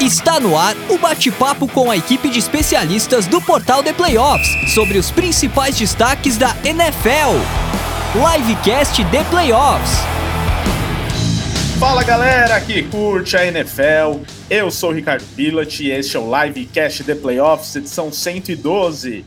Está no ar o bate-papo com a equipe de especialistas do portal The Playoffs sobre os principais destaques da NFL. Livecast The Playoffs. Fala galera que curte a NFL, eu sou o Ricardo Pilat e este é o Livecast The Playoffs, edição 112.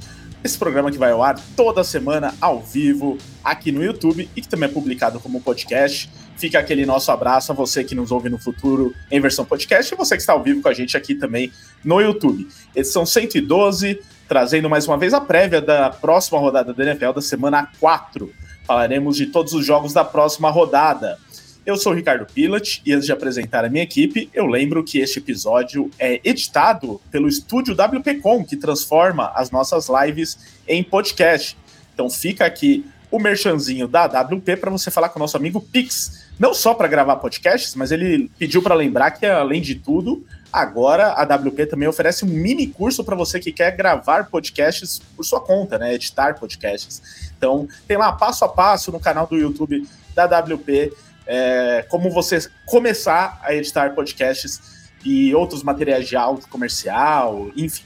Esse programa que vai ao ar toda semana ao vivo aqui no YouTube e que também é publicado como podcast. Fica aquele nosso abraço a você que nos ouve no futuro em versão podcast e você que está ao vivo com a gente aqui também no YouTube. Edição 112, trazendo mais uma vez a prévia da próxima rodada da NFL da semana 4. Falaremos de todos os jogos da próxima rodada. Eu sou o Ricardo Pilat e antes de apresentar a minha equipe, eu lembro que este episódio é editado pelo estúdio WPcom, que transforma as nossas lives em podcast. Então fica aqui o merchanzinho da WP para você falar com o nosso amigo Pix. Não só para gravar podcasts, mas ele pediu para lembrar que, além de tudo, agora a WP também oferece um mini curso para você que quer gravar podcasts por sua conta, né? Editar podcasts. Então, tem lá passo a passo no canal do YouTube da WP é, como você começar a editar podcasts e outros materiais de áudio comercial, enfim.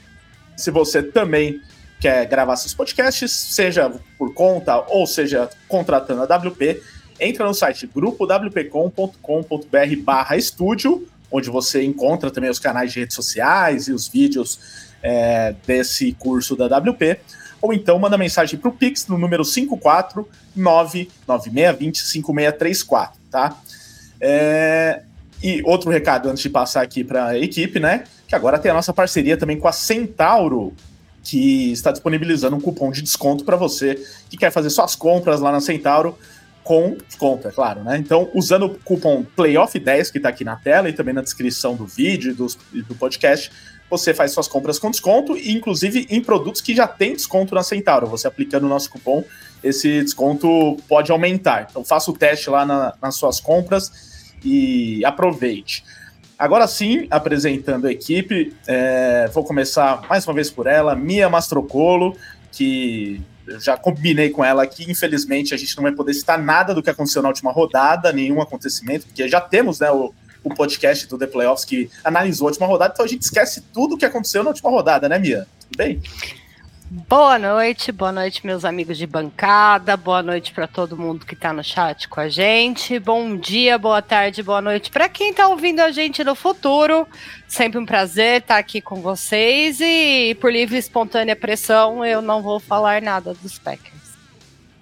Se você também quer gravar seus podcasts, seja por conta ou seja contratando a WP, entra no site grupowpcom.com.br barra estúdio, onde você encontra também os canais de redes sociais e os vídeos é, desse curso da WP ou então manda mensagem para o Pix no número 54996205634, tá? É... E outro recado antes de passar aqui para a equipe, né? Que agora tem a nossa parceria também com a Centauro, que está disponibilizando um cupom de desconto para você que quer fazer suas compras lá na Centauro com desconto, é claro, né? Então, usando o cupom PLAYOFF10 que está aqui na tela e também na descrição do vídeo e do, do podcast, você faz suas compras com desconto e inclusive em produtos que já tem desconto na Centauro. Você aplicando o nosso cupom, esse desconto pode aumentar. Então faça o teste lá na, nas suas compras e aproveite. Agora sim, apresentando a equipe, é, vou começar mais uma vez por ela, Mia Mastrocolo, que eu já combinei com ela que, infelizmente, a gente não vai poder citar nada do que aconteceu na última rodada, nenhum acontecimento, porque já temos né, o, o podcast do The Playoffs que analisou a última rodada, então a gente esquece tudo o que aconteceu na última rodada, né, Mia? Tudo bem? Boa noite, boa noite, meus amigos de bancada, boa noite para todo mundo que está no chat com a gente, bom dia, boa tarde, boa noite para quem está ouvindo a gente no futuro. Sempre um prazer estar tá aqui com vocês e, por livre e espontânea pressão, eu não vou falar nada dos Packers.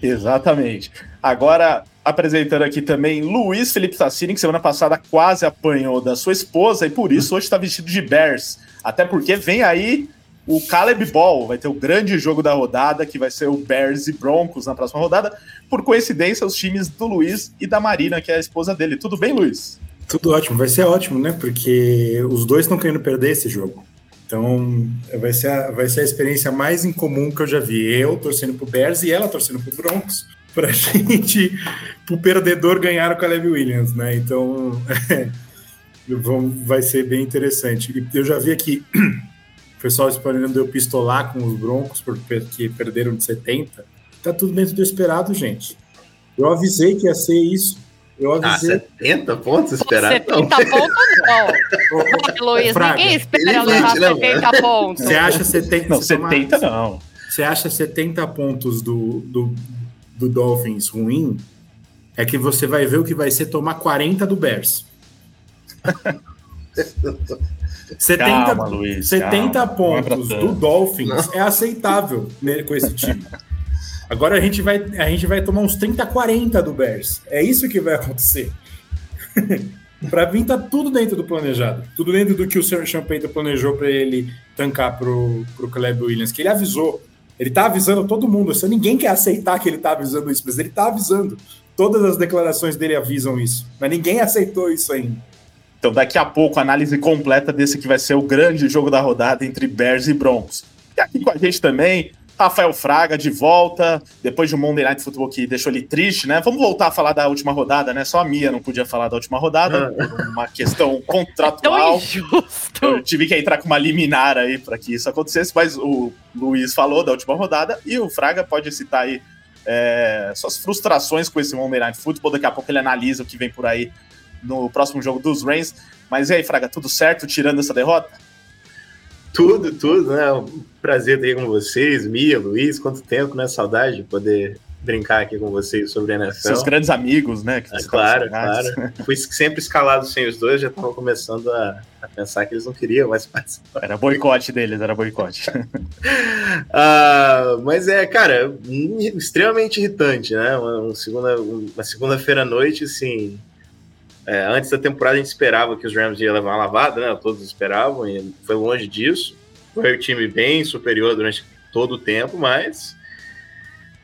Exatamente. Agora, apresentando aqui também Luiz Felipe Sassini, que semana passada quase apanhou da sua esposa e por isso hoje está vestido de Bears. Até porque vem aí o Caleb Ball, vai ter o grande jogo da rodada, que vai ser o Bears e Broncos na próxima rodada. Por coincidência, os times do Luiz e da Marina, que é a esposa dele. Tudo bem, Luiz? Tudo ótimo, vai ser ótimo, né? Porque os dois estão querendo perder esse jogo. Então, vai ser, a, vai ser a experiência mais incomum que eu já vi. Eu torcendo pro Bears e ela torcendo pro Broncos pra gente, pro perdedor ganhar o Caleb Williams, né? Então, vai ser bem interessante. Eu já vi aqui o pessoal esperando eu pistolar com os Broncos porque perderam de 70. Tá tudo dentro do esperado, gente. Eu avisei que ia ser isso. Eu ah, avisei. Ah, 70 pontos esperado? 70 pontos não. Luiz, Fraga, ninguém espera levar 70 pontos. Você acha 70? Não, 70 não. Você acha 70 pontos do, do do Dolphins ruim é que você vai ver o que vai ser tomar 40 do Bears. 70, calma, Luiz, 70 calma. pontos do Dolphins Não. é aceitável com esse time. Agora a gente, vai, a gente vai tomar uns 30, 40 do Bears. É isso que vai acontecer. para mim tá tudo dentro do planejado. Tudo dentro do que o Sr. Champagne planejou para ele tancar pro, pro Caleb Williams, que ele avisou. Ele está avisando todo mundo. Só ninguém quer aceitar que ele está avisando isso, mas ele está avisando. Todas as declarações dele avisam isso, mas ninguém aceitou isso ainda. Então, daqui a pouco, análise completa desse que vai ser o grande jogo da rodada entre Bears e Broncos. E aqui com a gente também, Rafael Fraga de volta, depois de um Monday Night Football que deixou ele triste, né? Vamos voltar a falar da última rodada, né? Só a Mia não podia falar da última rodada, ah. por uma questão contratual. injusto. Eu tive que entrar com uma liminar aí para que isso acontecesse, mas o Luiz falou da última rodada e o Fraga pode citar aí é, suas frustrações com esse Monday Night Football. Daqui a pouco ele analisa o que vem por aí no próximo jogo dos Rams. Mas e aí, Fraga, tudo certo tirando essa derrota? Tudo, tudo, né? Um prazer estar aí com vocês, Mia, Luiz, quanto tempo, né? Saudade de poder brincar aqui com vocês sobre a NFL. Seus grandes amigos, né? É, claro, claro. Fui sempre escalado sem os dois, já estavam começando a, a, pensar que eles não queriam mais participar. Era boicote deles, era boicote. uh, mas é, cara, extremamente irritante, né? Uma, uma segunda, uma segunda-feira à noite, assim. É, antes da temporada a gente esperava que os Rams iam levar uma lavada, né? Todos esperavam, e foi longe disso. Foi o time bem superior durante todo o tempo, mas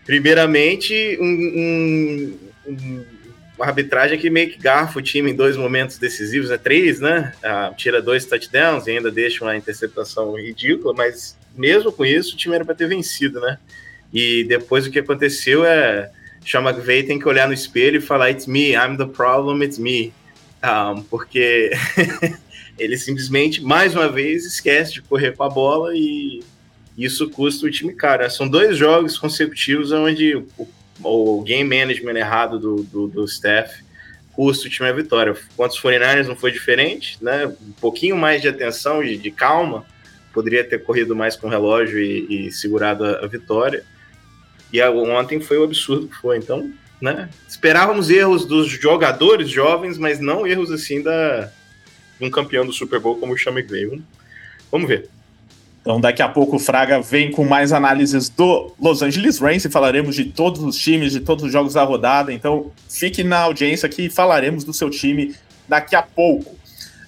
Primeiramente, um, um, um, uma arbitragem que meio que garfa o time em dois momentos decisivos, né? Três, né? Ah, tira dois touchdowns e ainda deixa uma interceptação ridícula, mas mesmo com isso, o time era para ter vencido, né? E depois o que aconteceu é. Sean McVay tem que olhar no espelho e falar: It's me, I'm the problem, it's me. Um, porque ele simplesmente, mais uma vez, esquece de correr com a bola e isso custa o time caro. Né? São dois jogos consecutivos onde o, o game management errado do, do, do, staff custa o time a vitória. Quanto os 49ers não foi diferente, né? Um pouquinho mais de atenção, de, de calma, poderia ter corrido mais com o relógio e, e segurado a, a, vitória. E ontem foi o absurdo que foi. Então, né? Esperávamos erros dos jogadores jovens, mas não erros assim da de um campeão do Super Bowl como o Chame veio. Vamos ver. Então, daqui a pouco o Fraga vem com mais análises do Los Angeles Rams e falaremos de todos os times, de todos os jogos da rodada. Então, fique na audiência que falaremos do seu time daqui a pouco.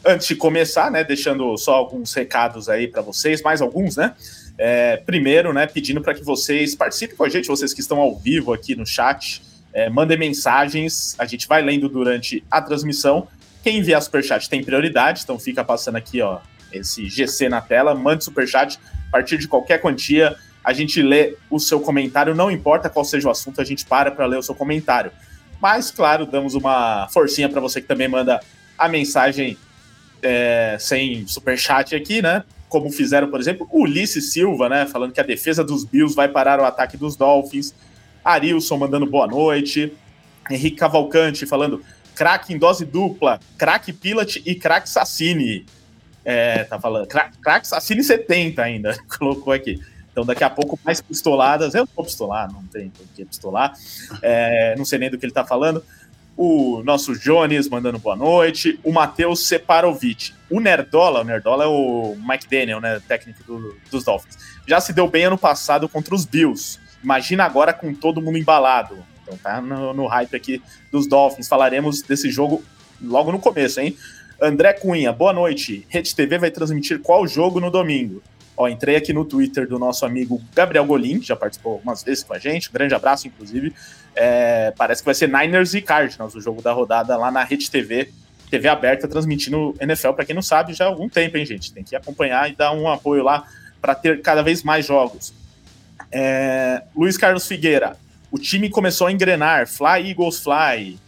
Antes de começar, né, deixando só alguns recados aí para vocês, mais alguns, né? É, primeiro, né, pedindo para que vocês participem com a gente, vocês que estão ao vivo aqui no chat, é, mandem mensagens, a gente vai lendo durante a transmissão. Quem enviar superchat tem prioridade, então fica passando aqui, ó, esse GC na tela, mande superchat a partir de qualquer quantia. A gente lê o seu comentário, não importa qual seja o assunto, a gente para para ler o seu comentário. Mas, claro, damos uma forcinha para você que também manda a mensagem é, sem superchat aqui, né? Como fizeram, por exemplo, Ulisses Silva, né? Falando que a defesa dos Bills vai parar o ataque dos Dolphins. Arilson mandando boa noite. Henrique Cavalcante falando craque em dose dupla, craque Pilat e craque Sassini. É, tá falando. Cracks assine 70 ainda, colocou aqui. Então, daqui a pouco, mais pistoladas. Eu não vou pistolar, não tem por que pistolar. É, não sei nem do que ele tá falando. O nosso Jones mandando boa noite. O Matheus Separovic. O Nerdola, o Nerdola é o Mike Daniel, né? Técnico do, dos Dolphins. Já se deu bem ano passado contra os Bills. Imagina agora com todo mundo embalado. Então tá no, no hype aqui dos Dolphins. Falaremos desse jogo logo no começo, hein? André Cunha, boa noite. Rede TV vai transmitir qual jogo no domingo? Ó, entrei aqui no Twitter do nosso amigo Gabriel Golim, que já participou algumas vezes com a gente. Um grande abraço, inclusive. É, parece que vai ser Niners e Cardinals, o jogo da rodada lá na Rede TV. TV aberta, transmitindo NFL, para quem não sabe, já há algum tempo, hein, gente? Tem que acompanhar e dar um apoio lá para ter cada vez mais jogos. É, Luiz Carlos Figueira, o time começou a engrenar, Fly Eagles Fly,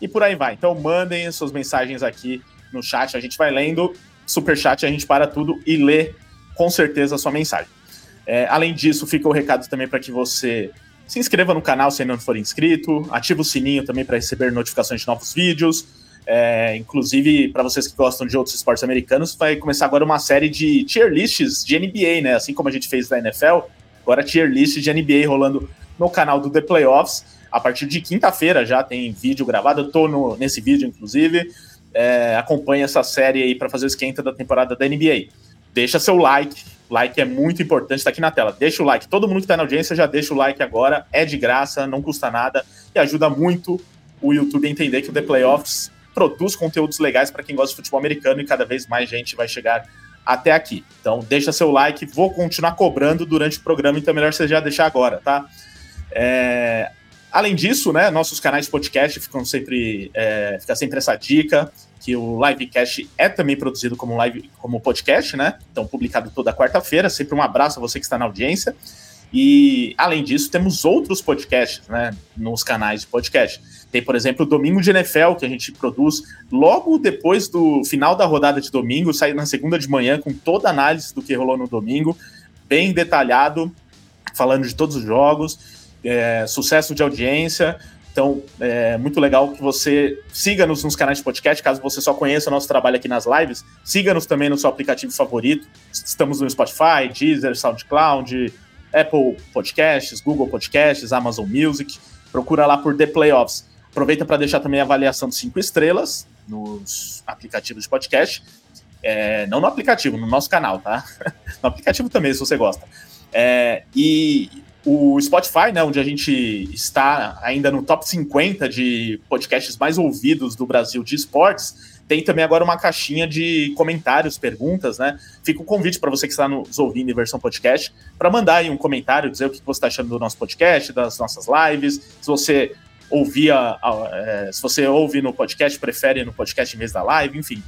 e por aí vai. Então mandem suas mensagens aqui no chat, a gente vai lendo, super chat a gente para tudo e lê com certeza a sua mensagem. É, além disso, fica o recado também para que você se inscreva no canal se ainda não for inscrito, ative o sininho também para receber notificações de novos vídeos. É, inclusive, para vocês que gostam de outros esportes americanos, vai começar agora uma série de tier lists de NBA, né? Assim como a gente fez da NFL, agora tier list de NBA rolando no canal do The Playoffs. A partir de quinta-feira já tem vídeo gravado, eu tô no, nesse vídeo, inclusive é, acompanha essa série aí para fazer o esquenta da temporada da NBA. Deixa seu like, like é muito importante, está aqui na tela. Deixa o like. Todo mundo que está na audiência já deixa o like agora, é de graça, não custa nada e ajuda muito o YouTube a entender que o The Playoffs produz conteúdos legais para quem gosta de futebol americano e cada vez mais gente vai chegar até aqui. Então deixa seu like, vou continuar cobrando durante o programa, então é melhor você já deixar agora, tá? É, Além disso, né, nossos canais de podcast ficam sempre, é, fica sempre essa dica que o livecast é também produzido como live, como podcast, né? Então publicado toda quarta-feira. Sempre um abraço a você que está na audiência. E além disso, temos outros podcasts, né, nos canais de podcast. Tem, por exemplo, o Domingo de NFL, que a gente produz logo depois do final da rodada de domingo, sai na segunda de manhã com toda a análise do que rolou no domingo, bem detalhado, falando de todos os jogos é, sucesso de audiência. Então, é muito legal que você siga-nos nos canais de podcast, caso você só conheça o nosso trabalho aqui nas lives, siga-nos também no seu aplicativo favorito. Estamos no Spotify, Deezer, SoundCloud, Apple Podcasts, Google Podcasts, Amazon Music. Procura lá por The Playoffs. Aproveita para deixar também a avaliação de cinco estrelas nos aplicativos de podcast. É, não no aplicativo, no nosso canal, tá? no aplicativo também, se você gosta. É, e o Spotify, né, onde a gente está ainda no top 50 de podcasts mais ouvidos do Brasil de esportes, tem também agora uma caixinha de comentários, perguntas, né? Fica o um convite para você que está nos ouvindo em versão podcast, para mandar aí um comentário, dizer o que você está achando do nosso podcast, das nossas lives, se você ouvia, é, se você ouve no podcast, prefere no podcast em vez da live, enfim,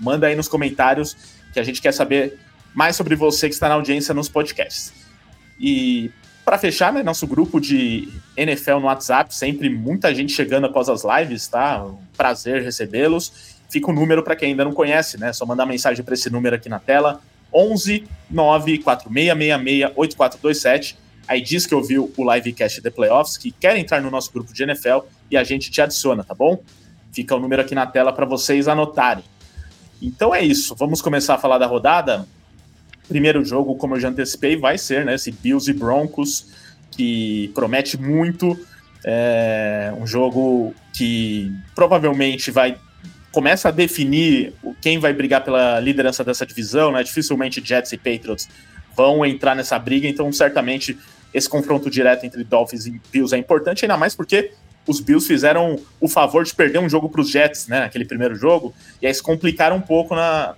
manda aí nos comentários que a gente quer saber mais sobre você que está na audiência nos podcasts. E para fechar, né, nosso grupo de NFL no WhatsApp, sempre muita gente chegando após as lives, tá? Um prazer recebê-los. Fica o um número para quem ainda não conhece, né? Só mandar mensagem para esse número aqui na tela: 11 94666 8427. Aí diz que ouviu o livecast The Playoffs, que quer entrar no nosso grupo de NFL e a gente te adiciona, tá bom? Fica o número aqui na tela para vocês anotarem. Então é isso. Vamos começar a falar da rodada primeiro jogo, como eu já antecipei, vai ser né, esse Bills e Broncos, que promete muito. É um jogo que provavelmente vai começa a definir quem vai brigar pela liderança dessa divisão, né? Dificilmente Jets e Patriots vão entrar nessa briga, então certamente esse confronto direto entre Dolphins e Bills é importante, ainda mais porque os Bills fizeram o favor de perder um jogo para os Jets, né, naquele primeiro jogo, e aí se complicaram um pouco na,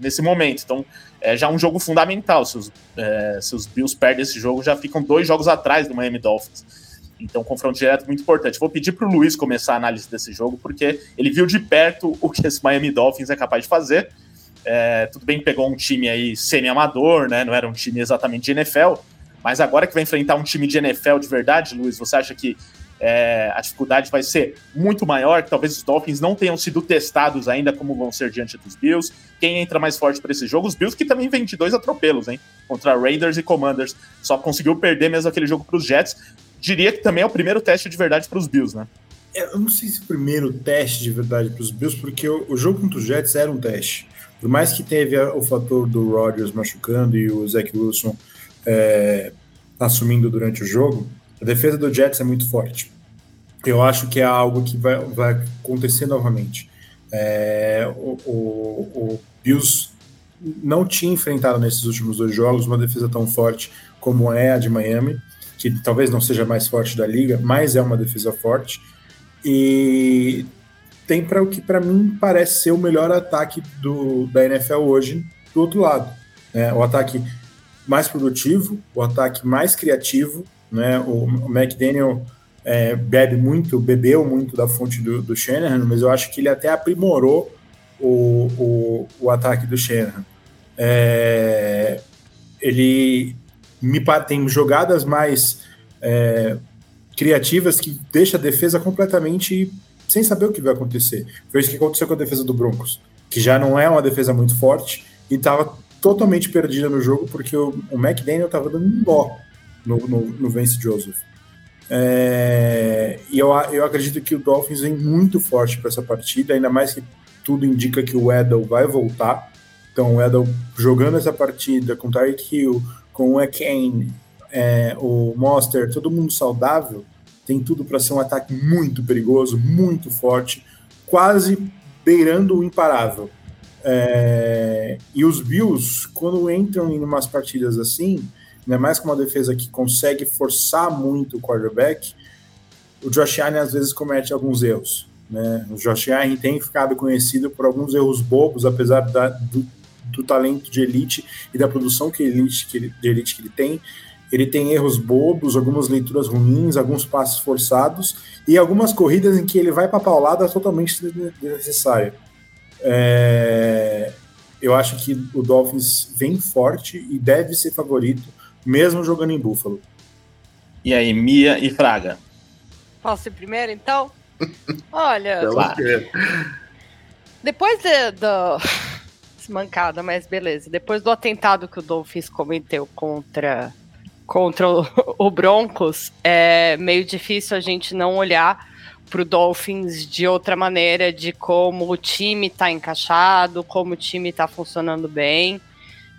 nesse momento. Então, é já um jogo fundamental. Se os, é, se os Bills perdem esse jogo, já ficam dois jogos atrás do Miami Dolphins. Então, confronto direto muito importante. Vou pedir para o Luiz começar a análise desse jogo, porque ele viu de perto o que esse Miami Dolphins é capaz de fazer. É, tudo bem que pegou um time aí semi-amador, né? Não era um time exatamente de NFL, mas agora que vai enfrentar um time de NFL de verdade, Luiz, você acha que é, a dificuldade vai ser muito maior, que talvez os Dolphins não tenham sido testados ainda como vão ser diante dos Bills. Quem entra mais forte para esse jogo? Os Bills, que também vem de dois atropelos, hein? Contra Raiders e Commanders. Só conseguiu perder mesmo aquele jogo para os Jets. Diria que também é o primeiro teste de verdade para os Bills, né? É, eu não sei se o primeiro teste de verdade para os Bills, porque o, o, jogo contra os Jets era um teste. Por mais que teve o fator do Rodgers machucando e o Zach Wilson é, assumindo durante o jogo, a defesa do Jets é muito forte. Eu acho que é algo que vai, vai acontecer novamente. É, o, o, o Bills não tinha enfrentado nesses últimos dois jogos uma defesa tão forte como é a de Miami, que talvez não seja mais forte da liga, mas é uma defesa forte. E tem para o que para mim parece ser o melhor ataque do, da NFL hoje do outro lado. Né? O ataque mais produtivo, o ataque mais criativo né? O, o McDaniel é, bebe muito, bebeu muito da fonte do, do Shanahan, mas eu acho que ele até aprimorou o, o, o ataque do Shanahan. É, ele me tem jogadas mais é, criativas que deixa a defesa completamente sem saber o que vai acontecer. Foi isso que aconteceu com a defesa do Broncos, que já não é uma defesa muito forte e estava totalmente perdida no jogo porque o, o McDaniel estava dando um nó no, no, no Vance Joseph. É, e eu, eu acredito que o Dolphins vem muito forte para essa partida, ainda mais que tudo indica que o Edel vai voltar. Então, o Edel jogando essa partida com o Tyreek Hill, com o Ekane, é, o Monster, todo mundo saudável, tem tudo para ser um ataque muito perigoso, muito forte, quase beirando o imparável. É, e os Bills, quando entram em umas partidas assim, ainda mais com uma defesa que consegue forçar muito o quarterback, o Josh Allen às vezes comete alguns erros. Né? O Josh Allen tem ficado conhecido por alguns erros bobos, apesar da, do, do, talento de elite e da produção que elite, que ele, de elite que ele tem. Ele tem erros bobos, algumas leituras ruins, alguns passos forçados e algumas corridas em que ele vai para a paulada totalmente desnecessária. É, eu acho que o Dolphins vem forte e deve ser favorito mesmo jogando em Buffalo. E aí, Mia e Fraga? Posso ir primeiro, então? Olha, depois de, do... mancada, mas beleza. Depois do atentado que o Dolphins cometeu contra, contra o, o Broncos, é meio difícil a gente não olhar pro Dolphins de outra maneira, de como o time está encaixado, como o time está funcionando bem,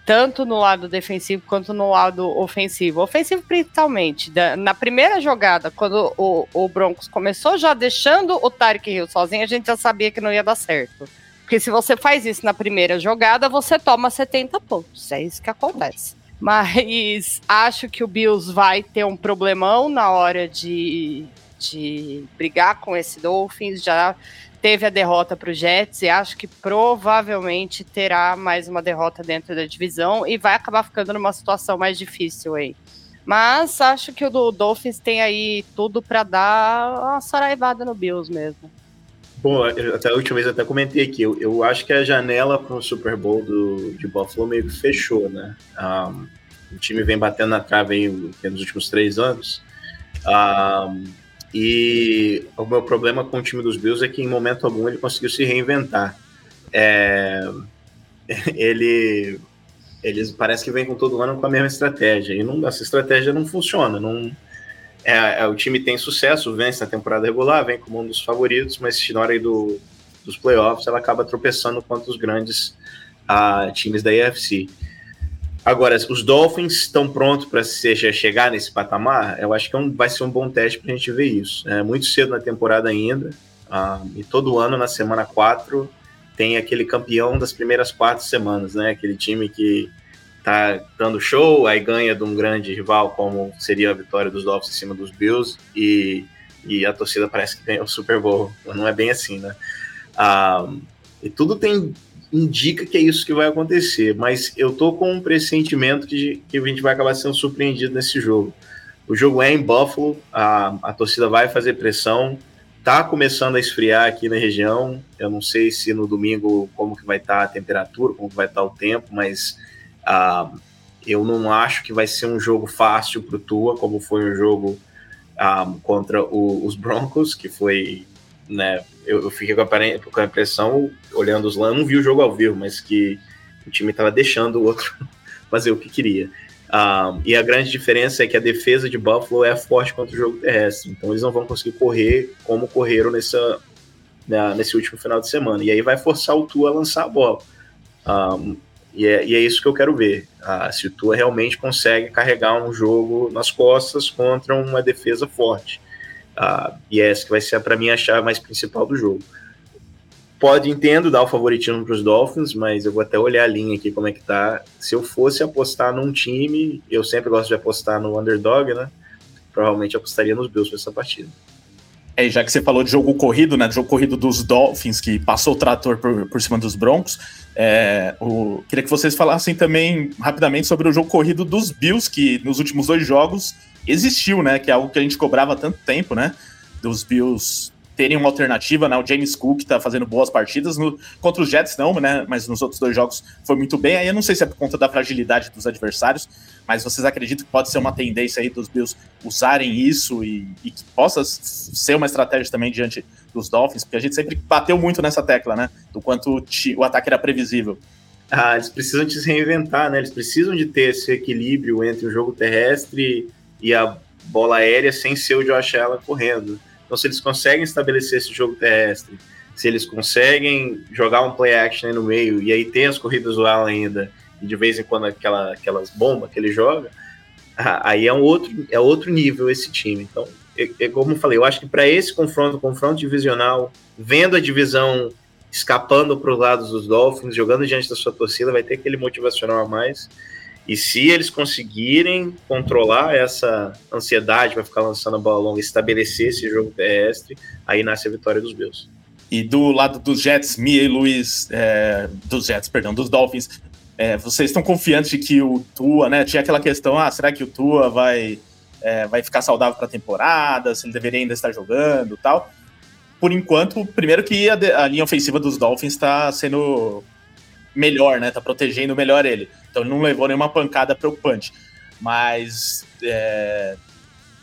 tanto no lado defensivo quanto no lado ofensivo. Ofensivo principalmente. Na primeira jogada, quando o, o, Broncos começou já deixando o Tarek Hill sozinho, a gente já sabia que não ia dar certo. Porque se você faz isso na primeira jogada, você toma 70 pontos. É isso que acontece. Mas acho que o Bills vai ter um problemão na hora de, de brigar com esse Dolphins. Já teve a derrota para o Jets e acho que provavelmente terá mais uma derrota dentro da divisão e vai acabar ficando numa situação mais difícil aí. Mas acho que o Dolphins tem aí tudo para dar uma saraivada no Bills mesmo. Bom, até a última vez até comentei aqui, eu, eu acho que a janela para o Super Bowl do, de Buffalo meio que fechou, né? Um, o time vem batendo na trave aí nos últimos três anos. Um, e o meu problema com o time dos Bills é que em momento algum ele conseguiu se reinventar. É, ele eles parece que vem com todo ano com a mesma estratégia e não, essa estratégia não funciona. Não, é, é, o time tem sucesso, vence na temporada regular, vem como um dos favoritos, mas na hora do, dos playoffs ela acaba tropeçando contra os grandes uh, times da AFC. Agora, os Dolphins estão prontos para chegar nesse patamar? Eu acho que é um, vai ser um bom teste para a gente ver isso. É muito cedo na temporada ainda, uh, e todo ano, na semana 4, tem aquele campeão das primeiras quatro semanas, né? Aquele time que tá dando show, aí ganha de um grande rival, como seria a vitória dos Dolphins em cima dos Bills, e, e a torcida parece que ganhou o Super Bowl. Não é bem assim, né? Um, e tudo tem indica que é isso que vai acontecer, mas eu tô com um pressentimento que, que a gente vai acabar sendo surpreendido nesse jogo. O jogo é em Buffalo, a, a torcida vai fazer pressão, tá começando a esfriar aqui na região. Eu não sei se no domingo como que vai estar tá a temperatura, como que vai estar tá o tempo, mas Uh, eu não acho que vai ser um jogo fácil para o Tua, como foi um jogo ah, contra o, os Broncos, que foi, né, eu, eu fiquei com a, com a, impressão, olhando os lãs, não vi o jogo ao vivo, mas que o time estava deixando o outro fazer o que queria. Um, ah, e a grande diferença é que a defesa de Buffalo é forte contra o jogo terrestre, então eles não vão conseguir correr como correram nessa, né, nesse último final de semana, e aí vai forçar o Tua a lançar a bola. Um, e é, e é isso que eu quero ver. Ah, se o Tua realmente consegue carregar um jogo nas costas contra uma defesa forte. É essa que vai ser, para mim, a chave mais principal do jogo. Pode, entendo, dar o favoritismo para os Dolphins, mas eu vou até olhar a linha aqui, como é que tá. Se eu fosse apostar num time, eu sempre gosto de apostar no underdog, né? Provavelmente apostaria nos Bills para essa partida. É, já que você falou de jogo corrido, né? Jogo corrido dos Dolphins, que passou o trator por, por cima dos Broncos. É, o, queria que vocês falassem também rapidamente sobre o jogo corrido dos Bills, que nos últimos dois jogos existiu, né? Que é algo que a gente cobrava há tanto tempo, né? Dos Bills terem uma alternativa, né? O James Cook tá fazendo boas partidas. No, contra os Jets, não, né? Mas nos outros dois jogos foi muito bem. Aí eu não sei se é por conta da fragilidade dos adversários, mas vocês acreditam que pode ser uma tendência aí dos Bills usarem isso e, e que possa ser uma estratégia também diante dos Dolphins? Porque a gente sempre bateu muito nessa tecla, né? Do quanto o ataque era previsível. Ah, eles precisam se reinventar, né? Eles precisam de ter esse equilíbrio entre o jogo terrestre a bola aérea sem ser o Josh Allen correndo. Então, se eles conseguem estabelecer esse jogo terrestre, se eles conseguem jogar um play action aí no meio, e aí tem as corridas do Allen ainda, e de vez em quando aquela, aquelas bombas que ele joga, aí é um outro, é outro nível esse time. Então, é, é como eu falei, eu acho que para esse confronto, confronto divisional, vendo a divisão escapando para os lados dos Dolphins, jogando diante da sua torcida, vai ter aquele motivacional a mais. E se eles conseguirem controlar essa ansiedade para ficar lançando a bola longa, estabelecer esse jogo terrestre, aí nasce a vitória dos Bills. E do lado dos Jets, Mia e Luiz, é, dos Jets, perdão, dos Dolphins, é, vocês estão confiantes de que o Tua, né? Tinha aquela questão, ah, será que o Tua vai, é, vai ficar saudável para a temporada? Se ele deveria ainda estar jogando tal. Por enquanto, primeiro que a, a linha ofensiva dos Dolphins está sendo melhor, né? Tá protegendo melhor ele. Então ele não levou nenhuma pancada preocupante. Mas é,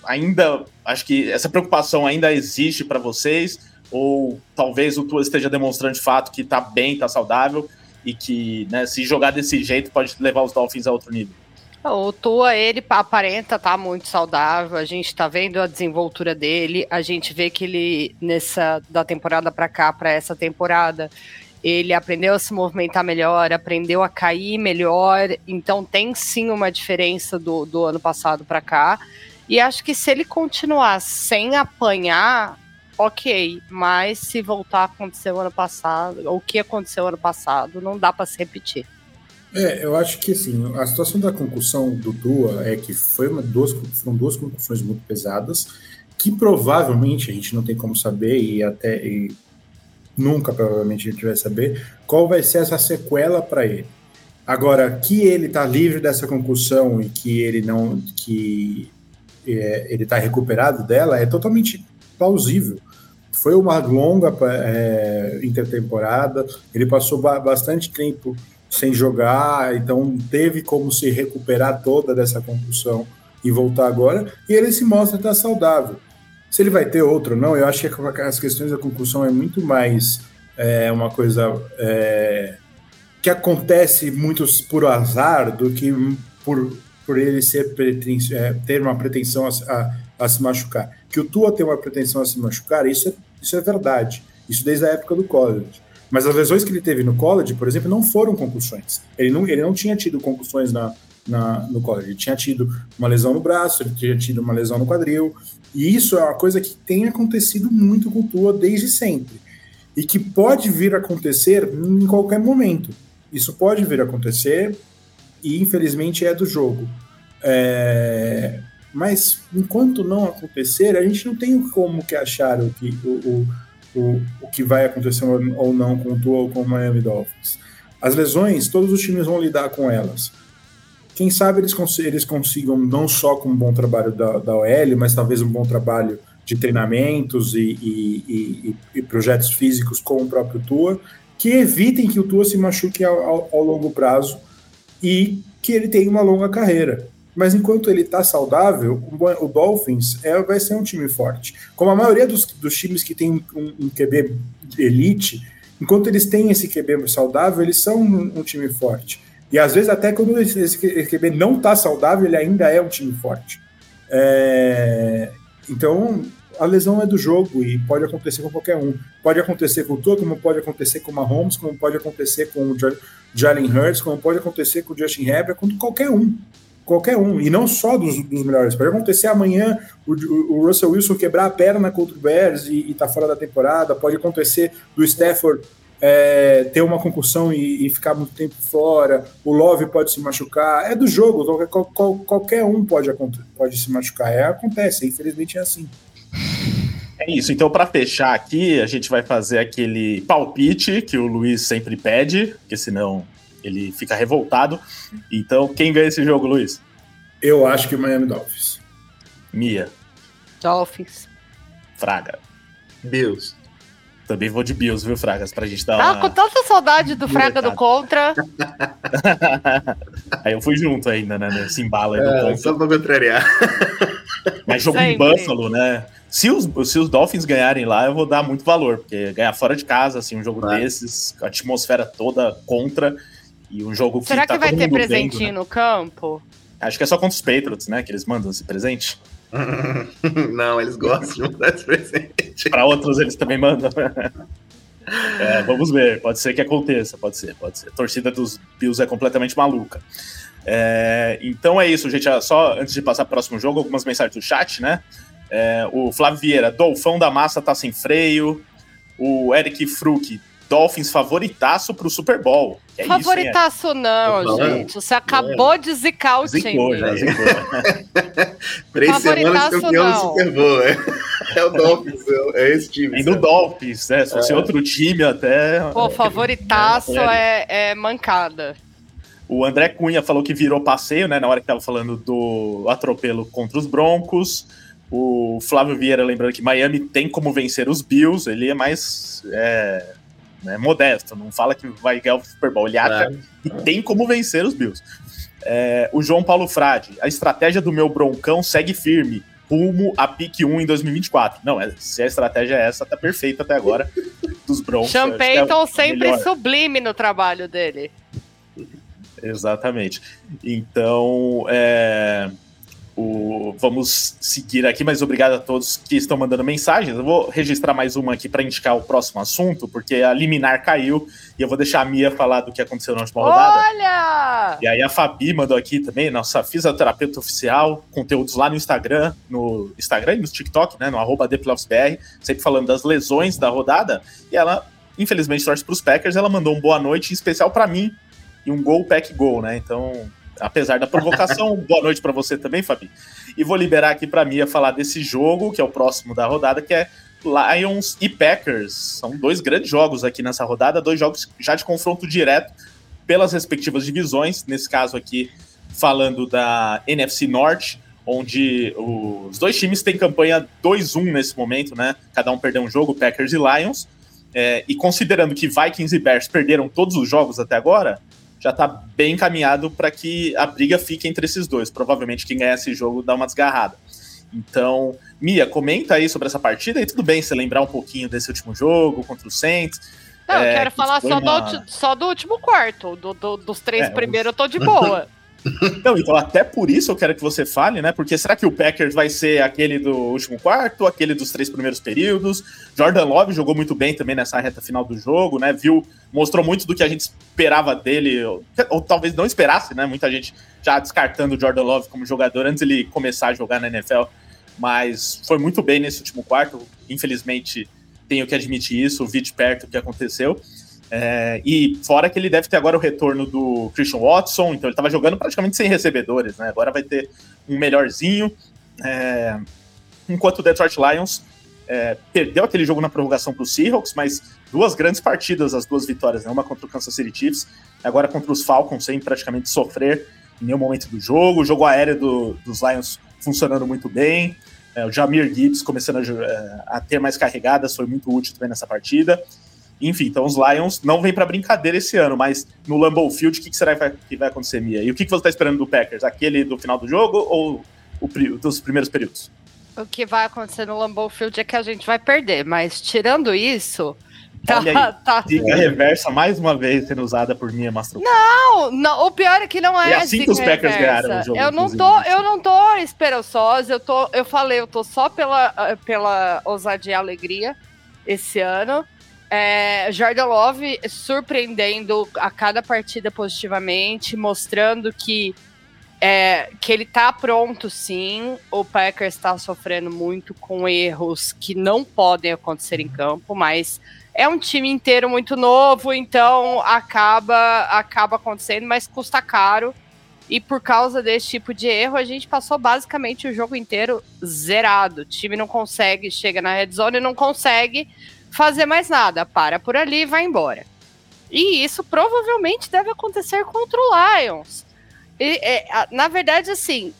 ainda acho que essa preocupação ainda existe para vocês, ou talvez o Tua esteja demonstrando de fato que tá bem, tá saudável, e que né, se jogar desse jeito pode levar os Dolphins a outro nível. O Tua, ele aparenta tá muito saudável, a gente tá vendo a desenvoltura dele, a gente vê que ele, nessa, da temporada para cá, para essa temporada, ele aprendeu a se movimentar melhor, aprendeu a cair melhor, então tem sim uma diferença do, do ano passado para cá. E acho que se ele continuar sem apanhar, ok, mas se voltar a acontecer o ano passado, o que aconteceu ano passado, não dá para se repetir. É, eu acho que assim, a situação da concussão do Tua é que foi uma, duas, foram duas concussões muito pesadas, que provavelmente a gente não tem como saber, e até e nunca provavelmente a gente vai saber, qual vai ser essa sequela para ele. Agora, que ele está livre dessa concussão e que ele não. que é, ele está recuperado dela é totalmente plausível. Foi uma longa é, intertemporada, ele passou ba bastante tempo sem jogar, então teve como se recuperar toda dessa concussão e voltar agora, e ele se mostra estar saudável. Se ele vai ter outro ou não, eu acho que as questões da concussão é muito mais é, uma coisa é, que acontece muito por azar do que por, por ele ser é, ter uma pretensão a, a, a, se machucar. Que o Tua tem uma pretensão a se machucar, isso é, isso é verdade. Isso desde a época do college. Mas as lesões que ele teve no college, por exemplo, não foram concussões. Ele não, ele não tinha tido concussões na, na, no college. Ele tinha tido uma lesão no braço, ele tinha tido uma lesão no quadril. E isso é uma coisa que tem acontecido muito com o Tua desde sempre. E que pode vir a acontecer em qualquer momento. Isso pode vir a acontecer e, infelizmente, é do jogo. É... Mas, enquanto não acontecer, a gente não tem como que achar o que... O, o o, o que vai acontecer ou não com o Tua ou com o Miami Dolphins. As lesões, todos os times vão lidar com elas. Quem sabe eles, cons eles consigam, não só com um bom trabalho da, da OL, mas talvez um bom trabalho de treinamentos e, e, e, e projetos físicos com o próprio Tua, que evitem que o Tua se machuque ao, ao, ao longo prazo e que ele tenha uma longa carreira. Mas enquanto ele está saudável, o Dolphins é, vai ser um time forte. Como a maioria dos, dos times que tem um, um, QB elite, enquanto eles têm esse QB saudável, eles são um, um time forte. E às vezes, até quando esse, QB não está saudável, ele ainda é um time forte. É, então, a lesão é do jogo e pode acontecer com qualquer um. Pode acontecer com o Tua, como pode acontecer com o Mahomes, como pode acontecer com o Jalen Hurts, como pode acontecer com o Justin Herbert, com qualquer um qualquer um, e não só dos, dos melhores. Pode acontecer amanhã o, o, Russell Wilson quebrar a perna contra o Bears e, estar tá fora da temporada, pode acontecer do Stafford é, ter uma concussão e, e, ficar muito tempo fora, o Love pode se machucar, é do jogo, qualquer, qual, qualquer um pode, pode se machucar, é, acontece, infelizmente é assim. É isso, então para fechar aqui, a gente vai fazer aquele palpite que o Luiz sempre pede, porque senão ele fica revoltado. Então, quem ganha esse jogo, Luiz? Eu acho que o Miami Dolphins. Mia. Dolphins. Fraga. Bills. Também vou de Bills, viu, Fragas? Pra gente dar tá uma... com tanta saudade do Fraga do Contra. aí eu fui junto ainda, né? Nesse embalo aí do é, Contra. Só pra contrariar. Mas jogo Sempre. em Buffalo, né? Se os, se os Dolphins ganharem lá, eu vou dar muito valor, porque ganhar fora de casa, assim, um jogo claro. desses, a atmosfera toda contra, e um jogo que Será tá que vai ter presentinho vendo, né? no campo? Acho que é só contra os Patriots, né? Que eles mandam esse presente. Não, eles gostam de mandar esse presente. Para outros eles também mandam. é, vamos ver, pode ser que aconteça, pode ser, pode ser. A torcida dos Bills é completamente maluca. É, então é isso, gente. Só antes de passar para o próximo jogo, algumas mensagens do chat, né? É, o Flávio Vieira, Dolfão da Massa tá sem freio. O Eric Fruc, Dolphins favoritaço pro Super Bowl. É favoritaço isso, não, gente. Você acabou é. de zicar o zicou, time. Já zicou. Três semanas campeão do Super Bowl. É, é o Dolphins, é, é esse time. Ainda o Dolphins, né? Se fosse é. outro time até... Pô, favoritaço é, é, mancada. O André Cunha falou que virou passeio, né? Na hora que tava falando do atropelo contra os Broncos. O Flávio Vieira lembrando que Miami tem como vencer os Bills, ele é mais é, né, modesto, não fala que vai ganhar o Super Bowl, ele acha que tem como vencer os Bills. É, o João Paulo Frade, a estratégia do meu broncão segue firme, rumo a pique 1 em 2024. Não, é, se a estratégia é essa, tá perfeita até agora dos Broncos. Sean Payton é sempre melhor. sublime no trabalho dele. Exatamente. Então, é, o, vamos seguir aqui, mas obrigado a todos que estão mandando mensagens. Eu vou registrar mais uma aqui para indicar o próximo assunto, porque a liminar caiu e eu vou deixar a Mia falar do que aconteceu na última rodada. Olha! E aí a Fabi mandou aqui também, nossa fisioterapeuta oficial, conteúdos lá no Instagram, no Instagram e no TikTok, né, no arroba sempre falando das lesões da rodada, e ela, infelizmente, torce para os Packers, ela mandou um boa noite em especial para mim, e um gol, pack, gol, né, então apesar da provocação. boa noite para você também, Fabi. E vou liberar aqui para Mia falar desse jogo, que é o próximo da rodada, que é Lions e Packers. São dois grandes jogos aqui nessa rodada, dois jogos já de confronto direto pelas respectivas divisões. Nesse caso aqui, falando da NFC Norte, onde os dois times têm campanha 2-1 nesse momento, né? Cada um perdeu um jogo, Packers e Lions. É, e considerando que Vikings e Bears perderam todos os jogos até agora, já está bem encaminhado para que a briga fique entre esses dois. Provavelmente quem ganhar esse jogo dá uma desgarrada. Então, Mia, comenta aí sobre essa partida e tudo bem você lembrar um pouquinho desse último jogo contra o Saints. Não, é, eu quero falar só, uma... do, só do último quarto. Do, do, dos três é, primeiros eu tô de boa. Não, então até por isso eu quero que você fale, né? Porque será que o Packers vai ser aquele do último quarto, aquele dos três primeiros períodos? Jordan Love jogou muito bem também nessa reta final do jogo, né? Viu, mostrou muito do que a gente esperava dele, ou, ou talvez não esperasse, né? Muita gente já descartando o Jordan Love como jogador antes ele começar a jogar na NFL, mas foi muito bem nesse último quarto. Infelizmente, tenho que admitir isso, vi de perto o que aconteceu. É, e fora que ele deve ter agora o retorno do Christian Watson, então ele estava jogando praticamente sem recebedores, né? Agora vai ter um melhorzinho. É, enquanto o Detroit Lions é, perdeu aquele jogo na prorrogação para os Seahawks, mas duas grandes partidas, as duas vitórias, né? uma contra o Kansas City Chiefs, agora contra os Falcons, sem praticamente sofrer em nenhum momento do jogo. O jogo aéreo do, dos Lions funcionando muito bem. É, o Jamir Gibbs começando a, é, a ter mais carregadas, foi muito útil também nessa partida. Enfim, então os Lions não vêm para brincadeira esse ano, mas no Lambeau Field, o que, que será que vai acontecer, Mia? E o que, que você está esperando do Packers? Aquele do final do jogo ou o, dos primeiros períodos? O que vai acontecer no Lambeau Field é que a gente vai perder, mas tirando isso, Tá, tá. Zica reversa mais uma vez sendo usada por mim, Mastro. Não, não, o pior é que não é. E assim que os Packers reversa. ganharam o jogo. Eu não tô, eu não tô esperançosa, eu tô, eu falei, eu tô só pela, pela ousadia e alegria esse ano. É, Jordan Love surpreendendo a cada partida positivamente, mostrando que, é, que ele tá pronto sim. O Packers está sofrendo muito com erros que não podem acontecer em campo, mas é um time inteiro muito novo, então acaba, acaba acontecendo, mas custa caro. E por causa desse tipo de erro, a gente passou basicamente o jogo inteiro zerado. O time não consegue, chega na red zone e não consegue fazer mais nada, para por ali e vai embora. E isso provavelmente deve acontecer contra o Lions. E, é, na verdade, assim,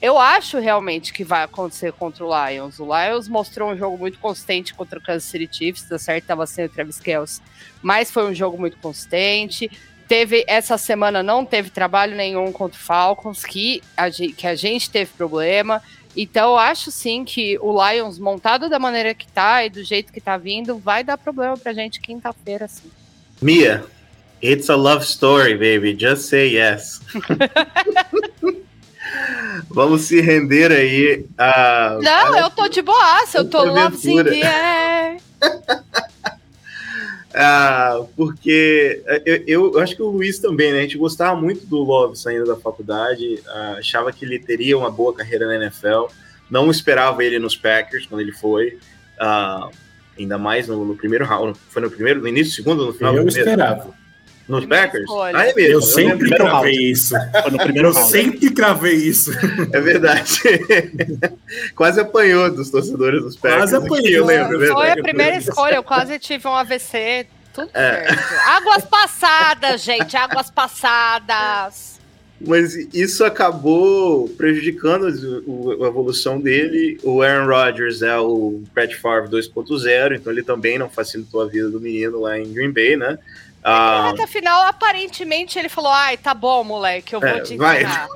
eu acho realmente que vai acontecer contra o Lions. O Lions mostrou um jogo muito consistente contra o Kansas City Chiefs, tá certo? Tava sendo o Travis Kelce, mas foi um jogo muito consistente. Teve essa semana não teve trabalho nenhum contra o Falcons, que a, que a gente teve problema. Então, eu acho sim que o Lions, montado da maneira que tá e do jeito que tá vindo, vai dar problema pra gente quinta-feira, sim. Mia, it's a love story, baby. Just say yes. Vamos se render aí a. Não, a... eu tô de boaça, eu tô lovezinho the air. ah, porque eu, eu, acho que o Luiz também, né? A gente gostava muito do Love saindo da faculdade, ah, achava que ele teria uma boa carreira na NFL, não esperava ele nos Packers quando ele foi, ah, ainda mais no, no, primeiro round, foi no primeiro, no início, segundo, no final eu do primeiro. esperava. Nos Packers? Ah, é mesmo. Eu sempre cravei round. isso. no primeiro eu round. sempre cravei isso. É verdade. quase apanhou dos torcedores dos Packers. Quase apanhou. Eu lembro, é Foi a primeira escolha. Eu quase tive um AVC. Tudo é. certo. Águas passadas, gente. Águas passadas. Mas isso acabou prejudicando a evolução dele. O Aaron Rodgers é o Brett Favre 2.0, então ele também não facilitou a vida do menino lá em Green Bay, né? Ah, na reta final, aparentemente, ele falou: ai, tá bom, moleque, eu vou é, te ensinar.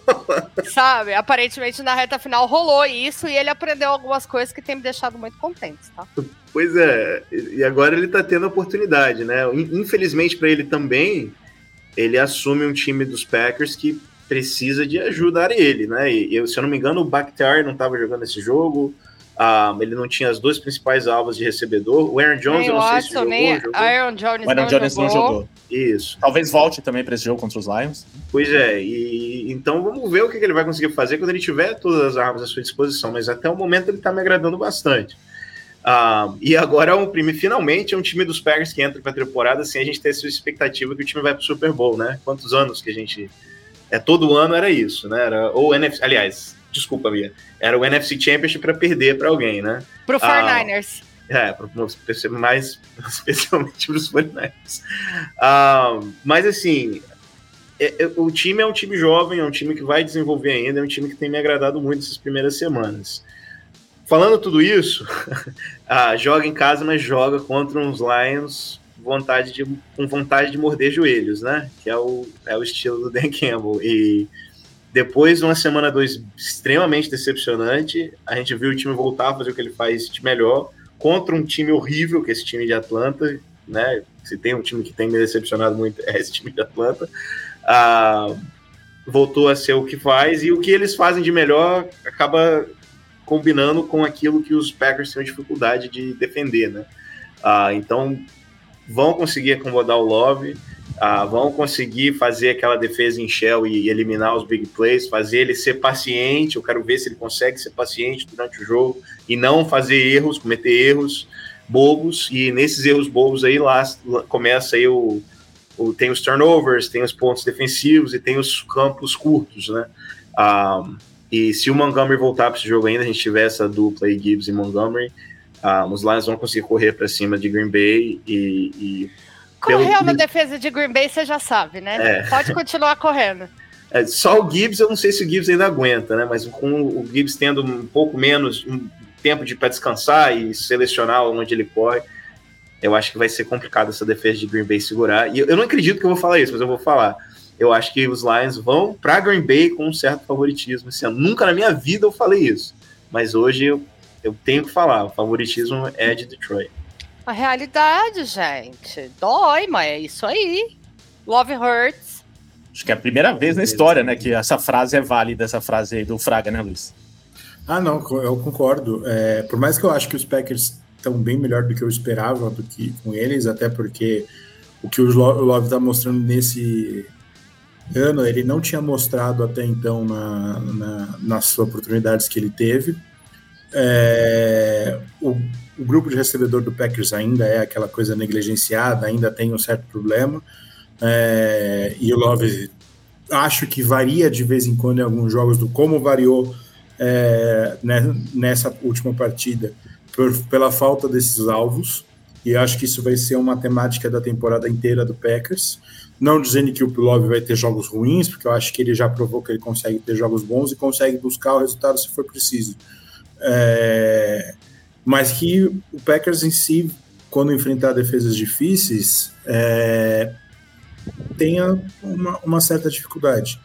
Sabe? Aparentemente, na reta final rolou isso e ele aprendeu algumas coisas que tem me deixado muito contente, tá? Pois é, e agora ele tá tendo a oportunidade, né? Infelizmente para ele também, ele assume um time dos Packers que precisa de ajudar ele, né? E eu, se eu não me engano, o Bakhtiari não estava jogando esse jogo. Um, ele não tinha as duas principais alvas de recebedor. O Aaron Jones, nem eu não sei se jogou, nem jogou. Aaron Jones, o Aaron não, Jones jogou. não jogou. Isso. Talvez volte também para esse jogo contra os Lions. Pois é, e então vamos ver o que ele vai conseguir fazer quando ele tiver todas as armas à sua disposição. Mas até o momento ele está me agradando bastante. Um, e agora é um time, finalmente, é um time dos Packers que entra para a temporada sem a gente ter essa expectativa que o time vai para o Super Bowl, né? Quantos anos que a gente. É, todo ano era isso, né? Era, ou NFC. Aliás, desculpa, Bia. Era o NFC Championship para perder para alguém, né? Pro 49ers. É, mais especialmente para os 49ers. Um, mas assim, é, é, o time é um time jovem, é um time que vai desenvolver ainda, é um time que tem me agradado muito essas primeiras semanas. Falando tudo isso, ah, joga em casa, mas joga contra uns Lions vontade de, com vontade de morder joelhos, né? Que é o, é o estilo do Dan Campbell. E depois de uma semana dois extremamente decepcionante, a gente viu o time voltar a fazer o que ele faz de melhor contra um time horrível, que é esse time de Atlanta, né? Se tem um time que tem me decepcionado muito, é esse time de Atlanta. Ah, voltou a ser o que faz, e o que eles fazem de melhor acaba combinando com aquilo que os Packers têm dificuldade de defender, né? Ah, então vão conseguir acomodar o Love, ah, vão conseguir fazer aquela defesa em shell e eliminar os big plays, fazer ele ser paciente. Eu quero ver se ele consegue ser paciente durante o jogo e não fazer erros, cometer erros bobos. E nesses erros bobos aí lá, lá começa aí o, o, tem os turnovers, tem os pontos defensivos e tem os campos curtos, né? Ah, e se o Montgomery voltar para esse jogo ainda, a gente tiver essa dupla aí, Gibbs e Montgomery, uh, os Lions vão conseguir correr para cima de Green Bay e. e Correu pelo... na defesa de Green Bay, você já sabe, né? É. Pode continuar correndo. É, só o Gibbs, eu não sei se o Gibbs ainda aguenta, né? Mas com o Gibbs tendo um pouco menos um tempo de para descansar e selecionar onde ele corre, eu acho que vai ser complicado essa defesa de Green Bay segurar. E eu não acredito que eu vou falar isso, mas eu vou falar eu acho que os Lions vão para Green Bay com um certo favoritismo. Assim, nunca na minha vida eu falei isso, mas hoje eu, eu tenho que falar: o favoritismo é de Detroit. A realidade, gente, dói, mas é isso aí. Love hurts. Acho que é a primeira vez na história, né, que essa frase é válida, essa frase aí do Fraga, né, Luiz? Ah, não, eu concordo. É, por mais que eu acho que os Packers estão bem melhor do que eu esperava do que com eles, até porque o que o Love está mostrando nesse ano ele não tinha mostrado até então na, na, nas oportunidades que ele teve. É, o, o, grupo de recebedor do Packers ainda é aquela coisa negligenciada, ainda tem um certo problema. É, e o Love acho que varia de vez em quando em alguns jogos, do como variou é, né, nessa última partida, por, pela falta desses alvos. E acho que isso vai ser uma temática da temporada inteira do Packers. Não dizendo que o Love vai ter jogos ruins, porque eu acho que ele já provou que ele consegue ter jogos bons e consegue buscar o resultado se for preciso. É, mas que o Packers em si, quando enfrentar defesas difíceis, é, tenha uma, uma, certa dificuldade.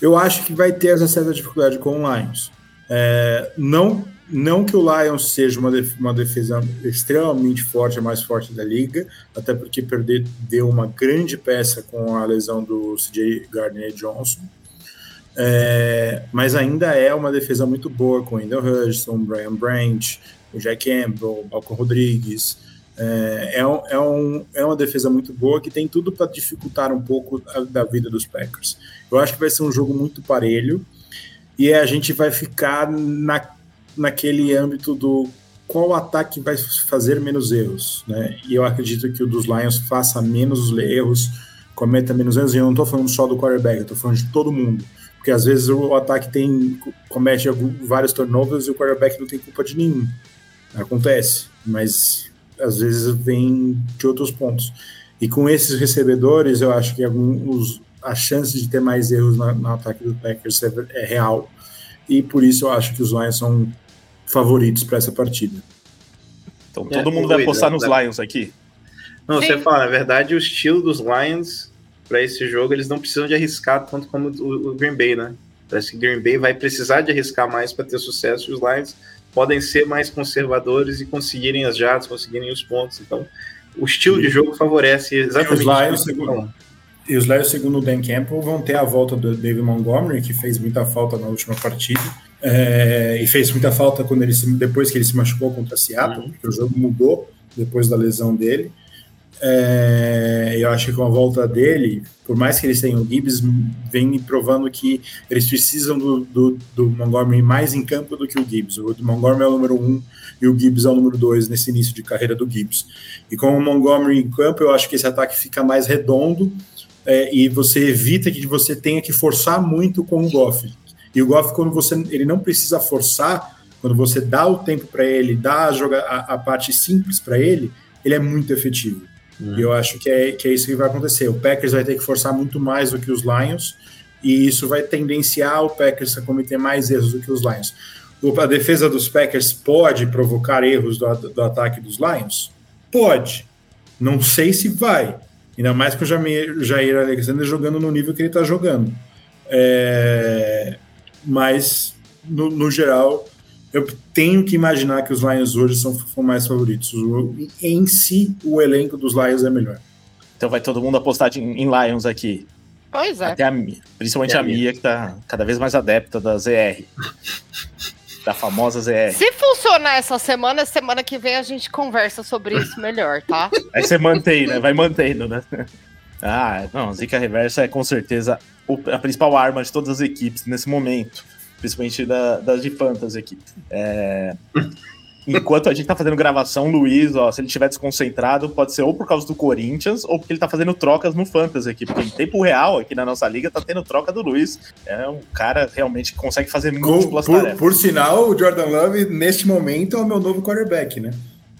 Eu acho que vai ter essa certa dificuldade com o Lions. É, não não que o Lions seja uma, uma defesa extremamente forte, a mais forte da liga, até porque perder deu uma grande peça com a lesão do CJ Gardner Johnson. É, mas ainda é uma defesa muito boa com Wendell Hudson, Brian Branch, o Jack Campbell, Malcolm Rodrigues. É, é, é, um, é uma defesa muito boa que tem tudo para dificultar um pouco a, da vida dos Packers. Eu acho que vai ser um jogo muito parelho e a gente vai ficar na naquele âmbito do qual ataque vai fazer menos erros, né? E eu acredito que o dos Lions faça menos erros, cometa menos erros. E eu não estou falando só do quarterback, eu estou falando de todo mundo. Porque às vezes o ataque tem comete vários turnovers e o quarterback não tem culpa de nenhum. Acontece, mas às vezes vem de outros pontos. E com esses recebedores, eu acho que alguns, a chance de ter mais erros no, no ataque do Packers é, é real. E por isso eu acho que os Lions são favoritos para essa partida. Então todo é, mundo vai apostar nos Lions aqui? Não, Sim. você fala, na verdade, o estilo dos Lions para esse jogo, eles não precisam de arriscar tanto como o, o Green Bay, né? Parece que o Green Bay vai precisar de arriscar mais para ter sucesso e os Lions podem ser mais conservadores e conseguirem as jardas, conseguirem os pontos. Então, o estilo de jogo favorece exatamente os Lions, E os Lions, segundo o Dan Campbell, vão ter a volta do David Montgomery, que fez muita falta na última partida. É, e fez muita falta quando ele se, depois que ele se machucou contra Seattle, uhum. porque o jogo mudou depois da lesão dele. É, eu acho que com a volta dele, por mais que eles tenham o Gibbs, vem provando que eles precisam do, do, do, Montgomery mais em campo do que o Gibbs. O Montgomery é o número um e o Gibbs é o número dois nesse início de carreira do Gibbs. E com o Montgomery em campo, eu acho que esse ataque fica mais redondo é, e você evita que você tenha que forçar muito com o Goff. E o Goff, quando você ele não precisa forçar, quando você dá o tempo para ele, dá a, a, a parte simples para ele, ele é muito efetivo. Uhum. E eu acho que é, que é isso que vai acontecer. O Packers vai ter que forçar muito mais do que os Lions, e isso vai tendenciar o Packers a cometer mais erros do que os Lions. A defesa dos Packers pode provocar erros do, do ataque dos Lions? Pode. Não sei se vai. Ainda mais com o Jair, Jair Alexander jogando no nível que ele está jogando. É, mas, no, no, geral, eu tenho que imaginar que os Lions hoje são, são mais favoritos. O, em si, o elenco dos Lions é melhor. Então vai todo mundo apostar em, em Lions aqui. Pois é. Até a, principalmente a, a Mia, que está cada vez mais adepta da ZR. da famosa ZR. Se funcionar essa semana, semana que vem a gente conversa sobre isso melhor, tá? Aí você mantém, né? Vai mantendo, né? Ah, não, Zika Reversa é com certeza a principal arma de todas as equipes nesse momento, principalmente da, das de Fantasy aqui. É... Enquanto a gente tá fazendo gravação, Luiz, ó, se ele estiver desconcentrado, pode ser ou por causa do Corinthians ou porque ele tá fazendo trocas no Fantasy aqui. Porque em tempo real, aqui na nossa liga, tá tendo troca do Luiz. É um cara realmente que consegue fazer múltiplas por, tarefas. Por sinal, o Jordan Love, neste momento, é o meu novo quarterback, né?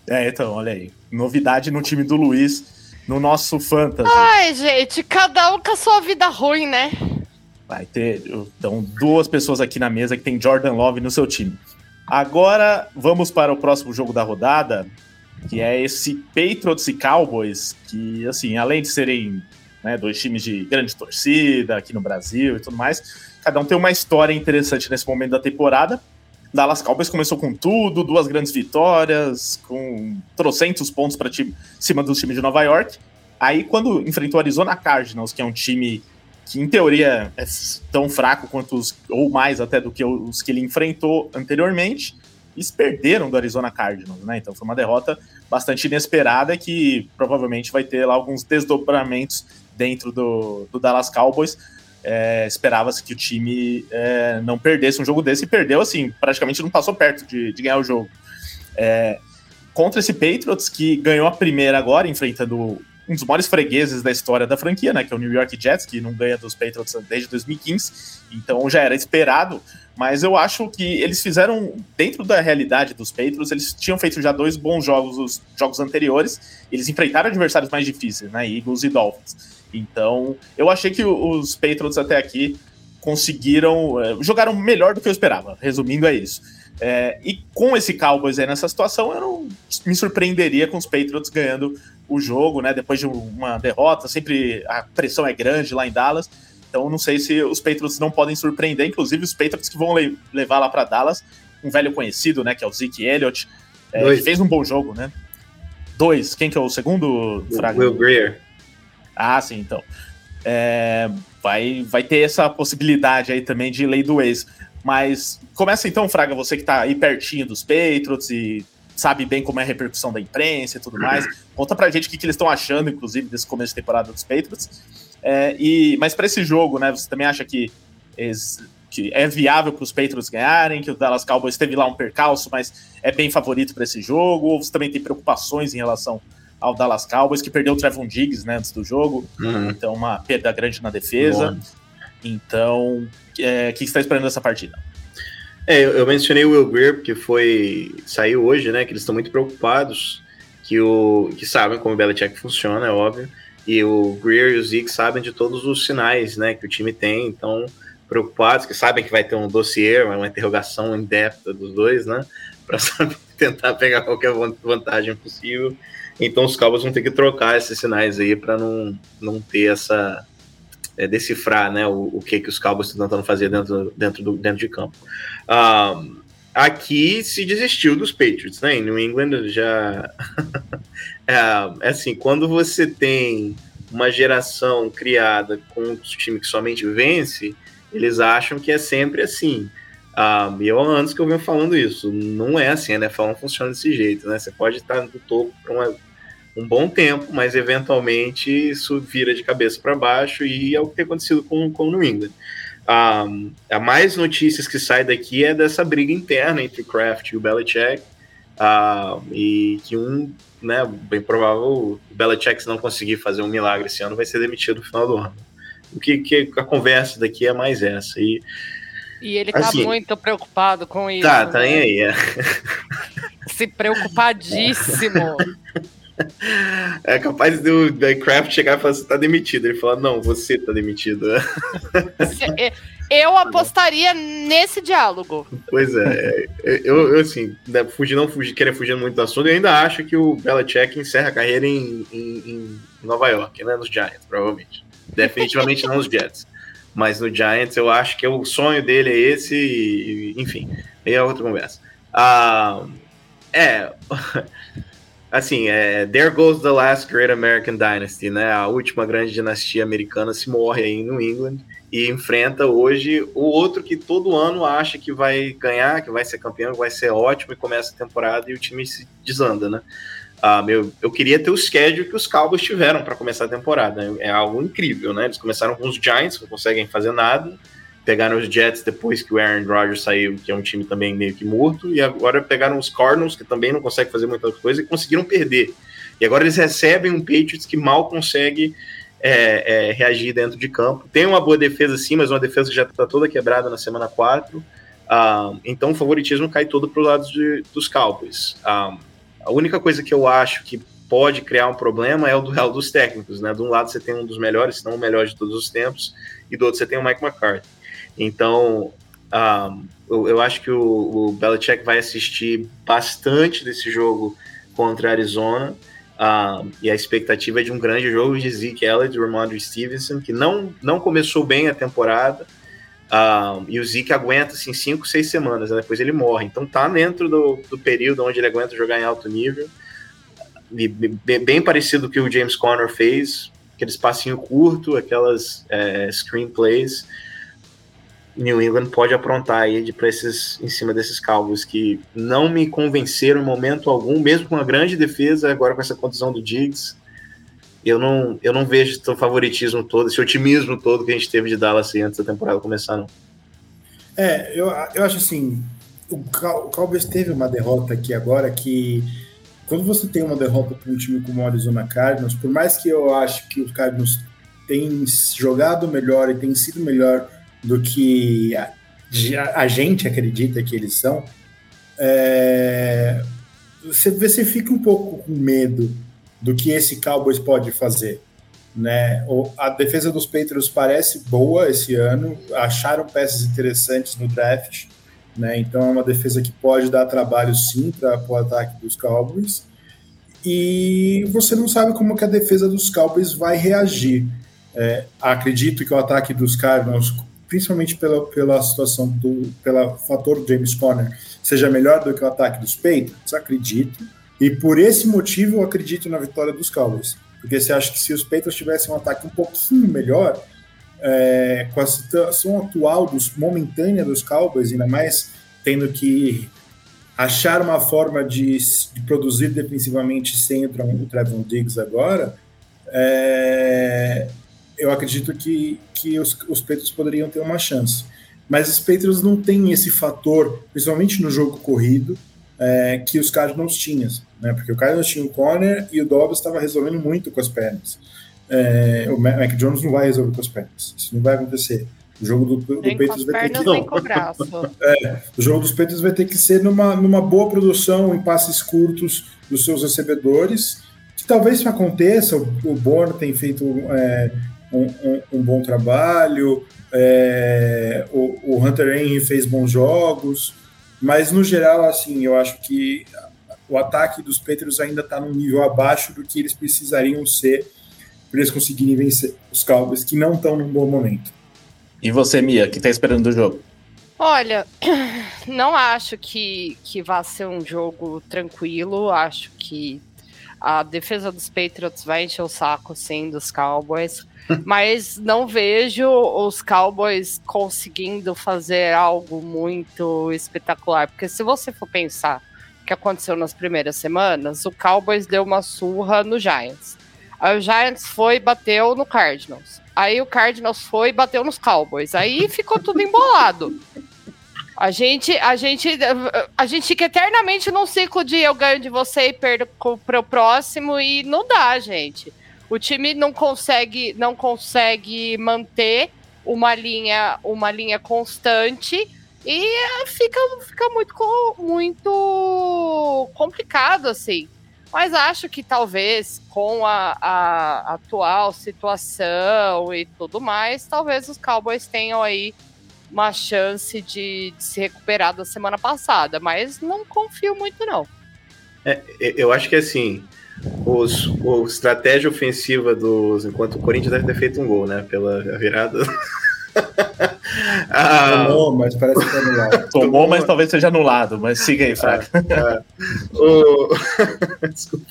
É, então, olha aí. Novidade no time do Luiz no nosso fantasy. Ai, gente, cada um com a sua vida ruim, né? Vai ter então, duas pessoas aqui na mesa que tem Jordan Love no seu time. Agora vamos para o próximo jogo da rodada, que é esse Patriots e Cowboys, que, assim, além de serem né, dois times de grande torcida aqui no Brasil e tudo mais, cada um tem uma história interessante nesse momento da temporada. Dallas Cowboys começou com tudo, duas grandes vitórias, com trocentos pontos para cima do time de Nova York. Aí, quando enfrentou Arizona Cardinals, que é um time que, em teoria, é tão fraco quanto os, ou mais até do que os que ele enfrentou anteriormente, eles perderam do Arizona Cardinals, né? Então foi uma derrota bastante inesperada que provavelmente vai ter lá alguns desdobramentos dentro do, do Dallas Cowboys é, esperava-se que o time é, não perdesse um jogo desse e perdeu, assim, praticamente não passou perto de, de ganhar o jogo. É, contra esse Patriots, que ganhou a primeira agora, enfrentando um dos maiores fregueses da história da franquia, né, que é o New York Jets, que não ganha dos Patriots desde 2015, então já era esperado, mas eu acho que eles fizeram, dentro da realidade dos Patriots, eles tinham feito já dois bons jogos, os jogos anteriores, eles enfrentaram adversários mais difíceis, né, Eagles e Dolphins. Então, eu achei que os Patriots até aqui conseguiram. É, jogaram melhor do que eu esperava. Resumindo, é isso. É, e com esse Cowboys aí nessa situação, eu não me surpreenderia com os Patriots ganhando o jogo, né? Depois de uma derrota, sempre a pressão é grande lá em Dallas. Então, não sei se os Patriots não podem surpreender, inclusive os Patriots que vão le levar lá para Dallas um velho conhecido, né? Que é o Zeke Elliott, é, que fez um bom jogo, né? Dois. Quem que é o segundo? Fraga? Will Greer. Ah, sim, então. É, vai, vai ter essa possibilidade aí também de lei do ex. Mas começa então, Fraga, você que tá aí pertinho dos Patriots e sabe bem como é a repercussão da imprensa e tudo mais. Conta pra gente o que, que eles estão achando, inclusive, desse começo de temporada dos Patriots. É, e, mas para esse jogo, né, você também acha que, que é viável para os Patriots ganharem, que o Dallas Cowboys teve lá um percalço, mas é bem favorito para esse jogo? Ou você também tem preocupações em relação ao Dallas Cowboys, que perdeu o Trevon Diggs né, antes do jogo. Uhum. Então, uma perda grande na defesa. Bom. Então, é, o que você está esperando dessa partida? É, eu mencionei o Will Greer, porque foi. saiu hoje, né? Que eles estão muito preocupados, que, o, que sabem como o Belichick funciona, é óbvio. E o Greer e o Zeke sabem de todos os sinais né, que o time tem, então preocupados, que sabem que vai ter um dossiê, uma interrogação em depth dos dois, né? Para tentar pegar qualquer vantagem possível. Então os Cowboys vão ter que trocar esses sinais aí para não, não ter essa. É, decifrar né, o, o que, que os Cowboys estão tentando fazer dentro, dentro, do, dentro de campo. Um, aqui se desistiu dos Patriots, né? Em New England já. é, é assim, quando você tem uma geração criada com um time que somente vence, eles acham que é sempre assim. Ah, e eu há anos que eu venho falando isso. Não é assim, NFL não funciona desse jeito, né? Você pode estar no topo por um bom tempo, mas eventualmente isso vira de cabeça para baixo e é o que tem acontecido com, com o New England. Ah, a mais notícias que sai daqui é dessa briga interna entre o Kraft e o Belichick, ah, e que um, né, bem provável, o Belichick, se não conseguir fazer um milagre esse ano, vai ser demitido no final do ano. O que, que a conversa daqui é mais essa. E, e ele tá assim, muito preocupado com tá, isso. Tá, tá né? aí. É. Se preocupadíssimo. É capaz do The Craft chegar e falar: você tá demitido. Ele fala: não, você tá demitido. Eu apostaria nesse diálogo. Pois é, é, eu, eu assim, né, fugir, não fugir, querer fugir muito do assunto, eu ainda acho que o Belichick encerra a carreira em, em, em Nova York, né? Nos Giants, provavelmente. Definitivamente não nos Jets. Mas no Giants eu acho que o sonho dele é esse, e, enfim, aí é outra conversa. Ah, é. Assim, é, there goes the last great American dynasty, né? A última grande dinastia americana se morre aí no England e enfrenta hoje o outro que todo ano acha que vai ganhar, que vai ser campeão, que vai ser ótimo e começa a temporada e o time se desanda, né? Ah, meu, eu queria ter o schedule que os Cowboys tiveram para começar a temporada. É algo incrível, né? Eles começaram com os Giants, não conseguem fazer nada. Pegaram os Jets depois que o Aaron Rodgers saiu, que é um time também meio que morto. E agora pegaram os Cardinals, que também não conseguem fazer muita coisa, e conseguiram perder. E agora eles recebem um Patriots que mal consegue é, é, reagir dentro de campo. Tem uma boa defesa sim, mas uma defesa que já está toda quebrada na semana 4. Ah, então o favoritismo cai todo para o lado de, dos Cowboys. Ah, a única coisa que eu acho que pode criar um problema é o duelo dos técnicos, né? De um lado você tem um dos melhores, se não o melhor de todos os tempos, e do outro você tem o Mike McCarthy. Então, um, eu, eu, acho que o, o Belichick vai assistir bastante desse jogo contra a Arizona, um, e a expectativa é de um grande jogo de Zeke Elliott e Ramondre Stevenson, que não, não começou bem a temporada, um, e o Zeke aguenta assim 5, 6 semanas, né? depois ele morre. Então tá dentro do, do período onde ele aguenta jogar em alto nível. E, bem parecido com o que o James Conner fez, aquele espacinho curto, aquelas é, screenplays. New England pode aprontar aí para esses em cima desses Cowboys que não me convenceram em momento algum, mesmo com uma grande defesa, agora com essa condição do Diggs eu não, eu não vejo esse favoritismo todo, esse otimismo todo que a gente teve de Dallas antes da temporada começar, não. É, eu, eu acho assim, o, Cal, o Cowboys teve uma derrota aqui agora que quando você tem uma derrota para um time como o Arizona Cardinals, por mais que eu acho que os Cardinals têm jogado melhor e têm sido melhor do que a, a gente acredita que eles são, é, você, você fica um pouco com medo do que esse Cowboys pode fazer. Né? A defesa dos Patriots parece boa esse ano, acharam peças interessantes no draft, né? então é uma defesa que pode dar trabalho sim para o ataque dos Cowboys. E você não sabe como que a defesa dos Cowboys vai reagir. É, acredito que o ataque dos Cardinals, principalmente pela, pela situação do pelo fator James Conner, seja melhor do que o ataque dos Patriots, acredito e por esse motivo eu acredito na vitória dos Cowboys. Porque você acha que se os Patriots tivessem um ataque um pouquinho melhor, é, com a situação atual, dos, momentânea dos Cowboys, ainda mais tendo que achar uma forma de, de produzir defensivamente sem o, o Trevon Diggs agora, é, eu acredito que, que os, os Patriots poderiam ter uma chance. Mas os Patriots não têm esse fator, principalmente no jogo corrido, é, que os Cardinals tinham, né? Porque o Cardinals tinha o corner e o Dobbs estava resolvendo muito com as pernas. É, o Mac Jones não vai resolver com as pernas, isso não vai acontecer. O jogo do, do vai ter que não. É, o jogo dos Patriots vai ter que ser numa, numa boa produção em passes curtos dos seus recebedores, que talvez isso aconteça. O, o Bourne tem feito é, um, um, um, bom trabalho, é, o, o Hunter Henry fez bons jogos. Mas, no geral, assim, eu acho que o ataque dos Patriots ainda está num nível abaixo do que eles precisariam ser para eles conseguirem vencer os Cowboys, que não estão num bom momento. E você, Mia, que está esperando do jogo? Olha, não acho que, que vá ser um jogo tranquilo. Acho que A defesa dos Patriots vai encher o saco, sim, dos Cowboys. Mas não vejo os Cowboys conseguindo fazer algo muito espetacular. Porque se você for pensar o que aconteceu nas primeiras semanas, o Cowboys deu uma surra no Giants. Aí o Giants foi e bateu no Cardinals. Aí o Cardinals foi e bateu nos Cowboys. Aí ficou tudo embolado. A gente, a gente, a gente fica eternamente num ciclo de eu ganho de você e perdo para o próximo e não dá, gente. O time não consegue, não consegue manter uma linha, uma linha constante e fica, fica muito, muito complicado assim. Mas acho que talvez com a, a atual situação e tudo mais, talvez os Cowboys tenham aí uma chance de, de, se recuperar da semana passada, mas não confio muito, não. É, eu acho que assim, os, a estratégia ofensiva dos. Enquanto o Corinthians deve ter feito um gol, né? Pela virada. ah, Tomou, mas parece que foi anulado. Tomou, mas talvez seja anulado, mas siga aí, Fraga. Ah, ah, o... Desculpa.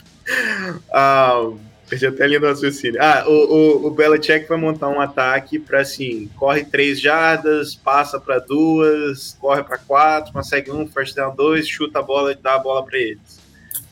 Ah, Perdi até a linha do raciocínio. Ah, o, o, o Belichick vai montar um ataque para assim: corre três jardas, passa para duas, corre para quatro, consegue um, first down dois, chuta a bola e dá a bola para eles.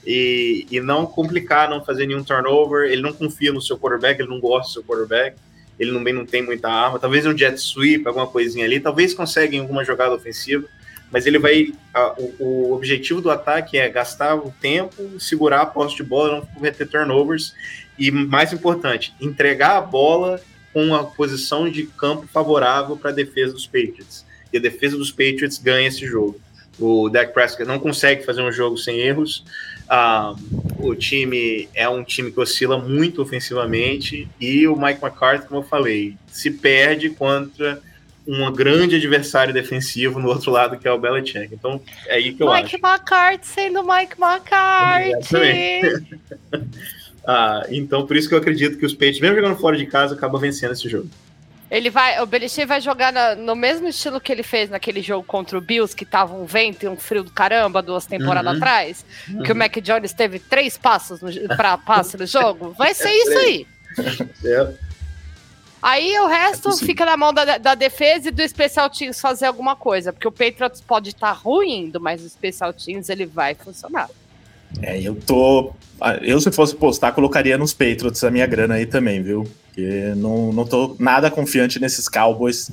E, e não complicar, não fazer nenhum turnover. Ele não confia no seu quarterback, ele não gosta do seu quarterback. Ele também não tem muita arma. Talvez um jet sweep, alguma coisinha ali. Talvez consiga em alguma jogada ofensiva mas ele vai. A, o, o, objetivo do ataque é gastar o tempo, segurar a posse de bola, não cometer turnovers e, mais importante, entregar a bola com uma posição de campo favorável para a defesa dos Patriots. E a defesa dos Patriots ganha esse jogo. O Dak Prescott não consegue fazer um jogo sem erros. o time é um time que oscila muito ofensivamente. E o Mike McCarthy, como eu falei, se perde contra um grande adversário defensivo no outro lado, que é o Belichick. Então, é aí que eu Mike acho. Mike McCarthy sendo Mike McCarthy. Ah, então, por isso que eu acredito que os Patriots, mesmo jogando fora de casa, acabam vencendo esse jogo. Ele vai, o Belichick vai jogar na, no mesmo estilo que ele fez naquele jogo contra o Bills, que tava um vento e um frio do caramba duas temporadas uhum. atrás, uhum. que o Mac Jones teve três passos para passe no jogo. Vai ser isso aí. É. Aí o resto é fica na mão da, da, defesa e do Special Teams fazer alguma coisa, porque o Patriots pode estar tá ruindo, mas o Special Teams ele vai funcionar. É, eu tô. Ah, eu, se fosse postar, colocaria nos Patriots a minha grana aí também, viu? Porque não, não tô nada confiante nesses Cowboys.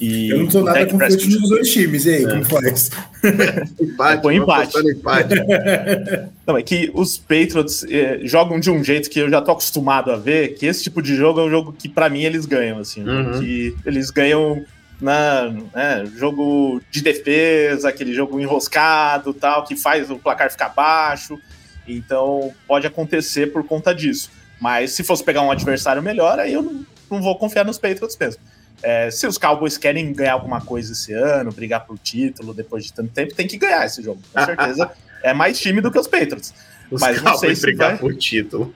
E eu não tô nada confiante nos dois times, e aí, é. como faz? empate, Põe empate. empate. não, é que os Patriots é, jogam de um jeito que eu já tô acostumado a ver, que esse tipo de jogo é um jogo que, para mim, eles ganham, assim. Uhum. Que eles ganham na né, jogo de defesa, aquele jogo enroscado tal, que faz o placar ficar baixo. Então pode acontecer por conta disso. Mas se fosse pegar um adversário melhor, aí eu não, não vou confiar nos Patriots mesmo. É, se os Cowboys querem ganhar alguma coisa esse ano, brigar por título depois de tanto tempo, tem que ganhar esse jogo. Com certeza é mais time do que os Patriots. Os mas não sei se brigar vai... por título.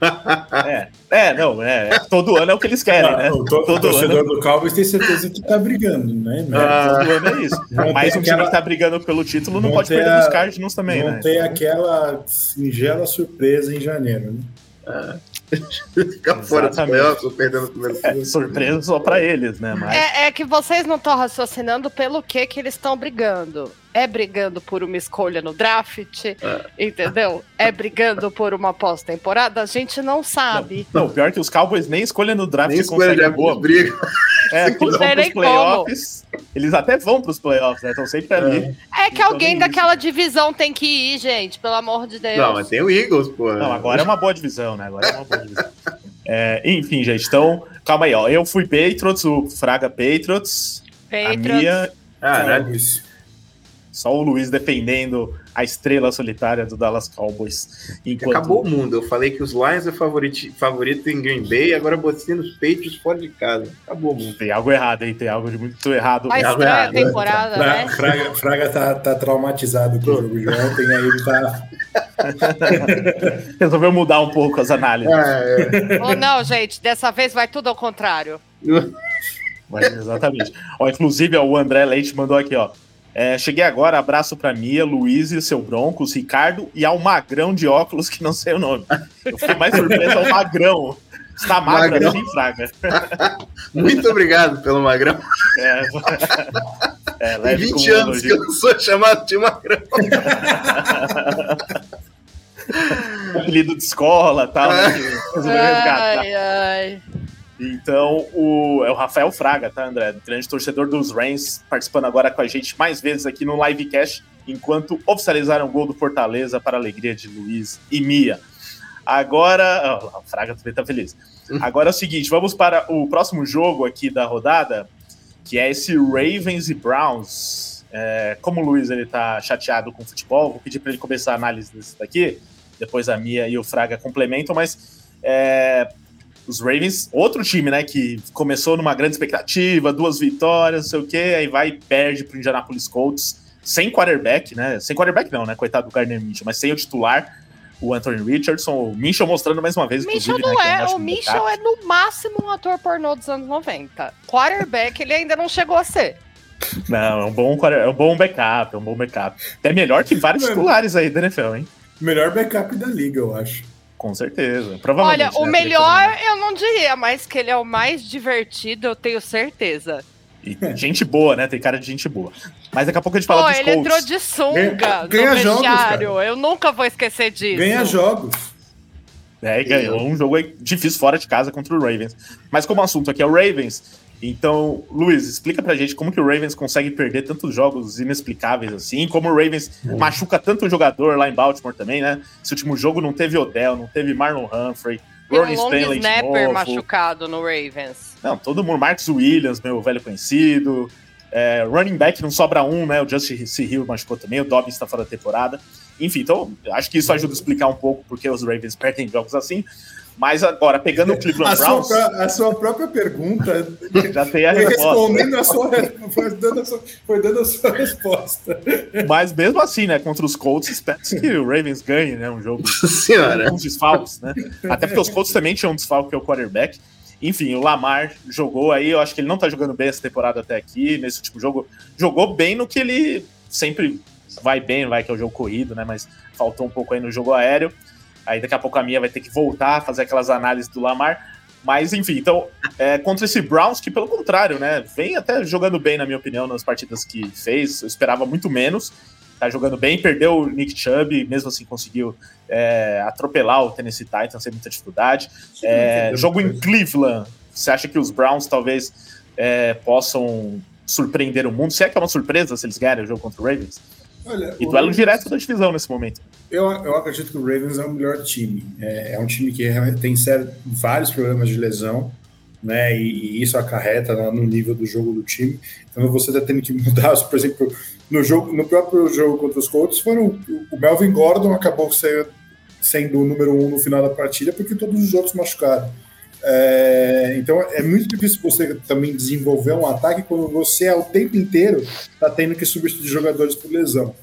É, é, não, é, todo ano é o que eles querem, né? O, todo torcedor ano... do Cowboys tem certeza que tá brigando, né? Ah, todo ano é isso. mas um aquela... time que tá brigando pelo título não, não pode perder a... dos Cardinals também, não né? Não tem aquela singela surpresa em janeiro, né? É. Ficar fora dos playoffs perdendo o primeiro é, Surpresa só para eles, né? Mas... É, é, que vocês não estão raciocinando pelo que que eles estão brigando. É brigando por uma escolha no draft, é. entendeu? É brigando por uma pós-temporada, a gente não sabe. Não, não, pior que os Cowboys nem escolha no draft nem escolha de boa. briga. É, eles vão pros playoffs. Como. Eles até vão pros playoffs, né? Estão sempre ali. É, é que alguém daquela divisão tem que ir, gente, pelo amor de Deus. Não, mas tem o Eagles, pô. Não, agora é uma boa divisão, né? Agora é uma boa divisão. É, enfim, gente, então, calma aí, ó. Eu fui Patriots, o Fraga Patriots. Patriots. A minha. Ah, né? Só o Luiz defendendo a estrela solitária do Dallas Cowboys. Enquanto... Acabou o mundo. Eu falei que os Lions é favorito, favorito em Green Bay, agora botei nos Patriots fora de casa. Acabou o mundo. Tem algo errado aí, tem algo de muito errado. Mas algo errado. temporada, Fra né? Fraga, Fraga tá, tá traumatizado com o jogo de ontem, aí ele tá... Resolveu mudar um pouco as análises. Ah, é. Ou não, gente, dessa vez vai tudo ao contrário. Mas, exatamente. ó, inclusive, ó, o André Leite mandou aqui, ó. É, cheguei agora, abraço pra Mia, Luiz e seu Broncos, Ricardo e ao Magrão de óculos, que não sei o nome. Eu fiquei mais surpreso ao Magrão. Está magra Magrão. assim, Fraga. Muito obrigado pelo Magrão. É, é, leve 20 como um anos que eu não sou chamado de Magrão. apelido de escola e tal. né. Ai, ai. Então, o, é o Rafael Fraga, tá, André? Grande torcedor dos Rams, participando agora com a gente mais vezes aqui no Livecast, enquanto oficializaram o gol do Fortaleza para a alegria de Luiz e Mia. Agora. ó, o Fraga também tá feliz. Agora é o seguinte, vamos para o próximo jogo aqui da rodada, que é esse Ravens e Browns. É, como o Luiz ele tá chateado com o futebol, vou pedir para ele começar a análise desse daqui, depois a Mia e o Fraga complementam, mas é, os Ravens, outro time, né, que começou numa grande expectativa, duas vitórias, não sei o quê, aí vai e perde pro Indianapolis Colts, sem quarterback, né, sem quarterback não, né, coitado do Gardner Minshew, mas sem o titular, o Anthony Richardson, o Minshew mostrando mais uma vez, Mitchell inclusive, não né, que é, o Mitchell é no máximo um ator pornô dos anos 90. Quarterback ele ainda não chegou a ser. Não, é um bom, é um bom backup, é um bom backup. É melhor que vários Mano. titulares aí da NFL, hein? Melhor backup da liga, eu acho. Com certeza. Provavelmente. Olha, o né, melhor eu não diria, mas que ele é o mais divertido, eu tenho certeza. E gente boa, né? Tem cara de gente boa. Mas daqui a pouco a gente fala Pô, dos ele Colts. entrou de sunga Ganha- ganha no jogos, vestiário. Eu nunca vou esquecer disso. Ganha jogos. É, e ganhou um jogo difícil fora de casa contra o Ravens. Mas como o assunto aqui é o Ravens, então, Luiz, explica pra gente como que o Ravens consegue perder tantos jogos inexplicáveis assim, como o Ravens machuca tanto jogador lá em Baltimore também, né? Esse último jogo não teve Odell, não teve Marlon Humphrey, Tem um Ronnie long Stanley snapper novo. machucado no Ravens. Não, todo mundo, Marcus Williams, meu velho conhecido, é, running back não sobra um, né? O Justin C. Hill machucou também, o Dobbins tá fora da temporada. Enfim, então acho que isso ajuda a explicar um pouco porque os Ravens perdem jogos assim. Mas agora, pegando o A Cleveland sua, Browns, pró- a sua própria pergunta já tem a foi resposta. respondendo a sua, foi dando a sua, foi dando a sua resposta. Mas mesmo assim, né, contra os Colts, espera-se que o Ravens ganhe, né, um jogo senhora. com desfalques, né? Até porque os Colts também tinham um desfalque, que é o quarterback. Enfim, o Lamar jogou aí, eu acho que ele não tá jogando bem essa temporada até aqui, nesse último jogo. Jogou bem no que ele sempre vai bem, vai, que é o jogo corrido, né? Mas faltou um pouco aí no jogo aéreo. Aí daqui a pouco a minha vai ter que voltar a fazer aquelas análises do Lamar. Mas enfim, então, é, contra esse Browns, que pelo contrário, né? Vem até jogando bem, na minha opinião, nas partidas que fez. Eu esperava muito menos. Tá jogando bem, perdeu o Nick Chubb, mesmo assim conseguiu é, atropelar o Tennessee Titans sem muita dificuldade. É, jogo em Cleveland, você acha que os Browns talvez é, possam surpreender o mundo? Se é que é uma surpresa se eles ganharem o jogo contra o Ravens? Olha, E duelo Ravens- direto da divisão nesse momento. Eu, eu acredito que o Ravens é o melhor time. É, é um time que tem sério, vários problemas de lesão, né? E, e isso acarreta no no nível do jogo do time. Então você está tendo que mudar, por exemplo, no jogo, no próprio jogo contra os Colts, foram o Melvin Gordon acabou sendo, sendo o número um no final da partida porque todos os outros machucaram. É, então é muito difícil você também desenvolver um ataque quando você ao tempo inteiro está tendo que substituir jogadores por lesão.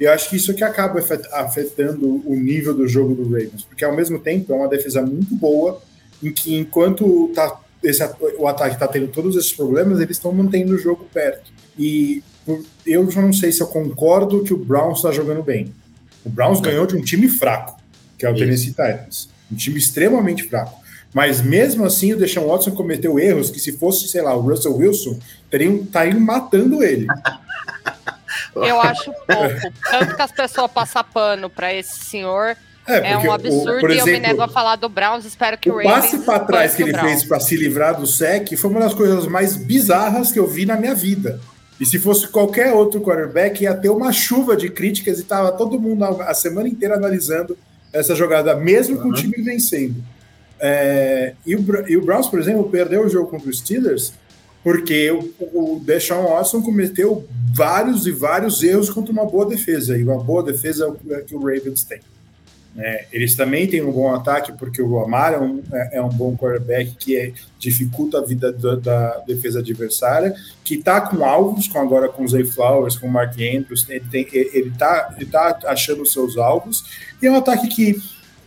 E eu acho que isso que acaba afet- afetando o nível do jogo do Ravens, porque ao mesmo tempo é uma defesa muito boa, em que enquanto tá, esse, o ataque está tendo todos esses problemas, eles estão mantendo o jogo perto. E eu já não sei se eu concordo que o Browns está jogando bem. O Browns ganhou de um time fraco, que é o Isso. Tennessee Titans. Um time extremamente fraco. Mas mesmo assim, o Deshaun Watson cometeu erros que, se fosse, sei lá, o Russell Wilson, teriam estariam matando ele. Eu acho pouco. Tanto que as pessoas passam pano pra esse senhor é porque um o- absurdo por e eu me exemplo, nego a falar do Browns. Espero que o, O passe para trás que ele o fez para se livrar do sec foi uma das coisas mais bizarras que eu vi na minha vida. E se fosse qualquer outro quarterback, ia ter uma chuva de críticas e tava todo mundo a semana inteira analisando essa jogada, mesmo com o time vencendo. É, e, o, e o Browns, por exemplo, perdeu o jogo contra os Steelers porque o, o Deshaun Watson cometeu vários e vários erros contra uma boa defesa. E uma boa defesa é o que- é o Ravens tem. É, eles também têm um bom ataque, porque o Lamar é um, é- é um bom quarterback que é- dificulta a vida da, da defesa adversária, que está com alvos, com agora com o Zay Flowers, com o Mark Andrews, ele, tem, ele, tá, ele tá achando os seus alvos, e é um ataque que,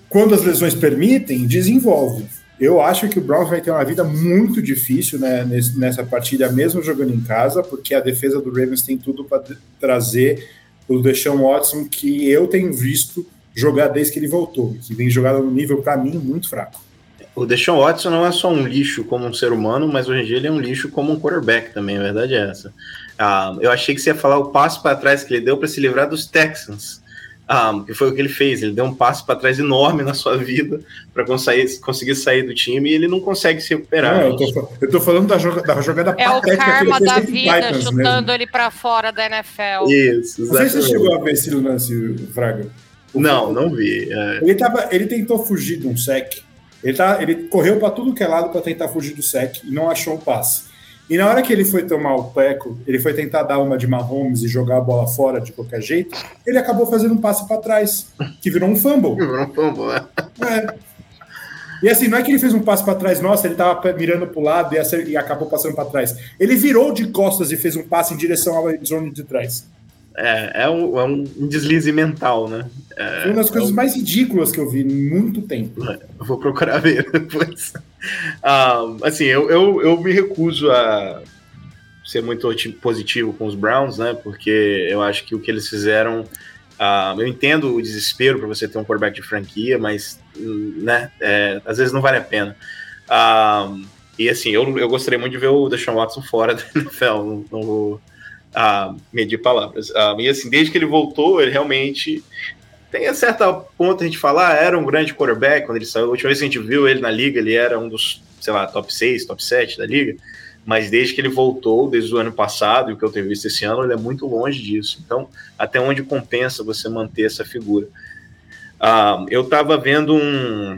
quando as lesões permitem, desenvolve. Eu acho que o Browns vai ter uma vida muito difícil né, nessa partida, mesmo jogando em casa, porque a defesa do Ravens tem tudo para trazer o Deshaun Watson, que eu tenho visto jogar desde que ele voltou, que vem jogado no nível, para mim, muito fraco. O Deshaun Watson não é só um lixo como um ser humano, mas hoje em dia ele é um lixo como um quarterback também, a verdade é essa. Ah, eu achei que você ia falar o passo para trás que ele deu para se livrar dos Texans. Um, que foi o que ele fez. Ele deu um passo para trás enorme na sua vida para conseguir sair do time e ele não consegue se recuperar. Não, eu, tô, eu, tô, falando da, joga, da jogada É o karma da vida Titans chutando mesmo. ele para fora da NFL. Isso, exatamente. Não sei se você chegou a ver esse lance, Fraga. Não, não vi. É. Ele, tava, ele tentou fugir de um sec. Ele, tá, ele correu para tudo que é lado para tentar fugir do sec e não achou um passe. E na hora que ele foi tomar o peco, ele foi tentar dar uma de Mahomes e jogar a bola fora de qualquer jeito, ele acabou fazendo um passe para trás, que virou um fumble. Virou um fumble, né? É. E assim, não é que ele fez um passe para trás, nossa, ele tava mirando pro lado e, e acabou passando para trás. Ele virou de costas e fez um passe em direção à zona de trás. É, é um, é um deslize mental, né? É, Foi uma das coisas é um... mais ridículas que eu vi em muito tempo. Eu vou procurar ver depois. Um, assim, eu, eu, eu me recuso a ser muito positivo com os Browns, né? Porque eu acho que o que eles fizeram. Uh, eu entendo o desespero para você ter um quarterback de franquia, mas né, é, às vezes não vale a pena. Uh, e assim, eu, eu gostaria muito de ver o Deshaun Watson fora da NFL. Não, não vou a medir palavras. Ah, e assim, desde que ele voltou, ele realmente tem a certa ponto a gente falar, ah, era um grande quarterback quando ele saiu. A última vez que a gente viu ele na liga, ele era um dos, sei lá, top 6, top 7 da liga. Mas desde que ele voltou, desde o ano passado, e o que eu tenho visto esse ano, ele é muito longe disso. Então, até onde compensa você manter essa figura? Uh, eu estava vendo um,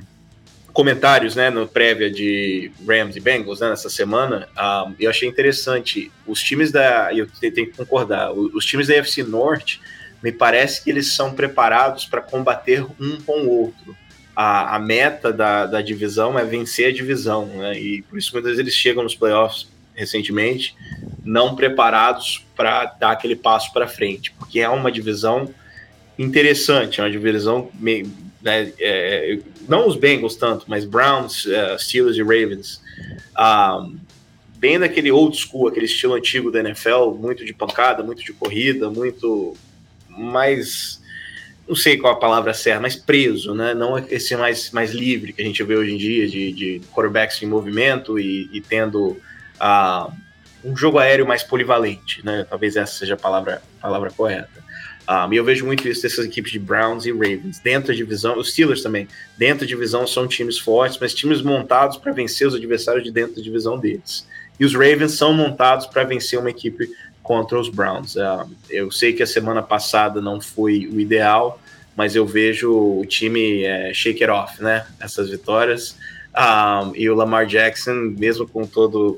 comentários, né, no prévia de Rams e Bengals, né, nessa semana, um, eu achei interessante. Os times da, eu tenho que concordar, os times da UFC Norte, me parece que eles são preparados para combater um com o outro. A, a meta da, da divisão é vencer a divisão, né, e por isso muitas vezes eles chegam nos playoffs recentemente não preparados para dar aquele passo para frente, porque é uma divisão interessante, é uma divisão meio, né, é, não os Bengals tanto, mas Browns, uh, Steelers e Ravens, um, bem daquele old school, aquele estilo antigo da NFL, muito de pancada, muito de corrida, muito mais, não sei qual a palavra certa, mais preso, né? Não esse mais, mais livre que a gente vê hoje em dia, de, de quarterbacks em movimento e, e tendo uh, um jogo aéreo mais polivalente, né? Talvez essa seja a palavra, palavra correta. Um, e eu vejo muito isso dessas equipes de Browns e Ravens. Dentro da divisão, os Steelers também. Dentro da divisão são times fortes, mas times montados para vencer os adversários de dentro da divisão deles. E os Ravens são montados para vencer uma equipe contra os Browns. Uh, eu sei que a semana passada não foi o ideal, mas eu vejo o time é, shake it off, né? Essas vitórias. Um, e o Lamar Jackson, mesmo com todos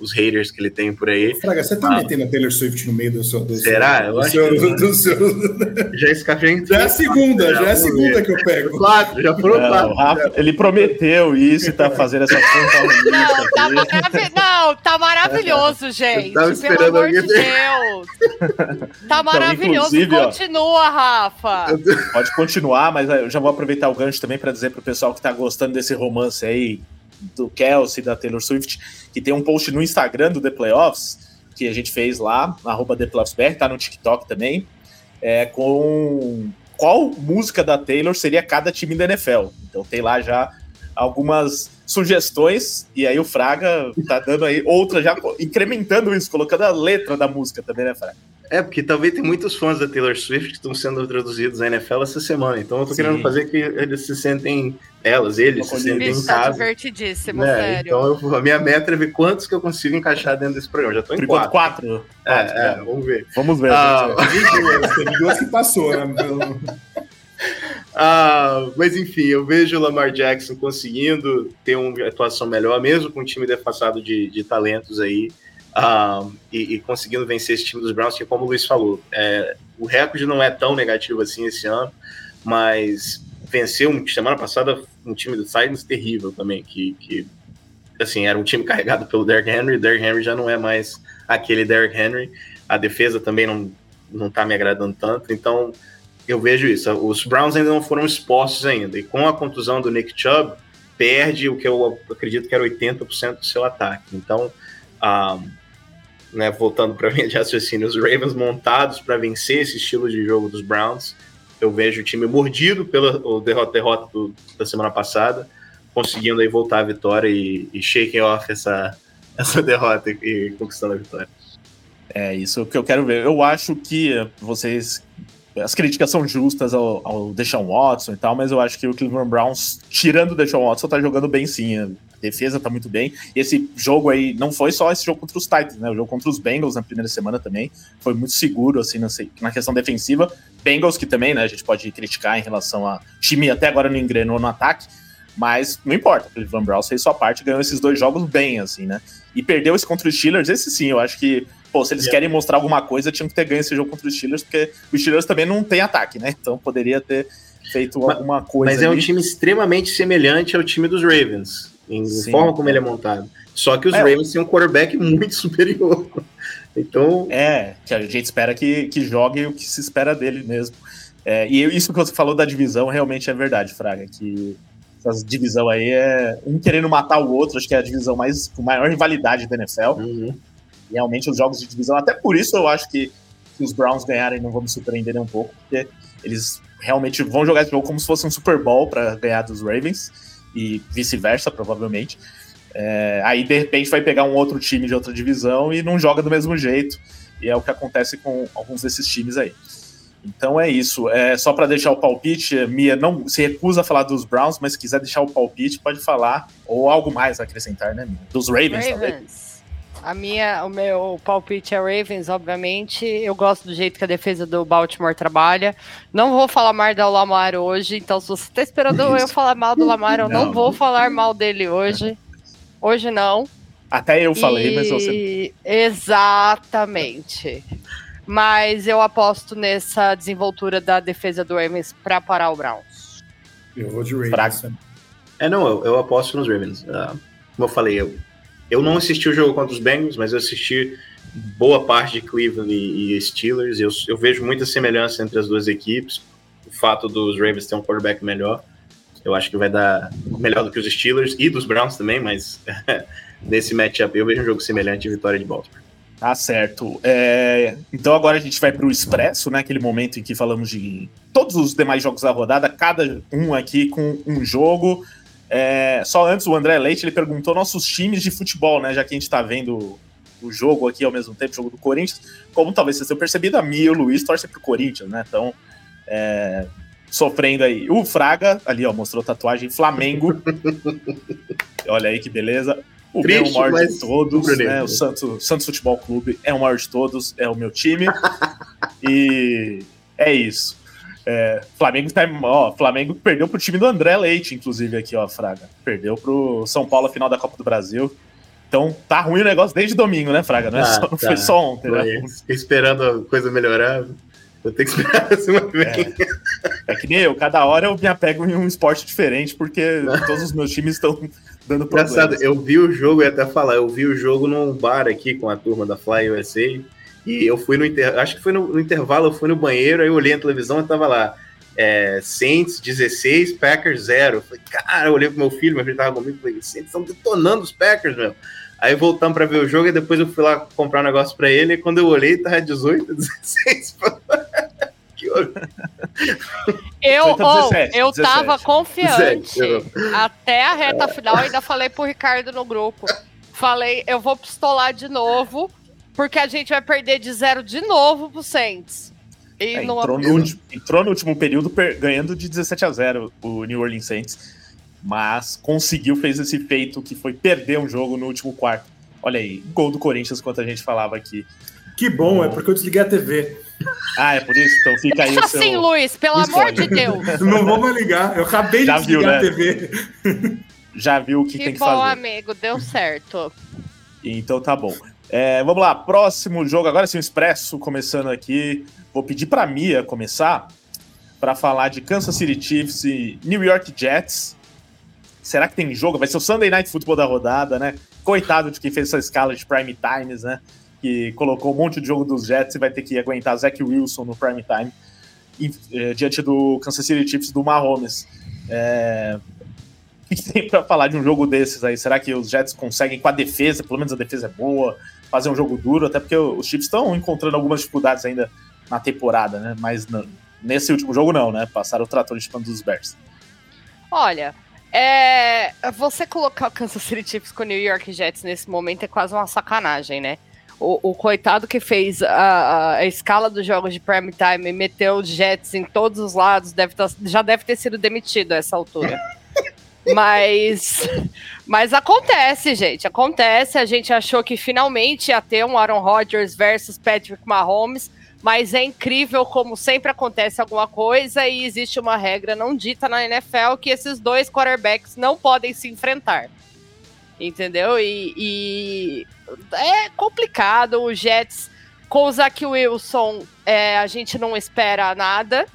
os haters que ele tem por aí. Fraga, você tá um, metendo a Taylor Swift no meio do seu. Do será? Seu, eu do acho seu, que... do seu... Já escapei. Já é a segunda, já é a segunda que eu pego. Quatro, já foram não, quatro. ele prometeu isso e tá fazendo essa conta. Não, tá, marav não, tá maravilhoso, gente. tava esperando Pelo amor de Deus. Tá maravilhoso. Então, Continua, ó, Rafa. Pode continuar, mas eu já vou aproveitar o gancho também para dizer pro pessoal que tá gostando desse romance aí aí do Kelsey, da Taylor Swift, que tem um post no Instagram do The Playoffs, que a gente fez lá, arroba ThePlayoffsBR, tá no TikTok também, é, com qual música da Taylor seria cada time da NFL. Então tem lá já algumas sugestões, e aí o Fraga tá dando aí outra, já incrementando isso, colocando a letra da música também, né, Fraga? É, porque talvez tem muitos fãs da Taylor Swift que estão sendo traduzidos na NFL essa semana. Então eu tô Sim. querendo fazer que eles se sentem, elas, eles se sentem em tá casa. divertidíssimo, é, sério. Então eu, a minha meta é ver quantos que eu consigo encaixar dentro desse programa. Já tô em Por quatro. quatro. É, quatro, é, vamos ver. Vamos ver. Ah, teve duas que passou, né? Ah, mas enfim, eu vejo o Lamar Jackson conseguindo ter uma atuação melhor, mesmo com um time defasado de, de talentos aí e, e, conseguindo vencer esse time dos Browns, que como o Luiz falou, é, o recorde não é tão negativo assim esse ano, mas venceu semana passada um time do Titans terrível também, que, que assim, era um time carregado pelo Derrick Henry, Derrick Henry já não é mais aquele Derrick Henry, a defesa também não, não tá me agradando tanto, então eu vejo isso, os Browns ainda não foram expostos ainda, e com a contusão do Nick Chubb, perde o que eu acredito que era 80% do seu ataque. Então, um, né, voltando para mim de raciocínio, os Ravens montados para vencer esse estilo de jogo dos Browns, eu vejo o time mordido pela derrota, derrota do, da semana passada, conseguindo aí voltar à vitória e, e shaking off essa, essa derrota e, e conquistando a vitória. É isso que eu quero ver. Eu acho que vocês as críticas são justas ao, ao Deshaun Watson e tal, mas eu acho que o Cleveland Browns, tirando o Deshaun Watson, tá jogando bem sim. Defesa tá muito bem. E esse jogo aí não foi só esse jogo contra os Titans, né? O jogo contra os Bengals na primeira semana também foi muito seguro, assim, na questão defensiva. Bengals que também, né, a gente pode criticar em relação a time até agora não engrenou no ataque, mas não importa. O Cleveland Browns fez sua parte, ganhou esses dois jogos bem, assim, né? E perdeu esse contra os Steelers, esse sim, eu acho que pô, se eles yeah. querem mostrar alguma coisa, tinham que ter ganho esse jogo contra os Steelers, porque os Steelers também não tem ataque, né? Então poderia ter feito mas, alguma coisa. Mas é um time extremamente semelhante ao time dos Ravens, em Sim. forma como ele é montado. Só que os é, Ravens têm um quarterback muito superior. Então. É, que a gente espera que, que jogue o que se espera dele mesmo. É, e isso que você falou da divisão realmente é verdade, Fraga, que essa divisão aí é um querendo matar o outro, acho que é a divisão mais com maior rivalidade da NFL. Uhum realmente os jogos de divisão. Até por isso eu acho que se os Browns ganharem não vão me surpreender um pouco, porque eles realmente vão jogar esse jogo como se fosse um Super Bowl para ganhar dos Ravens e vice-versa, provavelmente. É, aí de repente vai pegar um outro time de outra divisão e não joga do mesmo jeito. E é o que acontece com alguns desses times aí. Então é isso. É, só para deixar o palpite, Mia não se recusa a falar dos Browns, mas se quiser deixar o palpite, pode falar. Ou algo mais a acrescentar, né, Mia? Dos Ravens, Ravens. talvez. A minha, o meu palpite é Ravens, obviamente. Eu gosto do jeito que a defesa do Baltimore trabalha. Não vou falar mal do Lamar hoje, então se você está esperando Isso. eu falar mal do Lamar, eu não, não vou falar mal dele hoje. Hoje não. Até eu falei, e... mas você. Exatamente. mas eu aposto nessa desenvoltura da defesa do Ravens para parar o Browns. Eu vou de Ravens. É, não, eu, eu aposto nos Ravens. Uh, como eu falei, eu eu não assisti o jogo contra os Bengals, mas eu assisti boa parte de Cleveland e, Steelers. Eu, eu vejo muita semelhança entre as duas equipes. O fato dos Ravens ter um quarterback melhor, eu acho que vai dar melhor do que os Steelers e dos Browns também, mas nesse matchup eu vejo um jogo semelhante vitória de Baltimore. Tá certo. É, então agora a gente vai para o Expresso, né? Aquele momento em que falamos de todos os demais jogos da rodada, cada um aqui com um jogo. É, só antes, o André Leite ele perguntou nossos times de futebol, né? Já que a gente está vendo o jogo aqui ao mesmo tempo, o jogo do Corinthians. Como talvez vocês tenham percebido, a Mia e o Luiz torcem pro Corinthians, né? Então, é, sofrendo aí. O Fraga, ali, ó, mostrou tatuagem Flamengo. Olha aí que beleza. O Triste, meu, o maior de todos, né? O Santos, Santos Futebol Clube é o maior de todos, é o meu time. e é isso. É, Flamengo tá, ó, Flamengo perdeu pro time do André Leite, inclusive, aqui, ó, Fraga. Perdeu pro São Paulo a final da Copa do Brasil. Então tá ruim o negócio desde domingo, né, Fraga? Não, é ah, só, não tá. foi só ontem, né? Esperando a coisa melhorar. Eu tenho que esperar a semana que vem. É, é que nem eu, cada hora eu me apego em um esporte diferente, porque todos os meus times estão dando problemas. Engraçado, eu vi o jogo, e até falar, eu vi o jogo num bar aqui com a turma da Fly USA. E eu fui no intervalo, acho que foi no, no, intervalo, eu fui no banheiro, aí eu olhei a televisão e tava lá. É, Saints 16, Packers 0. Eu falei, cara, eu olhei pro meu filho, meu filho tava comigo, falei, Saints estão detonando os Packers, meu. Aí voltamos para ver o jogo e depois eu fui lá comprar um negócio para ele. E quando eu olhei, tava 18, 16. que Eu, oh, 17, eu 17. tava confiante. 17, Até a reta final, ainda falei pro Ricardo no grupo. Falei, eu vou pistolar de novo porque a gente vai perder de zero de novo pro Saints. E é, entrou, no, entrou, no, último período ganhando de 17 a 0 o New Orleans Saints. Mas conseguiu, fez esse feito que foi perder um jogo no último quarto. Olha aí, gol do Corinthians, quanto a gente falava aqui. Que bom, é porque eu desliguei a TV. Ah, é por isso? Então fica aí. Deixa assim, seu... Luiz, pelo amor de Deus. Não vou mais ligar, eu acabei Já de desligar viu, né? a TV. Já viu o que, que tem que fazer. Que bom, amigo, deu certo. Então tá bom. É, vamos lá, próximo jogo, agora sim, o Expresso começando aqui. Vou pedir para Mia começar para falar de Kansas City Chiefs e New York Jets. Será que tem jogo? Vai ser o Sunday Night Football da rodada, né? Coitado de quem fez essa escala de prime times, né? Que colocou um monte de jogo dos Jets e vai ter que aguentar Zach Wilson no prime time e, é, diante do Kansas City Chiefs do Mahomes. É... Que tem para falar de um jogo desses aí? Será que os Jets conseguem, com a defesa, pelo menos a defesa é boa, fazer um jogo duro? Até porque os Chiefs estão encontrando algumas dificuldades ainda na temporada, né? Mas nesse último jogo não, né? Passaram o trator de dos Bears. Olha, é, você colocar o Kansas City Chiefs com o New York Jets nesse momento é quase uma sacanagem, né? O, o coitado que fez a, a, a, escala dos jogos de prime time e meteu os Jets em todos os lados deve tá, já deve ter sido demitido a essa altura. Mas, mas acontece, gente. Acontece. A gente achou que finalmente ia ter um Aaron Rodgers versus Patrick Mahomes, mas é incrível como sempre acontece alguma coisa e existe uma regra não dita na NFL que esses dois quarterbacks não podem se enfrentar. Entendeu? E, e é complicado. O Jets com o Zach Wilson, é, a gente não espera nada.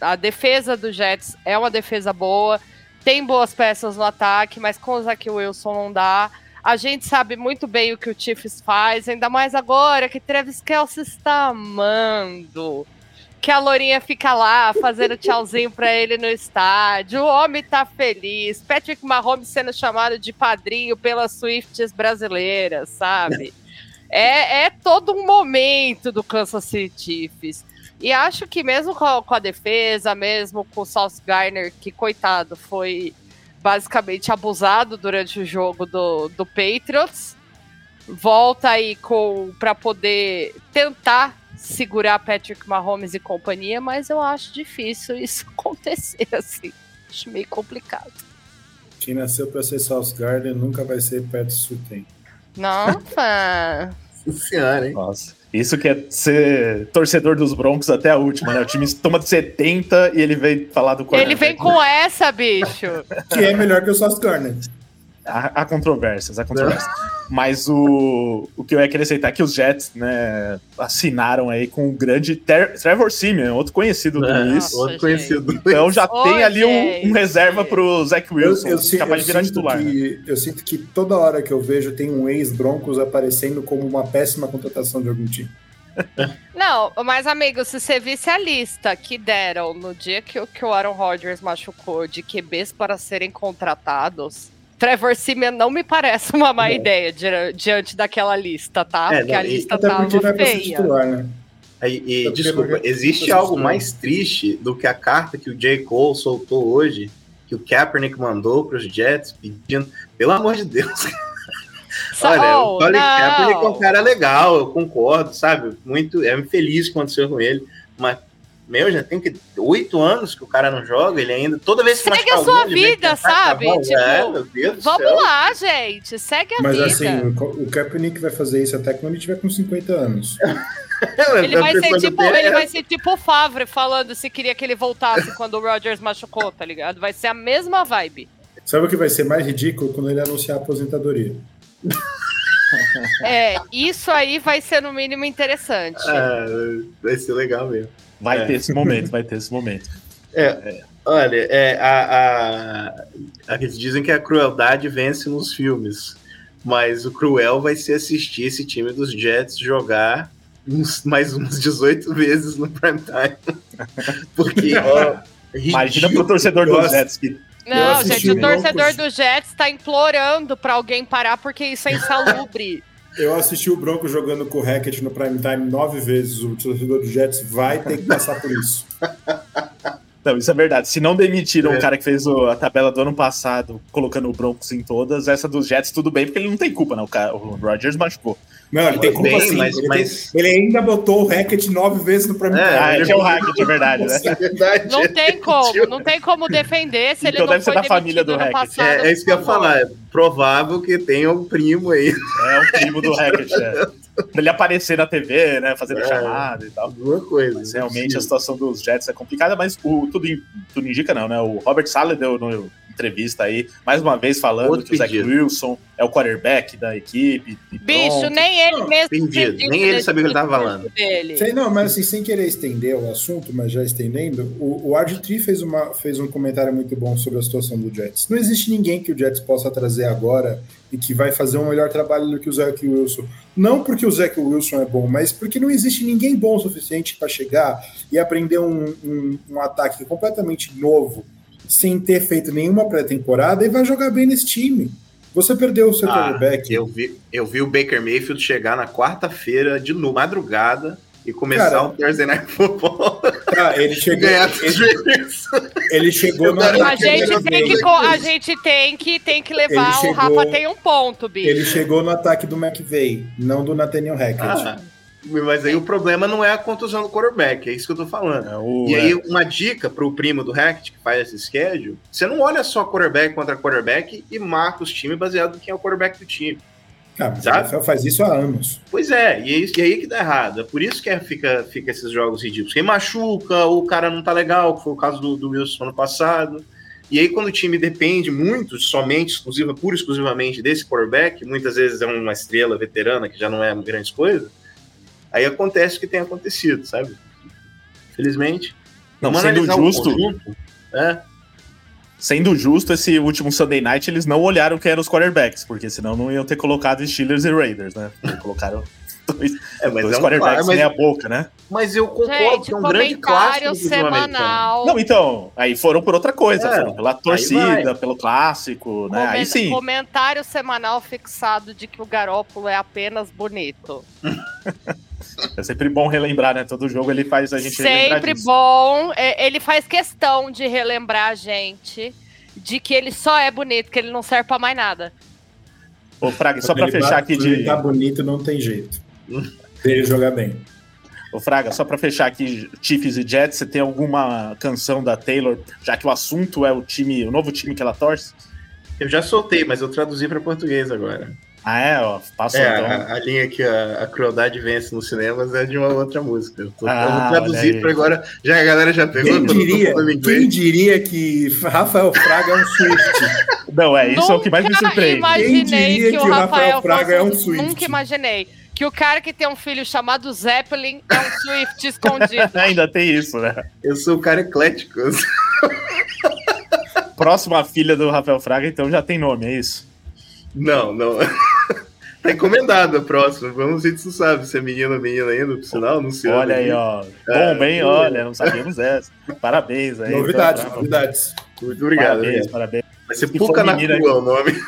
A defesa do Jets é uma defesa boa tem boas peças no ataque, mas com o Zach Wilson não dá. A gente sabe muito bem o que o Chiefs faz, ainda mais agora que Travis Kelce está amando. Que a Lourinha fica lá fazendo tchauzinho para ele no estádio. O homem tá feliz. Patrick Mahomes sendo chamado de padrinho pelas Swifts brasileiras, sabe? É, é todo um momento do Kansas City Chiefs. E acho que mesmo com a, com a defesa, mesmo com o Sauce Garner, que coitado, foi basicamente abusado durante o jogo do, do Patriots, volta aí com para poder tentar segurar Patrick Mahomes e companhia, mas eu acho difícil isso acontecer assim. Acho meio complicado. Quem nasceu para ser Sauce Gardner nunca vai ser Pat Surtain. Nossa! Senhora, hein? Nossa. Isso que é ser torcedor dos Broncos até a última, né? O time toma de 70 e ele vem falar do Ele vem com essa, bicho. que é melhor que o Sauce Gardner. Há, há controvérsias, há controvérsias. Mas o, o que eu ia acrescentar é que os Jets, né, assinaram aí com o grande Ter Trevor Simeon, outro conhecido do é, Luiz. Outro conhecido. Então já tem ali um, um, reserva pro Zach Wilson, eu, eu, capaz de virar titular. Que, né? Eu sinto que toda hora que eu vejo tem um ex-Broncos aparecendo como uma péssima contratação de algum time. Não, mas amigo, se você visse a lista que deram no dia que, que o Aaron Rodgers machucou de QBs para serem contratados, Trevor Simeon não me parece uma má não. ideia di diante daquela lista, tá? É, porque não, a lista até tava porque não é feia. Titular, né? E, e desculpa, existe algo mais triste do que a carta que o J. Cole soltou hoje, que o Kaepernick mandou para os Jets, pedindo, pelo amor de Deus. Olha, oh, o Colin Kaepernick é um cara legal, eu concordo, sabe? Muito, é feliz que aconteceu com ele, mas meu, já tem que oito anos que o cara não joga, ele ainda toda vez que segue a sua vida, sabe? Tipo, é, vamos lá, gente, segue a Mas, vida. Mas assim, o Kaepernick vai fazer isso até quando ele tiver com 50 anos. ele vai ser tipo, ele vai ser tipo o Favre falando se queria que ele voltasse quando o Rodgers machucou, tá ligado? Vai ser a mesma vibe. Sabe o que vai ser mais ridículo quando ele anunciar a aposentadoria? É, isso aí vai ser no mínimo interessante. Ah, vai ser legal mesmo. Vai é. ter esse momento, vai ter esse momento. É, é. olha, é, a, a, a, eles dizem que a crueldade vence nos filmes, mas o cruel vai ser assistir esse time dos Jets jogar uns, mais umas 18 vezes no prime time. Porque, ó, Imagina pro torcedor dos Jets que não, gente, o torcedor do Jets está implorando para alguém parar porque isso é insalubre. Eu assisti o Bronco jogando com o Hackett no prime time nove vezes. O torcedor do Jets vai ter que passar por isso. Não, isso é verdade. Se não demitiram é. o cara que fez o, a tabela do ano passado, colocando o Broncos em todas, essa dos Jets tudo bem, porque ele não tem culpa, não. O, o Rodgers machucou. Não, ele tem culpa bem, sim. Mas, ele, mas... Tem, ele, ainda botou o Hackett nove vezes no prime é, time. Ah, ele é o Hackett, é verdade, né? É verdade. Não tem como, não tem como defender se então ele não deve foi ser da família do Hackett. É, é, isso que eu ia falar. É provável que tenha um primo aí. É um primo do Hackett, é. pra ele aparecer na TV, né? Fazendo é, chamada e tal. Alguma coisa. Mas realmente a situação dos Jets é complicada, mas o, tudo, tudo indica não, né? O Robert Sala deu no entrevista aí, mais uma vez falando Outro que o Zach Wilson é o quarterback da equipe. Bicho, nem ele não, mesmo. Pedido. Nem ele sabia o que ele estava falando. Sei, não, mas assim, sem querer estender o assunto, mas já estendendo, o, o RG3 fez, uma, fez um comentário muito bom sobre a situação do Jets. Não existe ninguém que o Jets possa trazer agora e que vai fazer um melhor trabalho do que o Zach Wilson. Não porque o Zach Wilson é bom, mas porque não existe ninguém bom o suficiente para chegar e aprender um, um, um ataque completamente novo sem ter feito nenhuma pré-temporada e vai jogar bem nesse time. Você perdeu o seu Ah, quarterback. eu, vi, eu vi o Baker Mayfield chegar na quarta-feira de no- madrugada e começar Cara, o Thursday Night Football Tá, ele chegou, ele, ele chegou no Eu- A ataque gente tem que, a gente tem que, tem que levar. Chegou- O Rafa tem um ponto, bicho. Ele chegou no ataque do McVay, não do Nathaniel Hackett. Ah, mas aí o problema não é a contusão do quarterback, é isso que eu tô falando. É o- E é. aí, uma dica pro primo do Hackett que faz esse schedule: você não olha só quarterback contra quarterback e marca os times baseado em quem é o quarterback do time. Ah, mas Sabe? o NFL faz isso há anos. Pois é, e é, isso- e aí que dá errado. É por isso que é- fica, fica esses jogos ridículos. Quem machuca, o cara não tá legal, que foi o caso do, do Wilson ano passado. E aí, quando o time depende muito, somente, exclusiva, pura exclusivamente desse quarterback, muitas vezes é uma estrela veterana que já não é grande coisa, aí acontece o que tem acontecido, sabe? Felizmente. Não, Vamos sendo justo, conjunto, É, sendo justo, esse último Sunday Night eles não olharam quem eram os quarterbacks, porque senão não iam ter colocado Steelers e Raiders, né? Porque Colocaram dois, é mas dois é um quarterbacks mas, meia boca, né? mas eu concordo Gente, que é um grande clássico semanal. Não, então, aí foram por outra coisa, É, foram pela torcida, pelo clássico, né? Aí Comen- sim. Comentário semanal fixado de que o Garópolo é apenas bonito. É sempre bom relembrar, né? Todo jogo ele faz a gente relembrar Sempre bom. É, Ele faz questão de relembrar a gente de que ele só é bonito, que ele não serve pra mais nada. Ô, Fraga, só pra ele fechar aqui quando Ele de. tá bonito, não tem jeito. Ele jogar bem. Ô, Fraga, só pra fechar aqui, Chiefs e Jets, você tem alguma canção da Taylor, já que o assunto é o time, o novo time que ela torce? Eu já soltei, mas eu traduzi para português agora. Ah, é, ó, passou É, então. a, a linha que a, a crueldade vence nos cinemas é de uma outra música. Eu, tô, eu Ah, vou olha traduzir aí. para agora. Já a galera já pegou. Quem diria, quem diria que Rafael Fraga é um Swift? Não, é, isso é o que mais me Nunca surpreende. Imaginei Quem diria que, que o Rafael Rafael Fraga fosse é um um- Swift? Nunca imaginei que o cara que tem um filho chamado Zeppelin é um Swift escondido. Ainda tem isso, né? Eu sou o cara eclético. Próxima filha do Rafael Fraga, então já tem nome, é isso? Não, não. Tá encomendado a próxima. Vamos ver se tu sabe se é menino ou menina ainda, por sinal, anunciando. Olha aí, ó. É, Bom, bem, é. olha, não sabíamos essa. Parabéns aí. novidades, então, novidades. Muito obrigado. Parabéns, parabéns. Vai ser Se Puca na menina- Cua o nome.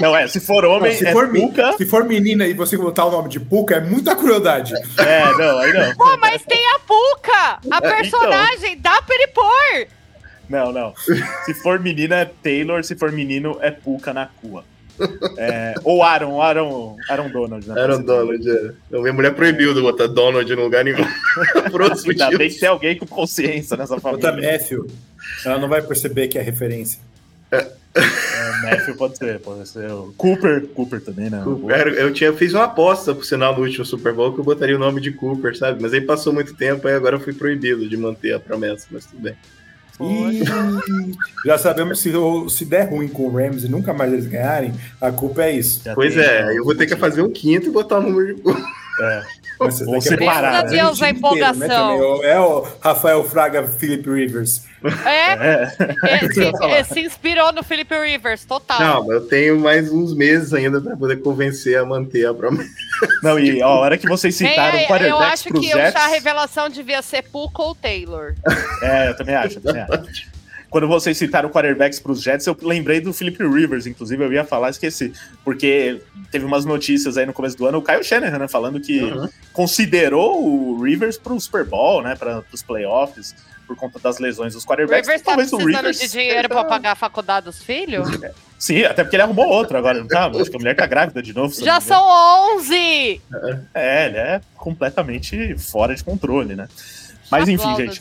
Não, é, se for homem, se, é for Puka. se for menina e você botar o nome de Puka, é muita crueldade. É, não, aí não. Pô, mas tem a Puka, a então. personagem, dá pra ele pôr. Não, não. Se for menina é Taylor, se for menino é Puka na Cua. É, ou Aaron, Aaron, Aaron Donald. Né, Aaron Donald. É. Não, minha mulher proibiu de botar Donald no lugar nenhum. Ainda bem que tem alguém com consciência nessa Bota família. Matthew. Ela não vai perceber que é referência. É, Matthew pode ser, pode ser. o Cooper, Cooper também, né? Cooper. Eu tinha, fiz uma aposta, por sinal, no último Super Bowl que eu botaria o nome de Cooper, sabe? Mas aí passou muito tempo e agora eu fui proibido de manter a promessa, mas tudo bem. E já sabemos se, se der ruim com o Rams e nunca mais eles ganharem, a culpa é isso. Já Pois tem, é, eu vou ter que fazer um quinto e botar o número de É. Mas pouco separar, né? Meu o Deus, a time inteiro, né, empolgação. também. É o Rafael Fraga, Philip Rivers. É, É. é, se, é, se inspirou no Felipe Rivers, total. Não, mas eu tenho mais uns meses ainda para poder convencer a manter a promessa. Não, e ó, a hora que vocês citaram é, eu quarterbacks acho que Jets... a revelação devia ser Puka ou Taylor. É, eu também acho, eu também acho. Quando vocês citaram quarterbacks para os Jets, eu lembrei do Philip Rivers, inclusive eu ia falar, esqueci. Porque teve umas notícias aí no começo do ano, o Kyle Shanahan, né, falando que Uhum. considerou o Rivers para o Super Bowl, né, para os playoffs, por conta das lesões dos O quarterbacks. Rivers tá Talvez o precisando Rivers. de dinheiro pra pagar a faculdade dos filhos? Sim, até porque ele arrumou outro agora, não tá? Acho que a mulher tá grávida de novo. Já são 11! É, ele é completamente fora de controle, né? Mas enfim, gente.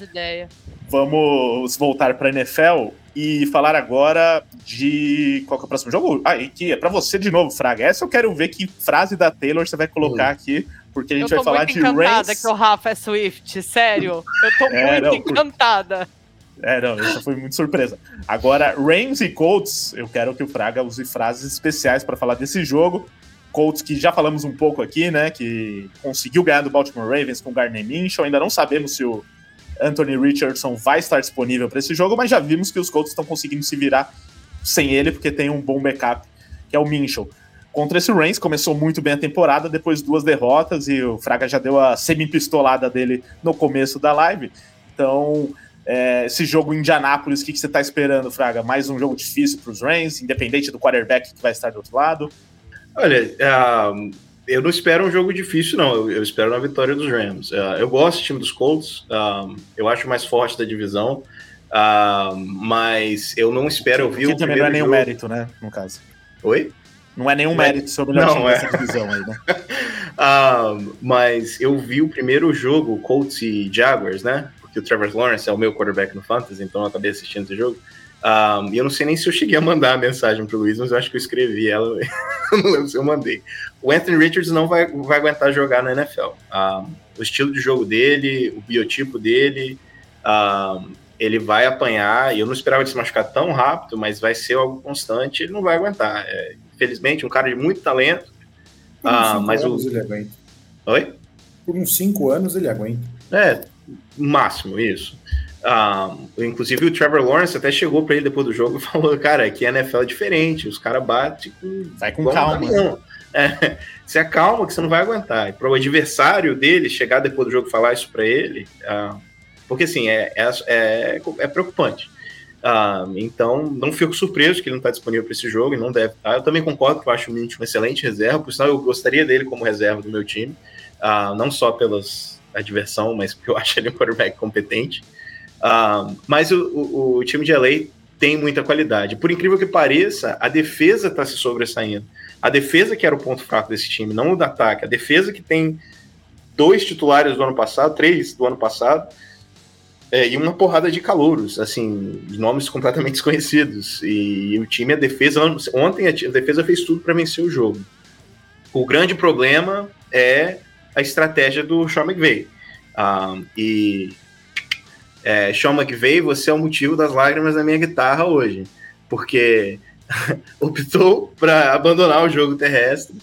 Vamos voltar para NFL e falar agora de qual que é o próximo jogo? Ah, que é para você de novo, Fraga. Essa eu quero ver que frase da Taylor você vai colocar aqui, porque a Eu gente tô vai falar muito de encantada Reigns. que o Rafa é Swift, sério. Eu tô É, muito não, por- encantada. É, não, isso foi muito surpresa. Agora, Rams e Colts, eu quero que o Fraga use frases especiais para falar desse jogo. Colts, que já falamos um pouco aqui, né? Que conseguiu ganhar do Baltimore Ravens com Gardner Minshew. Ainda não sabemos se o Anthony Richardson vai estar disponível para esse jogo, mas já vimos que os Colts estão conseguindo se virar sem ele, porque tem um bom backup, que é o Minshew. Contra esse Reigns, começou muito bem a temporada, depois duas derrotas, e o Fraga já deu a semi-pistolada dele no começo da live. Então, é, esse jogo em Indianápolis, o que, que você está esperando, Fraga? Mais um jogo difícil para os Rams, independente do quarterback que vai estar do outro lado? Olha, uh, eu não espero um jogo difícil, não. Eu, eu espero uma vitória dos Rams. Uh, eu gosto do time dos Colts, uh, eu acho mais forte da divisão, mas eu não espero ouvir o também não é nenhum jogo. mérito, né, no caso. Oi? Não é nenhum mérito sobre o não, é. dessa divisão aí, né? mas eu vi o primeiro jogo, Colts e Jaguars, né? Porque o Trevor Lawrence é o meu quarterback no Fantasy, então eu acabei assistindo esse jogo. Um, e eu não sei nem se eu cheguei a mandar a mensagem pro Luiz, mas eu acho que eu escrevi ela. não lembro se eu mandei. O Anthony Richards não vai, vai aguentar jogar na NFL. Um, o estilo de jogo dele, o biotipo dele, um, ele vai apanhar. E eu não esperava ele se machucar tão rápido, mas vai ser algo constante. Ele não vai aguentar. É, infelizmente, um cara de muito talento. Uns mas o... ele aguenta. Oi? Por uns cinco anos ele aguenta. É, máximo, isso. Um, inclusive o Trevor Lawrence até chegou para ele depois do jogo e falou, cara, aqui a NFL é diferente, os caras batem com... Vai com calma. é, se acalma que você não vai aguentar. E para o adversário dele chegar depois do jogo e falar isso para ele, uh, porque assim, é, é, é, é preocupante. Uh, então, não fico surpreso que ele não está disponível para esse jogo e não deve estar. Tá. Eu também concordo que eu acho o Mint uma excelente reserva, por sinal eu gostaria dele como reserva do meu time, uh, não só pelas a diversão, mas porque eu acho ele um quarterback competente. Uh, mas o, o, o, time de LA tem muita qualidade. Por incrível que pareça, a defesa está se sobressaindo. A defesa que era o ponto fraco desse time, não o do ataque. A defesa que tem dois titulares do ano passado, três do ano passado, é, e uma porrada de calouros, assim, nomes completamente desconhecidos. E, e o time, a defesa, ontem a, a defesa fez tudo para vencer o jogo. O grande problema é a estratégia do Sean McVay. Ah, e é, Sean McVay, você é o motivo das lágrimas da minha guitarra hoje, porque optou para abandonar o jogo terrestre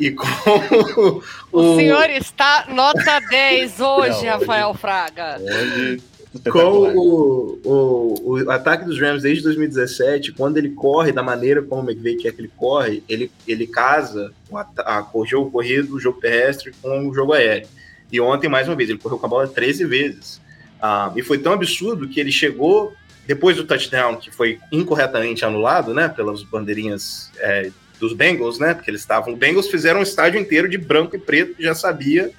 e como o, o senhor está nota 10 hoje, Não, Rafael Fraga. Hoje com o, o, o, ataque dos Rams desde 2017, quando ele corre da maneira como o McVay quer que ele corre, ele, ele casa a, a, o jogo corrido, o jogo terrestre com o jogo aéreo. E ontem, mais uma vez, ele correu com a bola 13 vezes. Ah, e foi tão absurdo que ele chegou depois do touchdown, que foi incorretamente anulado, né, pelas bandeirinhas é, dos Bengals, né, porque eles estavam. Os Bengals fizeram um estádio inteiro de branco e preto, já sabia.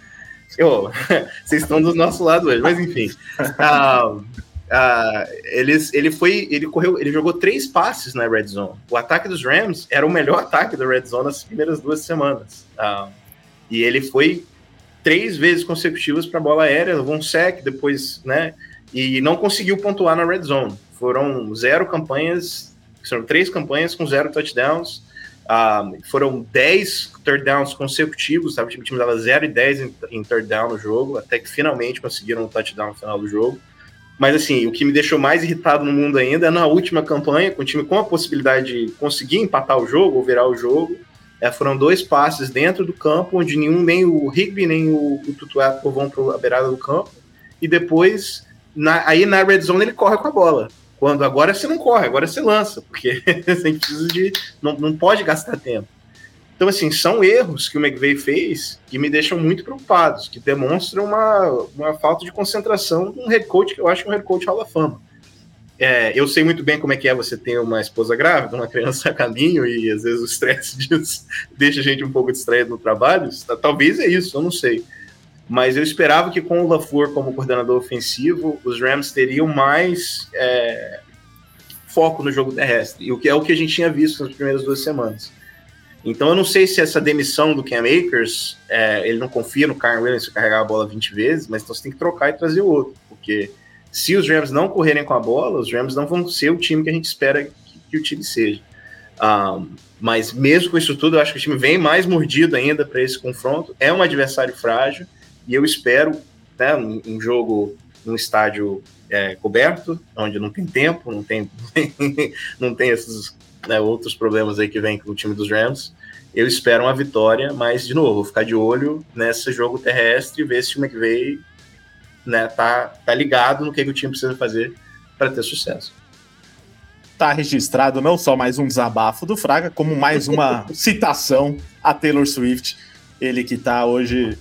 Eu, vocês estão do nosso lado hoje, mas enfim. Ah, ah, eles, ele foi, ele correu, ele jogou três passes na red zone. O ataque dos Rams era o melhor ataque da red zone nas primeiras duas semanas. Ah, e ele foi três vezes consecutivas para bola aérea, levou um sec, depois, né? E não conseguiu pontuar na red zone. Foram zero campanhas, são três campanhas com zero touchdowns. Uh, foram 10 third downs consecutivos, sabe? O time dava 0 e 10 em, em third down no jogo, até que finalmente conseguiram um touchdown no final do jogo. Mas assim, o que me deixou mais irritado no mundo ainda é na última campanha, com o time com a possibilidade de conseguir empatar o jogo ou virar o jogo, é, foram dois passes dentro do campo, onde nenhum, nem o Rigby nem o, o vão para a beirada do campo. E depois, na, aí na red zone, ele corre com a bola. Quando agora você não corre, agora você lança, porque você precisa de. Não, não pode gastar tempo. Então, assim, são erros que o McVeigh fez que me deixam muito preocupados, que demonstram uma, uma falta de concentração de um head coach que eu acho é um head coach Hall da Fama. É, eu sei muito bem como é que é você ter uma esposa grávida, uma criança a caminho, e às vezes o estresse disso deixa a gente um pouco distraído no trabalho. Talvez é isso, eu não sei. Mas eu esperava que com o LaFleur como coordenador ofensivo, os Rams teriam mais é, foco no jogo terrestre, e o que é o que a gente tinha visto nas primeiras duas semanas. Então eu não sei se essa demissão do Cam Akers, é, ele não confia no Karen Williams carregar a bola 20 vezes, mas então você tem que trocar e trazer outro, porque se os Rams não correrem com a bola, os Rams não vão ser o time que a gente espera que, que o time seja. Um, mas mesmo com isso tudo, eu acho que o time vem mais mordido ainda para esse confronto. É um adversário frágil e eu espero né, um, um jogo num estádio é, coberto, onde não tem tempo, não tem, não tem esses né, outros problemas aí que vem com o time dos Rams. Eu espero uma vitória, mas de novo, vou ficar de olho nesse jogo terrestre e ver se o McVay né, tá, tá ligado no que, que o time precisa fazer para ter sucesso. Tá registrado não só mais um desabafo do Fraga, como mais uma citação a Taylor Swift. Ele que tá hoje.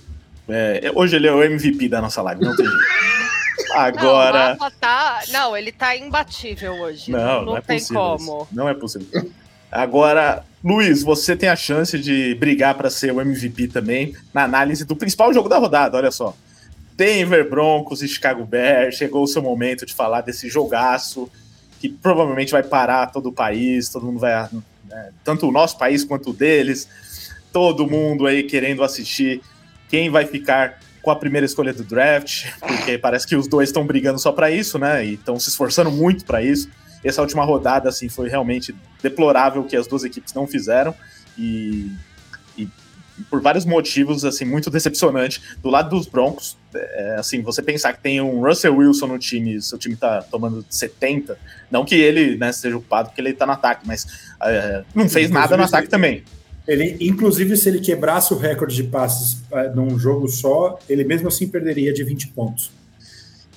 É, hoje ele é o MVP da nossa live, não tem jeito. Agora. Não, tá... não, ele tá imbatível hoje. Não, não, não é tem possível como. Não é possível. Agora, Luiz, você tem a chance de brigar para ser o MVP também na análise do principal jogo da rodada, olha só. Denver Broncos e Chicago Bears, chegou o seu momento de falar desse jogaço que provavelmente vai parar todo o país, todo mundo vai, né, tanto o nosso país quanto o deles, todo mundo aí querendo assistir quem vai ficar com a primeira escolha do draft, porque parece que os dois estão brigando só para isso, né? E estão se esforçando muito para isso. Essa última rodada assim foi realmente deplorável que as duas equipes não fizeram e, por vários motivos assim muito decepcionante do lado dos Broncos. É, assim, você pensar que tem um Russell Wilson no time, seu time tá tomando 70, não que ele né, seja ocupado porque ele tá no ataque, mas é, não fez nada no ataque também. Ele, inclusive, se ele quebrasse o recorde de passes uh, num jogo só, ele mesmo assim perderia de 20 pontos.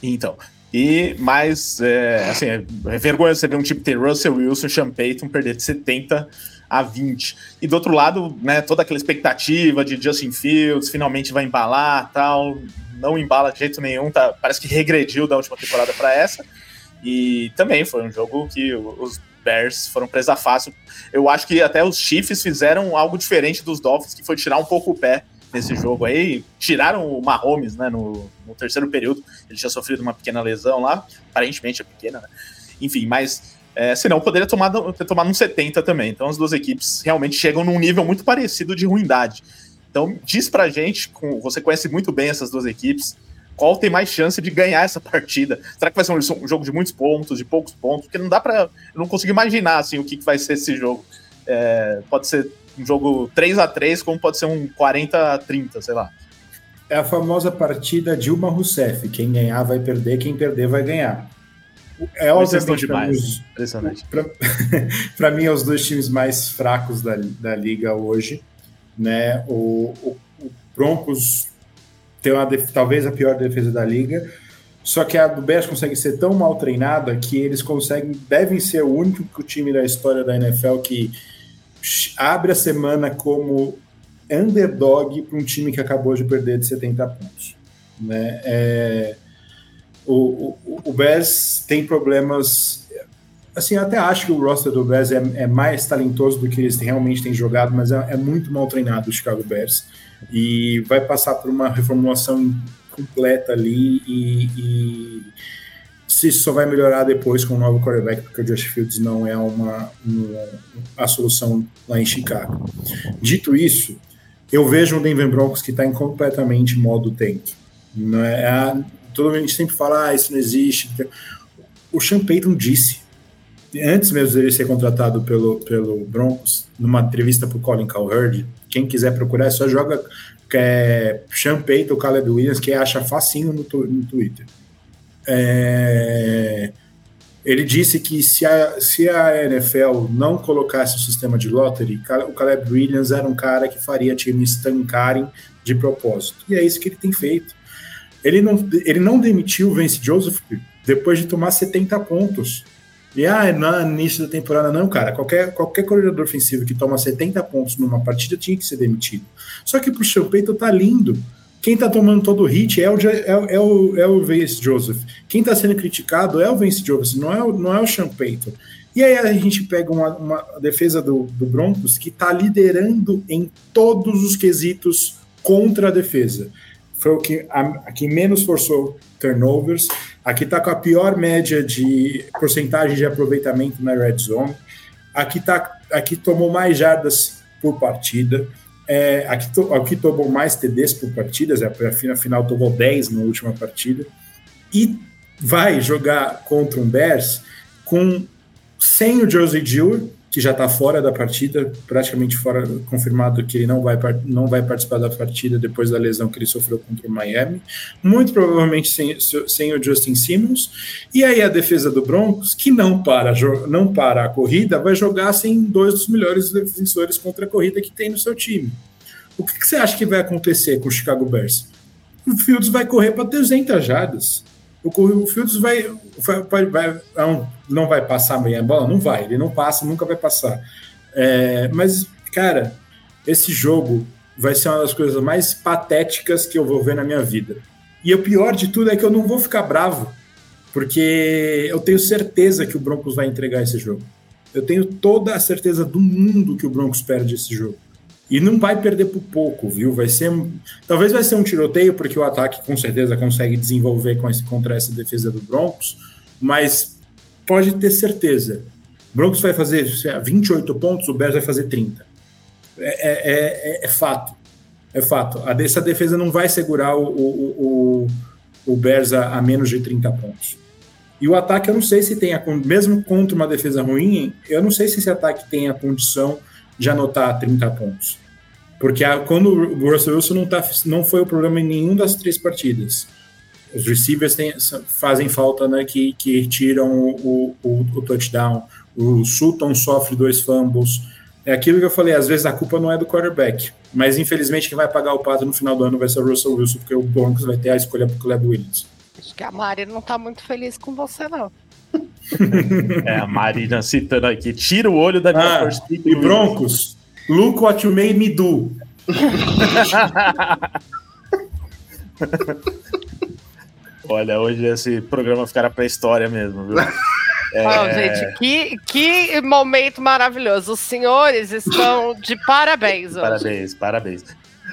Então, e mais, é, assim, é, vergonha você ver um time ter Russell Wilson, Sean Payton perder de 70 a 20. E do outro lado, né, toda aquela expectativa de Justin Fields finalmente vai embalar, tal, não embala de jeito nenhum, tá, parece que regrediu da última temporada para essa. E também foi um jogo que os Bears foram presa fácil. Eu acho que até os Chiefs fizeram algo diferente dos Dolphins, que foi tirar um pouco o pé nesse jogo aí. Tiraram o Mahomes, né, no, no terceiro período. Ele tinha sofrido uma pequena lesão lá, aparentemente é pequena, né? Enfim, mas é, senão poderia tomar, ter tomado um 70 também. Então as duas equipes realmente chegam num nível muito parecido de ruindade. Então diz pra gente, com, você conhece muito bem essas duas equipes, qual tem mais chance de ganhar essa partida? Será que vai ser um, jogo de muitos pontos, de poucos pontos? Porque não dá para, não consigo imaginar assim o que, que vai ser esse jogo. É, pode ser um jogo 3 a 3 como pode ser um 40 a 30, sei lá. É a famosa partida Dilma Rousseff. Quem ganhar vai perder, quem perder vai ganhar. É obviamente demais. Impressionante. Para mim, é os dois times mais fracos da, da liga hoje. Né? O, o, o Broncos tem uma talvez a pior defesa da liga. Só que a do Bears consegue ser tão mal treinada que eles conseguem, devem ser o único time da história da NFL que abre a semana como underdog para um time que acabou de perder de 70 pontos. Né? É, o, o, o Bears tem problemas. Assim, eu até acho que o roster do Bears é, é mais talentoso do que eles realmente têm jogado, mas é, é muito mal treinado o Chicago Bears e vai passar por uma reformulação completa ali e, e se só vai melhorar depois com o novo quarterback, porque o Josh Fields não é uma, uma, a solução lá em Chicago. Dito isso, eu vejo um Denver Broncos que está em completamente modo tank. Não é, é, todo mundo sempre fala, ah, isso não existe. O Sean Payton disse, antes mesmo dele ser contratado pelo, pelo Broncos, numa entrevista para o Colin Cowherd, quem quiser procurar, só joga é, Sean Payton, Caleb Williams, que acha facinho no, no Twitter. É, ele disse que se a, se a NFL não colocasse o sistema de lottery, o Caleb Williams era um cara que faria times estancarem de propósito. E é isso que ele tem feito. Ele não, ele não demitiu o Vance Joseph depois de tomar 70 pontos. E ah, no início da temporada, não, cara. Qualquer, qualquer corredor ofensivo que toma 70 pontos numa partida tinha que ser demitido. Só que pro Payton tá lindo. Quem tá tomando todo o hit é o, é, é o, é o Vance Joseph. Quem tá sendo criticado é o Vance Joseph, não é o, não é o Sean Payton. E aí a gente pega uma, uma defesa do, do Broncos que tá liderando em todos os quesitos contra a defesa. Foi o que, a, a que menos forçou turnovers, Aqui está com a pior média de porcentagem de aproveitamento na red zone. Aqui, tá, aqui tomou mais jardas por partida. É, aqui, aqui tomou mais TDs por partidas. É, afinal, tomou 10 na última partida. E vai jogar contra um Bears com sem o Josie Dewey, que já está fora da partida, praticamente fora, confirmado que ele não vai, não vai participar da partida depois da lesão que ele sofreu contra o Miami, muito provavelmente sem, sem o Justin Simmons, e aí a defesa do Broncos, que não para, não para a corrida, vai jogar sem dois dos melhores defensores contra a corrida que tem no seu time. O que, que você acha que vai acontecer com o Chicago Bears? O Fields vai correr para 300 jardas. O, Fields vai, vai, vai, não, vai passar a bola? Não vai, ele não passa, nunca vai passar. É, mas, cara, esse jogo vai ser uma das coisas mais patéticas que eu vou ver na minha vida. E o pior de tudo é que eu não vou ficar bravo, porque eu tenho certeza que o Broncos vai entregar esse jogo. Eu tenho toda a certeza do mundo que o Broncos perde esse jogo. E não vai perder por pouco, viu? Vai ser. Talvez vai ser um tiroteio, porque o ataque com certeza consegue desenvolver com esse, contra essa defesa do Broncos, mas pode ter certeza. Broncos vai fazer 28 pontos, o Bears vai fazer 30. É, é, é, é fato. É fato. Essa defesa não vai segurar o, o, o, o Bears a, a, menos de 30 pontos. E o ataque, eu não sei se tem, a, mesmo contra uma defesa ruim, eu não sei se esse ataque tem a condição de anotar 30 pontos. Porque a, quando o Russell Wilson não, tá, não foi o problema em nenhuma das três partidas. Os receivers têm, fazem falta, né, que, que tiram o, o, o touchdown. O Sutton sofre dois fumbles. É aquilo que eu falei, às vezes a culpa não é do quarterback. Mas infelizmente quem vai pagar o pato no final do ano vai ser o Russell Wilson, porque o Broncos vai ter a escolha para o Caleb Williams. Acho que a Mari não está muito feliz com você, não. É, a Marina citando aqui, tira o olho da minha ah, E Broncos, look what you made me do. Olha, hoje esse programa ficará pra história mesmo, viu? É... Oh, gente, que, que momento maravilhoso. Os senhores estão de parabéns hoje. Parabéns, parabéns.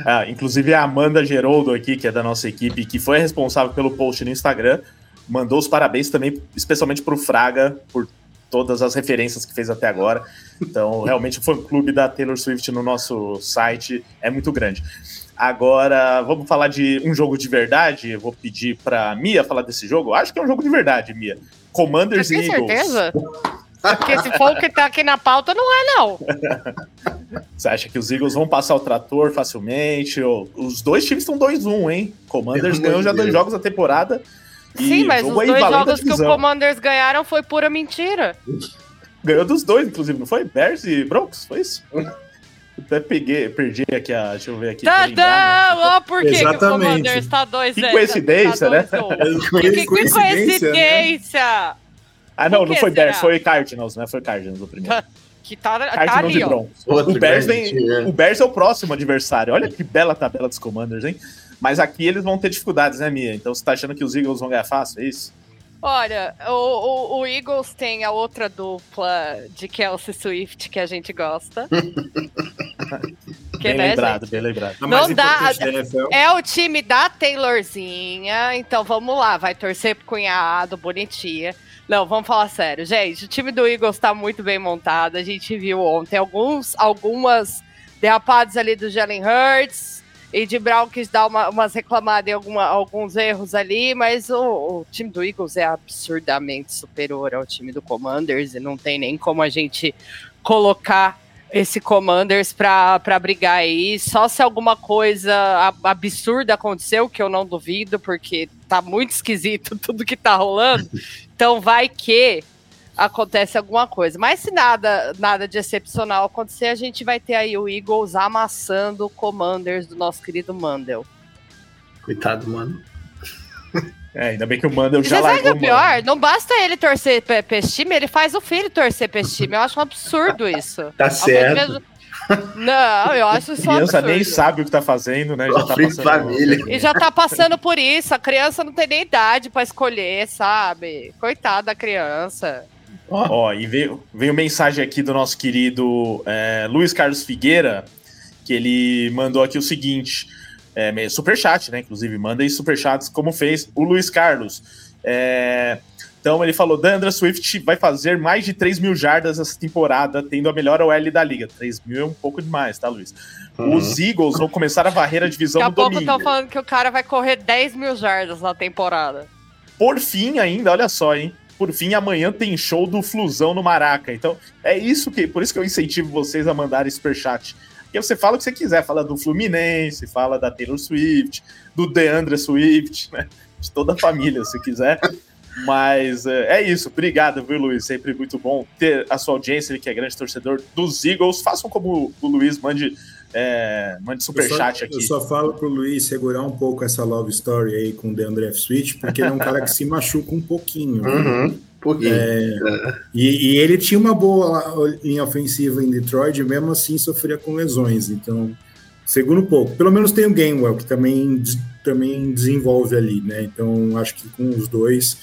Ah, inclusive a Amanda Geroldo aqui, que é da nossa equipe, que foi responsável pelo post no Instagram, mandou os parabéns também, especialmente para o Fraga, por todas as referências que fez até agora. Então, realmente, o fã-clube da Taylor Swift no nosso site é muito grande. Agora, vamos falar de um jogo de verdade. Eu vou pedir para Mia falar desse jogo. Acho que é um jogo de verdade, Mia. Commanders e Eagles. certeza? Porque se for o que tá aqui na pauta, não é, não. Você acha que os Eagles vão passar o trator facilmente? Os dois times estão 2-1, hein? Commanders ganhou já dois jogos na temporada. Sim, mas os dois jogos que os Commanders ganharam foi pura mentira. Ganhou dos dois, inclusive, não foi? Bears e Broncos, foi isso? Até peguei, perdi aqui a. Deixa eu ver aqui. Tá, tá, ó, por que, que o Commanders tá 2 Que coincidência, né? que, coincidência! Né? Ah, não, não foi? Bears, foi Cardinals, né? Foi Cardinals o primeiro. que tá, tá ali, ó. O Bears, vem, o Bears é o próximo adversário. Olha que bela tabela dos Commanders, hein? Mas aqui eles vão ter dificuldades, né, Mia? Então você tá achando que os Eagles vão ganhar fácil, é isso? Olha, o, o, o, Eagles tem a outra dupla de Kelsey Swift que a gente gosta. que, bem né, lembrado, gente? bem lembrado. Não dá, é o time da Taylorzinha, então vamos lá, vai torcer pro cunhado, bonitinha. Não, vamos falar sério, gente. O time do Eagles tá muito bem montado. A gente viu ontem alguns, algumas derrapadas ali do Jalen Hurts, e de Brown quis dar uma, umas reclamadas em alguma, alguns erros ali, mas o, o, time do Eagles é absurdamente superior ao time do Commanders e não tem nem como a gente colocar esse Commanders para brigar aí. Só se alguma coisa absurda aconteceu, que eu não duvido, porque tá muito esquisito tudo que tá rolando. Então vai que acontece alguma coisa. Mas se nada, nada de excepcional acontecer, a gente vai ter aí o Eagles amassando o Commanders do nosso querido Mandel. Coitado, mano. É, ainda bem que o Mandel já largou. Sabe o pior? Não basta ele torcer pra, pra esse time, ele faz o filho torcer pra esse time. Eu acho um absurdo isso. tá certo. Não, eu acho isso A criança absurdo. nem sabe o que tá fazendo, né? Já tá passando... família. E já tá passando por isso. A criança não tem nem idade para escolher, sabe? Coitada da criança. Ó, e veio, veio mensagem aqui do nosso querido é, Luiz Carlos Figueira, que ele mandou aqui o seguinte: é, superchat, né? Inclusive, manda aí superchats, como fez o Luiz Carlos. É, então ele falou: Dandra Swift vai fazer mais de 3 mil jardas essa temporada, tendo a melhor OL da liga. 3 mil é um pouco demais, tá, Luiz? Uhum. Os Eagles vão começar a varrer a divisão Daqui a pouco domingo. estão falando que o cara vai correr 10 mil jardas na temporada. Por fim, ainda, olha só, hein? Por fim, amanhã tem show do Flusão no Maraca. Então, é isso que, por isso que eu incentivo vocês a mandarem superchat. Porque você fala o que você quiser, fala do Fluminense, fala da Taylor Swift, do DeAndre Swift, né? De toda a família, se quiser. Mas é, é isso. Obrigado, viu, Luiz? Sempre muito bom ter a sua audiência, ele que é grande torcedor dos Eagles. Façam como o Luiz, mande é, mande superchat aqui. Eu só falo pro Luiz segurar um pouco essa love story aí com o DeAndre Switch, porque ele é um cara que se machuca um pouquinho. Uhum, pouquinho. É, e, e, ele tinha uma boa linha ofensiva em Detroit, e mesmo assim sofria com lesões. Então, segura um pouco. Pelo menos tem o Gainwell, que também também desenvolve ali, né? Então acho que com os dois